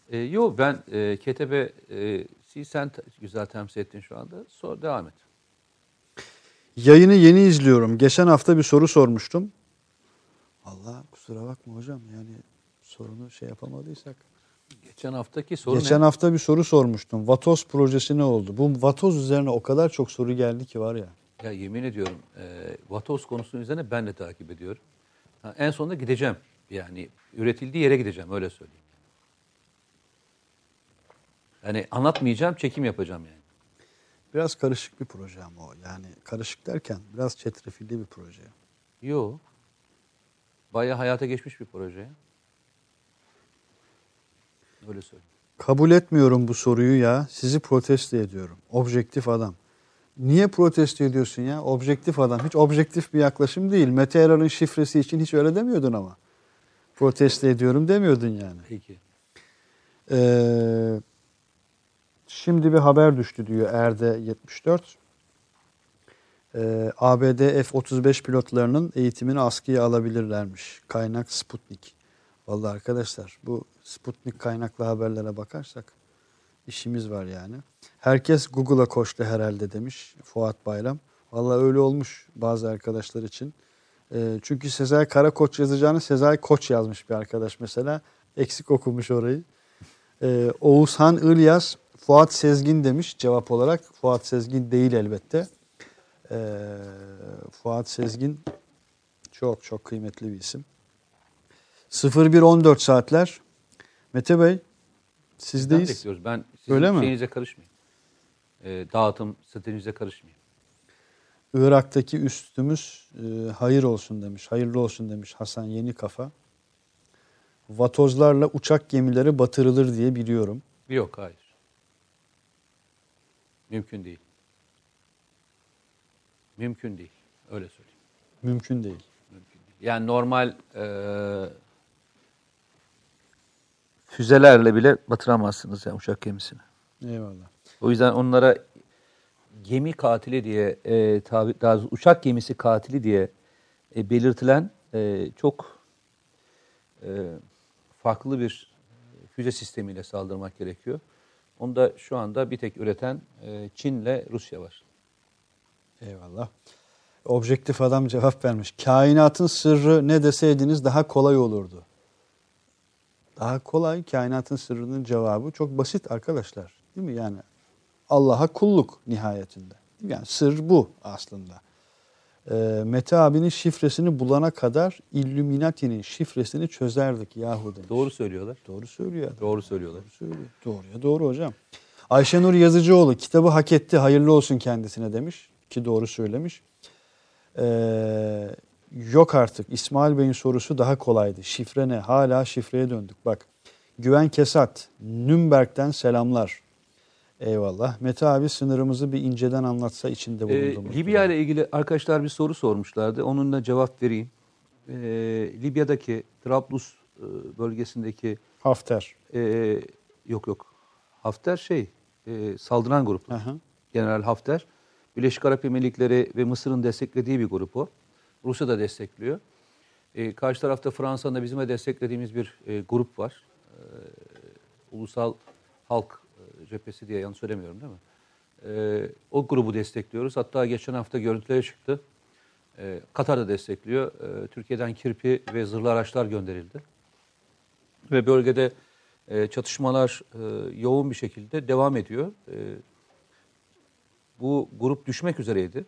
S2: E, yo ben e, Ketebe e, sen güzel temsil ettin şu anda. Sor devam et.
S1: Yayını yeni izliyorum. Geçen hafta bir soru sormuştum. Allah kusura bakma hocam yani sorunu şey yapamadıysak.
S2: Geçen haftaki soru
S1: Geçen
S2: ne?
S1: hafta bir soru sormuştum. Vatoz projesi ne oldu? Bu Vatoz üzerine o kadar çok soru geldi ki var ya.
S2: Ya yemin ediyorum e, Vatoz konusunun üzerine ben de takip ediyorum. Ha, en sonunda gideceğim. Yani üretildiği yere gideceğim öyle söyleyeyim. Yani anlatmayacağım, çekim yapacağım yani.
S1: Biraz karışık bir proje ama o. Yani karışık derken biraz çetrefilli bir proje.
S2: Yo. Bayağı hayata geçmiş bir proje. Öyle söyleyeyim.
S1: Kabul etmiyorum bu soruyu ya. Sizi protesto ediyorum. Objektif adam. Niye protesto ediyorsun ya? Objektif adam. Hiç objektif bir yaklaşım değil. Mete Erar'ın şifresi için hiç öyle demiyordun ama. Protesto ediyorum demiyordun yani.
S2: Peki.
S1: Ee, şimdi bir haber düştü diyor Erde 74. Ee, ABD F-35 pilotlarının eğitimini askıya alabilirlermiş. Kaynak Sputnik. Vallahi arkadaşlar bu Sputnik kaynaklı haberlere bakarsak işimiz var yani. Herkes Google'a koştu herhalde demiş Fuat Bayram. Vallahi öyle olmuş bazı arkadaşlar için. Ee, çünkü Sezai Karakoç yazacağını Sezai Koç yazmış bir arkadaş mesela. Eksik okumuş orayı. Ee, Oğuzhan İlyas Fuat Sezgin demiş cevap olarak. Fuat Sezgin değil elbette. Ee, Fuat Sezgin çok çok kıymetli bir isim. 01.14 saatler. Mete Bey
S2: Sizden
S1: sizdeyiz.
S2: bekliyoruz. Ben sizin
S1: Öyle mi?
S2: şeyinize karışmayayım. Ee, dağıtım stratejinize karışmayayım.
S1: Irak'taki üstümüz e, hayır olsun demiş. Hayırlı olsun demiş Hasan Yeni Kafa. Vatozlarla uçak gemileri batırılır diye biliyorum.
S2: Yok hayır. Mümkün değil. Mümkün değil. Öyle söyleyeyim.
S1: Mümkün değil.
S2: Mümkün değil. Yani normal e, füzelerle bile batıramazsınız yani uçak gemisini.
S1: Eyvallah.
S2: O yüzden onlara gemi katili diye e, tabi, daha uçak gemisi katili diye e, belirtilen e, çok e, farklı bir füze sistemiyle saldırmak gerekiyor. Onu da şu anda bir tek üreten e, Çin'le Rusya var.
S1: Eyvallah. Objektif adam cevap vermiş. Kainatın sırrı ne deseydiniz daha kolay olurdu. Daha kolay kainatın sırrının cevabı çok basit arkadaşlar. Değil mi? Yani Allah'a kulluk nihayetinde. Yani sır bu aslında. Ee, Mete abinin şifresini bulana kadar Illuminati'nin şifresini çözerdik yahu demiş.
S2: Doğru söylüyorlar.
S1: Doğru söylüyor. adam.
S2: Doğru söylüyorlar.
S1: Söylüyor. Doğruya doğru hocam. Ayşenur Yazıcıoğlu kitabı hak etti hayırlı olsun kendisine demiş. Ki doğru söylemiş. Ee, yok artık İsmail Bey'in sorusu daha kolaydı. Şifre ne? Hala şifreye döndük. Bak Güven Kesat Nürnberg'den selamlar. Eyvallah. Mete abi sınırımızı bir inceden anlatsa içinde
S2: Ee,
S1: bulunduğumuz.
S2: Libya ile ilgili arkadaşlar bir soru sormuşlardı. Onunla cevap vereyim. Ee, Libya'daki Trablus e, bölgesindeki
S1: Hafter.
S2: e, yok yok Hafter şey e, saldıran grup. General Hafter. Birleşik Arap Emirlikleri ve Mısır'ın desteklediği bir grup o. Rusya da destekliyor. E, karşı tarafta Fransa'nın da bizim de desteklediğimiz bir e, grup var. E, Ulusal Halk e, Cephesi diye yanlış söylemiyorum değil mi? E, o grubu destekliyoruz. Hatta geçen hafta görüntüleri çıktı. E, Katar da destekliyor. E, Türkiye'den kirpi ve zırhlı araçlar gönderildi. Ve bölgede e, çatışmalar e, yoğun bir şekilde devam ediyor. E, bu grup düşmek üzereydi.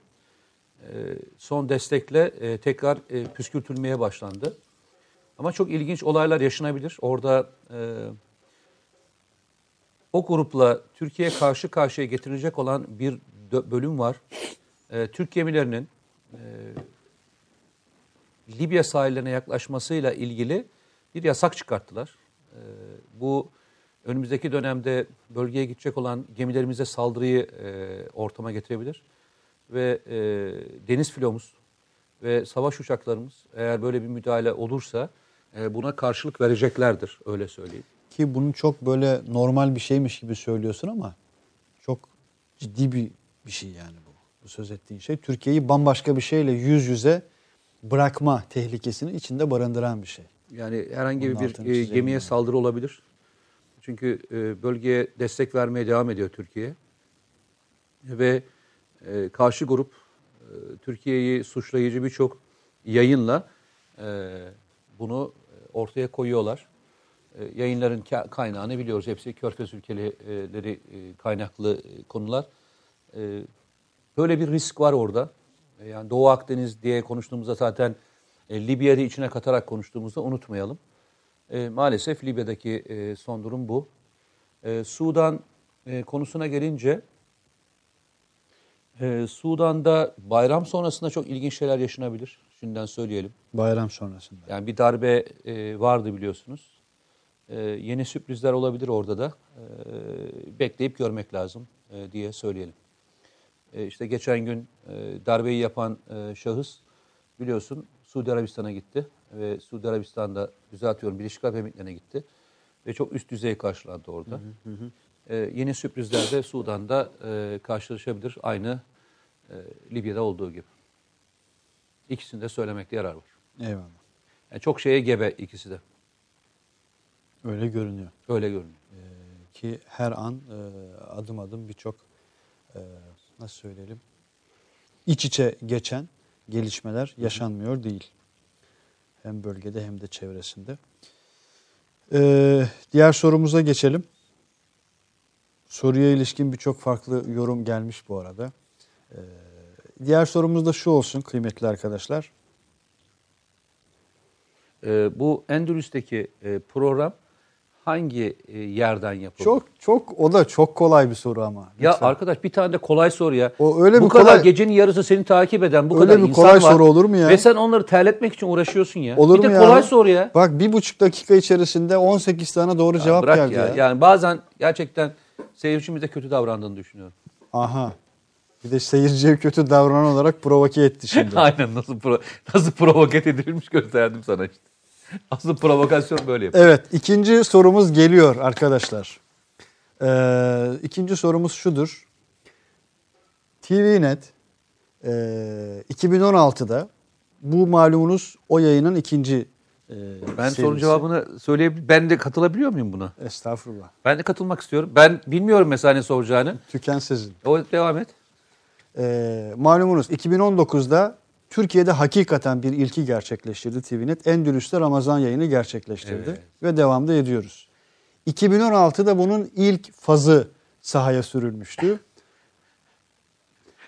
S2: E, son destekle e, tekrar e, püskürtülmeye başlandı. Ama çok ilginç olaylar yaşanabilir. Orada e, o grupla Türkiye karşı karşıya getirilecek olan bir bölüm var. Türk gemilerinin Libya sahillerine yaklaşmasıyla ilgili bir yasak çıkarttılar. Bu önümüzdeki dönemde bölgeye gidecek olan gemilerimize saldırıyı ortama getirebilir. Ve e, deniz filomuz ve savaş uçaklarımız eğer böyle bir müdahale olursa e, buna karşılık vereceklerdir öyle söyleyeyim.
S1: Ki bunu çok böyle normal bir şeymiş gibi söylüyorsun ama çok ciddi bir bir şey yani bu. Bu söz ettiğin şey Türkiye'yi bambaşka bir şeyle yüz yüze bırakma tehlikesini içinde barındıran bir şey.
S2: Yani herhangi
S1: Bunun
S2: bir e, gemiye
S1: yani.
S2: saldırı olabilir. Çünkü e, bölgeye destek vermeye devam ediyor Türkiye. Ve e, karşı grup e, Türkiye'yi suçlayıcı birçok yayınla e, bunu ortaya koyuyorlar. E, yayınların ka- kaynağını biliyoruz. Hepsi Körfez ülkeleri e, kaynaklı e, konular. E, böyle bir risk var orada. E, yani Doğu Akdeniz diye konuştuğumuzda zaten e, Libya'yı içine katarak konuştuğumuzda unutmayalım. E, maalesef Libya'daki e, son durum bu. E, Sudan e, konusuna gelince e, Sudan'da bayram sonrasında çok ilginç şeyler yaşanabilir. Şimdiden söyleyelim.
S1: Bayram sonrasında.
S2: Yani bir darbe e, vardı biliyorsunuz. E, yeni sürprizler olabilir orada da. E, bekleyip görmek lazım e, diye söyleyelim. E, işte geçen gün e, darbeyi yapan e, şahıs biliyorsun Suudi Arabistan'a gitti. Ve Suudi Arabistan'da düzeltiyorum Birleşik Arap Emirlikleri'ne gitti. Ve çok üst düzey karşılandı orada. E, yeni sürprizler de Sudan'da e, karşılaşabilir. Aynı e, Libya'da olduğu gibi. İkisini de söylemekte yarar var.
S1: Eyvallah.
S2: Yani çok şeye gebe ikisi de.
S1: Öyle görünüyor.
S2: Öyle görünüyor.
S1: Ki her an e, adım adım birçok e, nasıl söyleyelim iç içe geçen gelişmeler yaşanmıyor değil. Hem bölgede hem de çevresinde. E, diğer sorumuza geçelim. Soruya ilişkin birçok farklı yorum gelmiş bu arada. E, diğer sorumuz da şu olsun kıymetli arkadaşlar.
S2: Ee, bu Endülüs'teki e, program hangi e, yerden yapılır?
S1: Çok çok o da çok kolay bir soru ama.
S2: Ya
S1: Lütfen.
S2: arkadaş bir tane de kolay soru ya.
S1: O öyle
S2: bu
S1: bir
S2: kadar
S1: kolay-
S2: gecenin yarısı seni takip eden bu
S1: Öyle
S2: kadar
S1: bir
S2: insan
S1: kolay
S2: var.
S1: soru olur mu ya?
S2: Ve sen onları terletmek için uğraşıyorsun ya.
S1: Olur
S2: bir de
S1: mu ya?
S2: kolay soru ya.
S1: Bak bir buçuk dakika içerisinde 18 tane doğru cevap
S2: Bırak
S1: geldi
S2: ya.
S1: ya.
S2: Yani bazen gerçekten seyircimize kötü davrandığını düşünüyorum.
S1: Aha. Bir de seyirciye kötü davranan olarak provoke etti şimdi.
S2: Aynen nasıl pro, nasıl provoke edilmiş gösterdim sana işte. Asıl provokasyon böyle yapıyor.
S1: Evet ikinci sorumuz geliyor arkadaşlar. Ee, ikinci sorumuz şudur. TVNet e, 2016'da bu malumunuz o yayının ikinci e,
S2: Ben
S1: serisi.
S2: sorun cevabını söyleyip ben de katılabiliyor muyum buna?
S1: Estağfurullah.
S2: Ben de katılmak istiyorum. Ben bilmiyorum mesela ne soracağını.
S1: Tükensizin.
S2: O devam et.
S1: Ee, malumunuz 2019'da Türkiye'de hakikaten bir ilki gerçekleştirdi TVNet. Endülüs'te Ramazan yayını gerçekleştirdi
S2: Evet.
S1: ve devamda ediyoruz. 2016'da bunun ilk fazı sahaya sürülmüştü.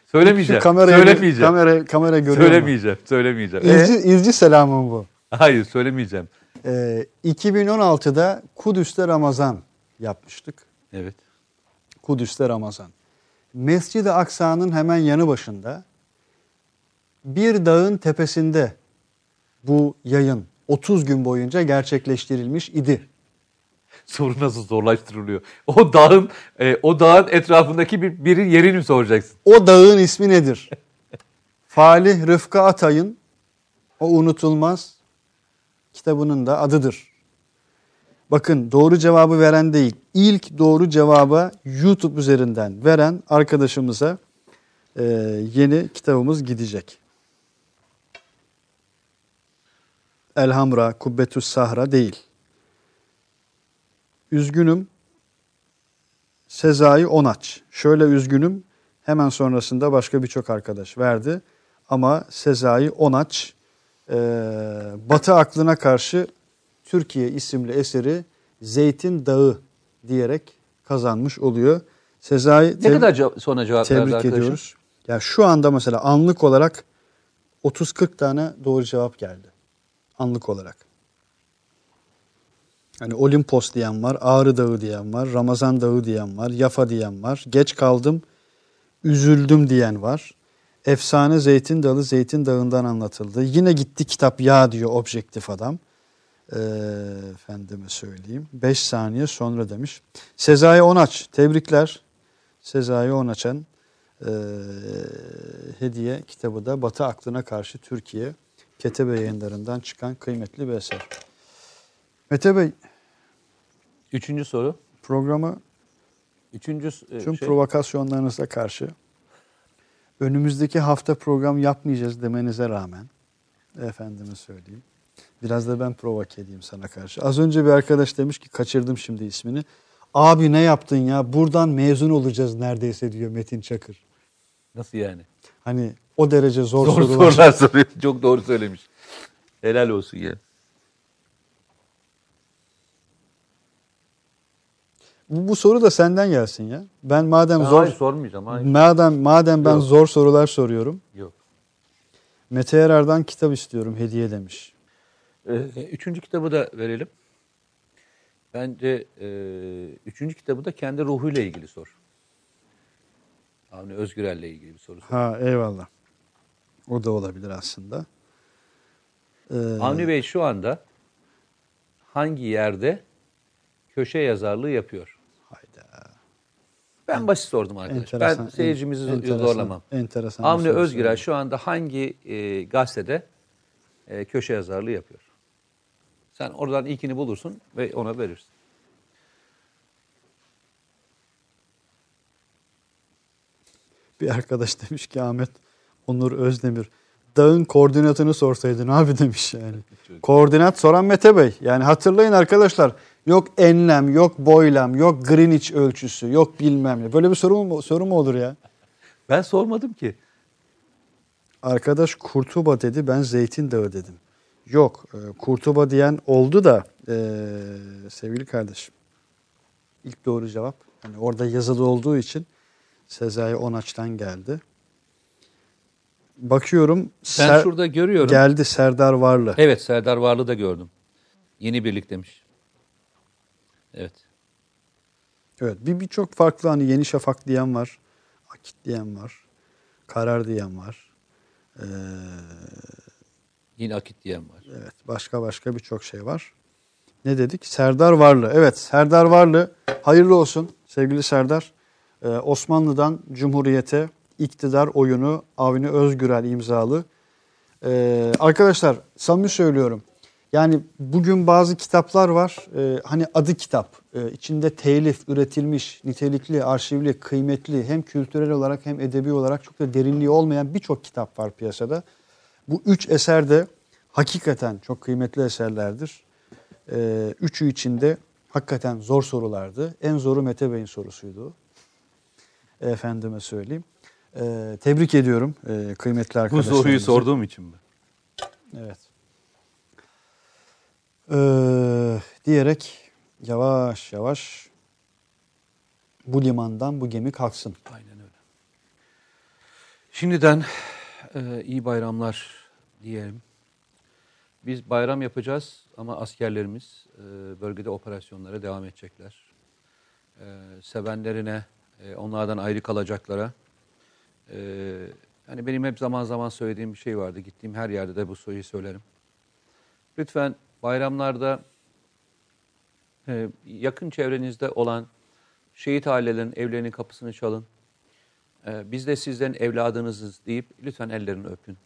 S2: Söylemeyeceğim.
S1: Şu kameraya,
S2: söylemeyeceğim.
S1: Kamera, kamera görüyor mu?
S2: söylemeyeceğim. Söylemeyeceğim.
S1: İzci,
S2: Ee?
S1: izci selamım bu.
S2: Hayır söylemeyeceğim.
S1: Ee, 2016'da Kudüs'te Ramazan yapmıştık.
S2: Evet.
S1: Kudüs'te Ramazan. Mescid-i Aksa'nın hemen yanı başında bir dağın tepesinde bu yayın 30 gün boyunca gerçekleştirilmiş idi.
S2: Soru nasıl zorlaştırılıyor? O dağın e, o dağın etrafındaki bir biri yerini mi soracaksın?
S1: O dağın ismi nedir? Falih Rıfkı Atay'ın o unutulmaz kitabının da adıdır. Bakın doğru cevabı veren değil, ilk doğru cevaba YouTube üzerinden veren arkadaşımıza e, yeni kitabımız gidecek. Elhamra, Kubbetüs Sahra değil. Üzgünüm, Sezai Onaç. Şöyle üzgünüm, hemen sonrasında başka birçok arkadaş verdi. Ama Sezai Onaç, e, Batı aklına karşı Türkiye isimli eseri Zeytin Dağı diyerek kazanmış oluyor. Sezai
S2: Ne kadar ce- sonra cevap verdi
S1: tebrik
S2: arkadaşım?
S1: ediyoruz. Ya şu anda mesela anlık olarak 30-40 tane doğru cevap geldi. Anlık olarak. Hani Olimpos diyen var, Ağrı Dağı diyen var, Ramazan Dağı diyen var, Yafa diyen var, geç kaldım, üzüldüm diyen var. Efsane Zeytin Dalı Zeytin Dağı'ndan anlatıldı. Yine gitti kitap ya diyor objektif adam. Ee, efendime söyleyeyim. 5 saniye sonra demiş. Sezai Onaç tebrikler. Sezai Onaç'ın e, hediye kitabı da Batı Aklına Karşı Türkiye Ketebe yayınlarından çıkan kıymetli bir eser. Mete Bey
S2: Üçüncü soru.
S1: programı
S2: Üçüncü e,
S1: tüm
S2: şey.
S1: provokasyonlarınıza karşı önümüzdeki hafta program yapmayacağız demenize rağmen efendime söyleyeyim. Biraz da ben provoke edeyim sana karşı. Az önce bir arkadaş demiş ki kaçırdım şimdi ismini. Abi ne yaptın ya? Buradan mezun olacağız neredeyse diyor Metin Çakır.
S2: Nasıl yani?
S1: Hani o derece zor,
S2: Zor
S1: sorular.
S2: sorular soruyor. Çok doğru söylemiş. Helal olsun ya.
S1: Bu, bu soru da senden gelsin ya. Ben madem
S2: Ben
S1: zor
S2: hayır sormayacağım. Hayır.
S1: madem madem ben
S2: Yok.
S1: zor sorular soruyorum.
S2: Yok.
S1: Mete Yarar'dan kitap istiyorum hediye demiş.
S2: Ee, üçüncü kitabı da verelim. Bence e, üçüncü kitabı da kendi ruhuyla ilgili sor. Avni Özgürel'le ilgili bir soru sor.
S1: Ha eyvallah. O da olabilir aslında. Ee,
S2: Avni Bey şu anda hangi yerde köşe yazarlığı yapıyor?
S1: hayda.
S2: Ben basit sordum arkadaş. Ben seyircimizi
S1: en- enteresan-
S2: zorlamam.
S1: Enteresan
S2: Avni Özgürel şu anda hangi e, gazetede e, köşe yazarlığı yapıyor? Sen oradan ilkini bulursun ve ona verirsin.
S1: Bir arkadaş demiş ki Ahmet Onur Özdemir dağın koordinatını sorsaydın abi demiş yani. Koordinat soran Mete Bey. Yani hatırlayın arkadaşlar. Yok enlem, yok boylam, yok Greenwich ölçüsü, yok bilmem ne. Böyle bir soru mu, soru mu olur ya?
S2: Ben sormadım ki.
S1: Arkadaş Kurtuba dedi ben Zeytin Dağı dedim. Yok e, Kurtuba diyen oldu da e, sevgili kardeşim. İlk doğru cevap. Hani orada yazılı olduğu için Sezai Onaç'tan geldi. Bakıyorum
S2: Ben
S1: Ser-
S2: şurada görüyorum.
S1: geldi Serdar Varlı.
S2: Evet Serdar Varlı da gördüm. Yeni birlik demiş. Evet.
S1: Evet bir birçok farklı hani Yeni Şafak diyen var. Akit diyen var. Karar diyen var. Ee,
S2: Yine akit diyen var.
S1: evet başka başka birçok şey var. Ne dedik? Serdar Varlı. Evet Serdar Varlı hayırlı olsun sevgili Serdar. Ee, Osmanlı'dan Cumhuriyete iktidar oyunu Avni Özgürel imzalı. Ee, arkadaşlar samimi söylüyorum. Yani bugün bazı kitaplar var. Ee, hani adı kitap. Ee, içinde telif, üretilmiş, nitelikli, arşivli, kıymetli hem kültürel olarak hem edebi olarak çok da derinliği olmayan birçok kitap var piyasada. Bu üç eser de hakikaten çok kıymetli eserlerdir. Ee, üçü içinde hakikaten zor sorulardı. En zoru Mete Bey'in sorusuydu. Efendime söyleyeyim. Ee, tebrik ediyorum e, kıymetli
S2: Bu
S1: arkadaşlarımızı.
S2: soruyu sorduğum için mi?
S1: Evet. Ee, diyerek yavaş yavaş bu limandan bu gemi kalksın.
S2: Aynen öyle. Şimdiden e, iyi bayramlar diyelim. Biz bayram yapacağız ama askerlerimiz e, bölgede operasyonlara devam edecekler. E, sevenlerine, e, onlardan ayrı kalacaklara. E, hani benim hep zaman zaman söylediğim bir şey vardı. Gittiğim her yerde de bu soruyu söylerim. Lütfen bayramlarda e, yakın çevrenizde olan şehit ailelerin evlerinin kapısını çalın. Ee, biz de sizlerin evladınızız deyip lütfen ellerini öpün.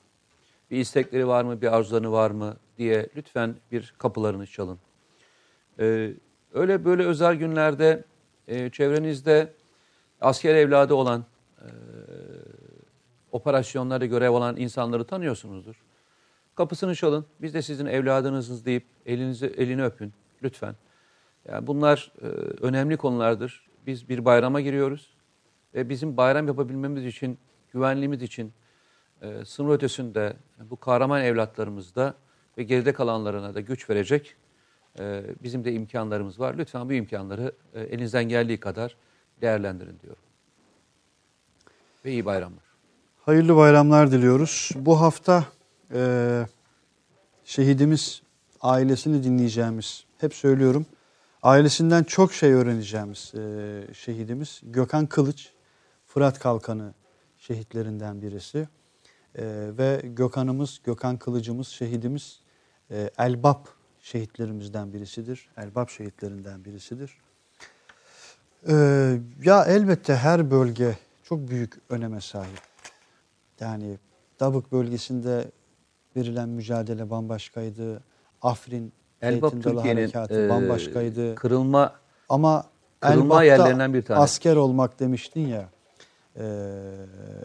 S2: Bir istekleri var mı, bir arzuları var mı diye lütfen bir kapılarını çalın. Ee, öyle böyle özel günlerde e, çevrenizde asker evladı olan, e, operasyonlarda görev alan insanları tanıyorsunuzdur. Kapısını çalın, biz de sizin evladınızız deyip elinizi elini öpün lütfen. Yani bunlar e, önemli konulardır. Biz bir bayrama giriyoruz ve bizim bayram yapabilmemiz için, güvenliğimiz için e, sınır ötesinde bu kahraman evlatlarımızda ve geride kalanlarına da güç verecek e, bizim de imkanlarımız var. Lütfen bu imkanları e, elinizden geldiği kadar değerlendirin diyorum. Ve iyi bayramlar.
S1: Hayırlı bayramlar diliyoruz. Bu hafta e, şehidimiz ailesini dinleyeceğimiz, hep söylüyorum, ailesinden çok şey öğreneceğimiz e, şehidimiz Gökhan Kılıç, Fırat Kalkanı şehitlerinden birisi. E, ve Gökhan'ımız, Gökhan Kılıcımız, şehidimiz e, Elbap şehitlerimizden birisidir. Elbap şehitlerinden birisidir. Ee, ya elbette her bölge çok büyük öneme sahip. Yani Dabık bölgesinde verilen mücadele bambaşkaydı. Afrin,
S2: Elbap Türkiye'nin e,
S1: bambaşkaydı.
S2: kırılma
S1: Ama
S2: kırılma
S1: Elbap'ta
S2: yerlerinden bir tanesi.
S1: asker olmak demiştin ya. E,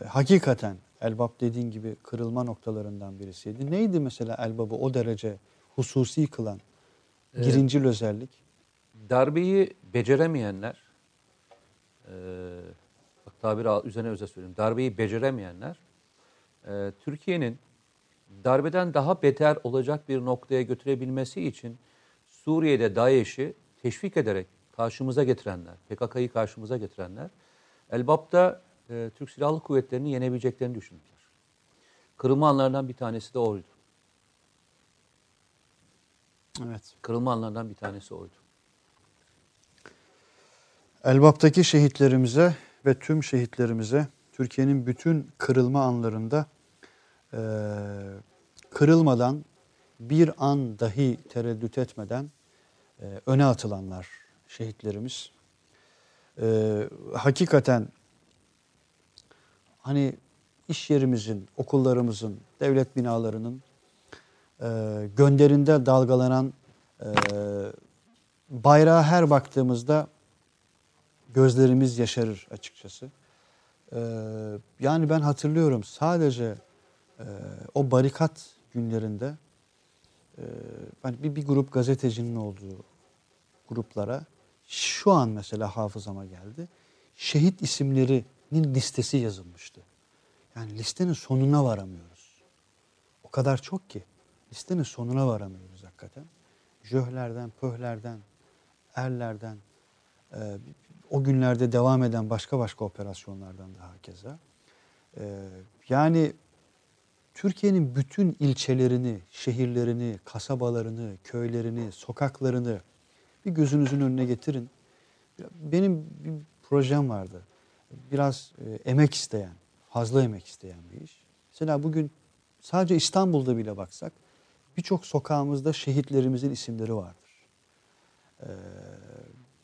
S1: hakikaten Elbap dediğin gibi kırılma noktalarından birisiydi. Neydi mesela Elbap'ı o derece hususi kılan birincil özellik?
S2: darbeyi beceremeyenler, e, bak tabiri üzerine öze söyleyeyim, darbeyi beceremeyenler, e, Türkiye'nin darbeden daha beter olacak bir noktaya götürebilmesi için Suriye'de DAEŞ'i teşvik ederek karşımıza getirenler, PKK'yı karşımıza getirenler, Elbap'ta e, Türk Silahlı Kuvvetleri'ni yenebileceklerini düşündüler. Kırılma anlarından bir tanesi de oydu.
S1: Evet.
S2: Kırılma anlarından bir tanesi oydu.
S1: Elbap'taki şehitlerimize ve tüm şehitlerimize Türkiye'nin bütün kırılma anlarında eee, kırılmadan bir an dahi tereddüt etmeden eee, öne atılanlar şehitlerimiz. Eee, hakikaten hani iş yerimizin, okullarımızın, devlet binalarının eee, gönderinde dalgalanan eee bayrağa her baktığımızda gözlerimiz yaşarır açıkçası. Ee, yani ben hatırlıyorum sadece e, o barikat günlerinde e, hani bir, bir grup gazetecinin olduğu gruplara şu an mesela hafızama geldi. Şehit isimlerinin listesi yazılmıştı. Yani listenin sonuna varamıyoruz. O kadar çok ki listenin sonuna varamıyoruz hakikaten. Jöhlerden, pöhlerden, erlerden, e, o günlerde devam eden başka başka operasyonlardan daha keza. E, yani Türkiye'nin bütün ilçelerini, şehirlerini, kasabalarını, köylerini, sokaklarını bir gözünüzün önüne getirin. Benim bir projem vardı. Biraz e, emek isteyen, fazla emek isteyen bir iş. Mesela bugün sadece İstanbul'da bile baksak birçok sokağımızda şehitlerimizin isimleri vardır. Ee,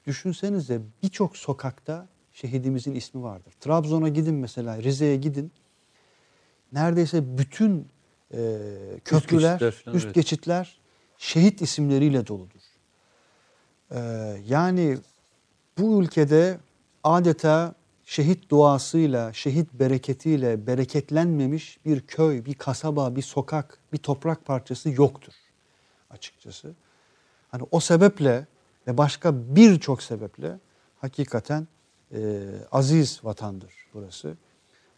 S1: düşünsenize birçok sokakta şehidimizin ismi vardır. Trabzon'a gidin mesela, Rize'ye gidin. Neredeyse bütün e, köprüler,
S2: geçitler
S1: üst,
S2: evet.
S1: geçitler şehit isimleriyle doludur. Ee, yani bu ülkede adeta şehit duasıyla, şehit bereketiyle bereketlenmemiş bir köy, bir kasaba, bir sokak, bir toprak parçası yoktur açıkçası. Hani o sebeple ve başka birçok sebeple hakikaten e, aziz vatandır burası.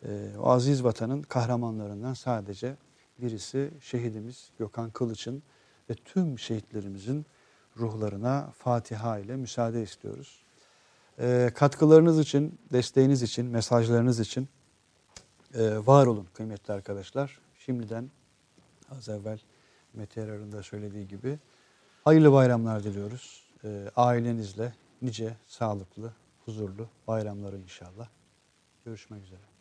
S1: E, o aziz vatanın kahramanlarından sadece birisi şehidimiz Gökhan Kılıç'ın ve tüm şehitlerimizin ruhlarına Fatiha ile müsaade istiyoruz. E, katkılarınız için, desteğiniz için, mesajlarınız için e, var olun kıymetli arkadaşlar. Şimdiden az evvel Mete Yarar'ın da söylediği gibi hayırlı bayramlar diliyoruz. E, ailenizle nice sağlıklı, huzurlu bayramları inşallah. Görüşmek üzere.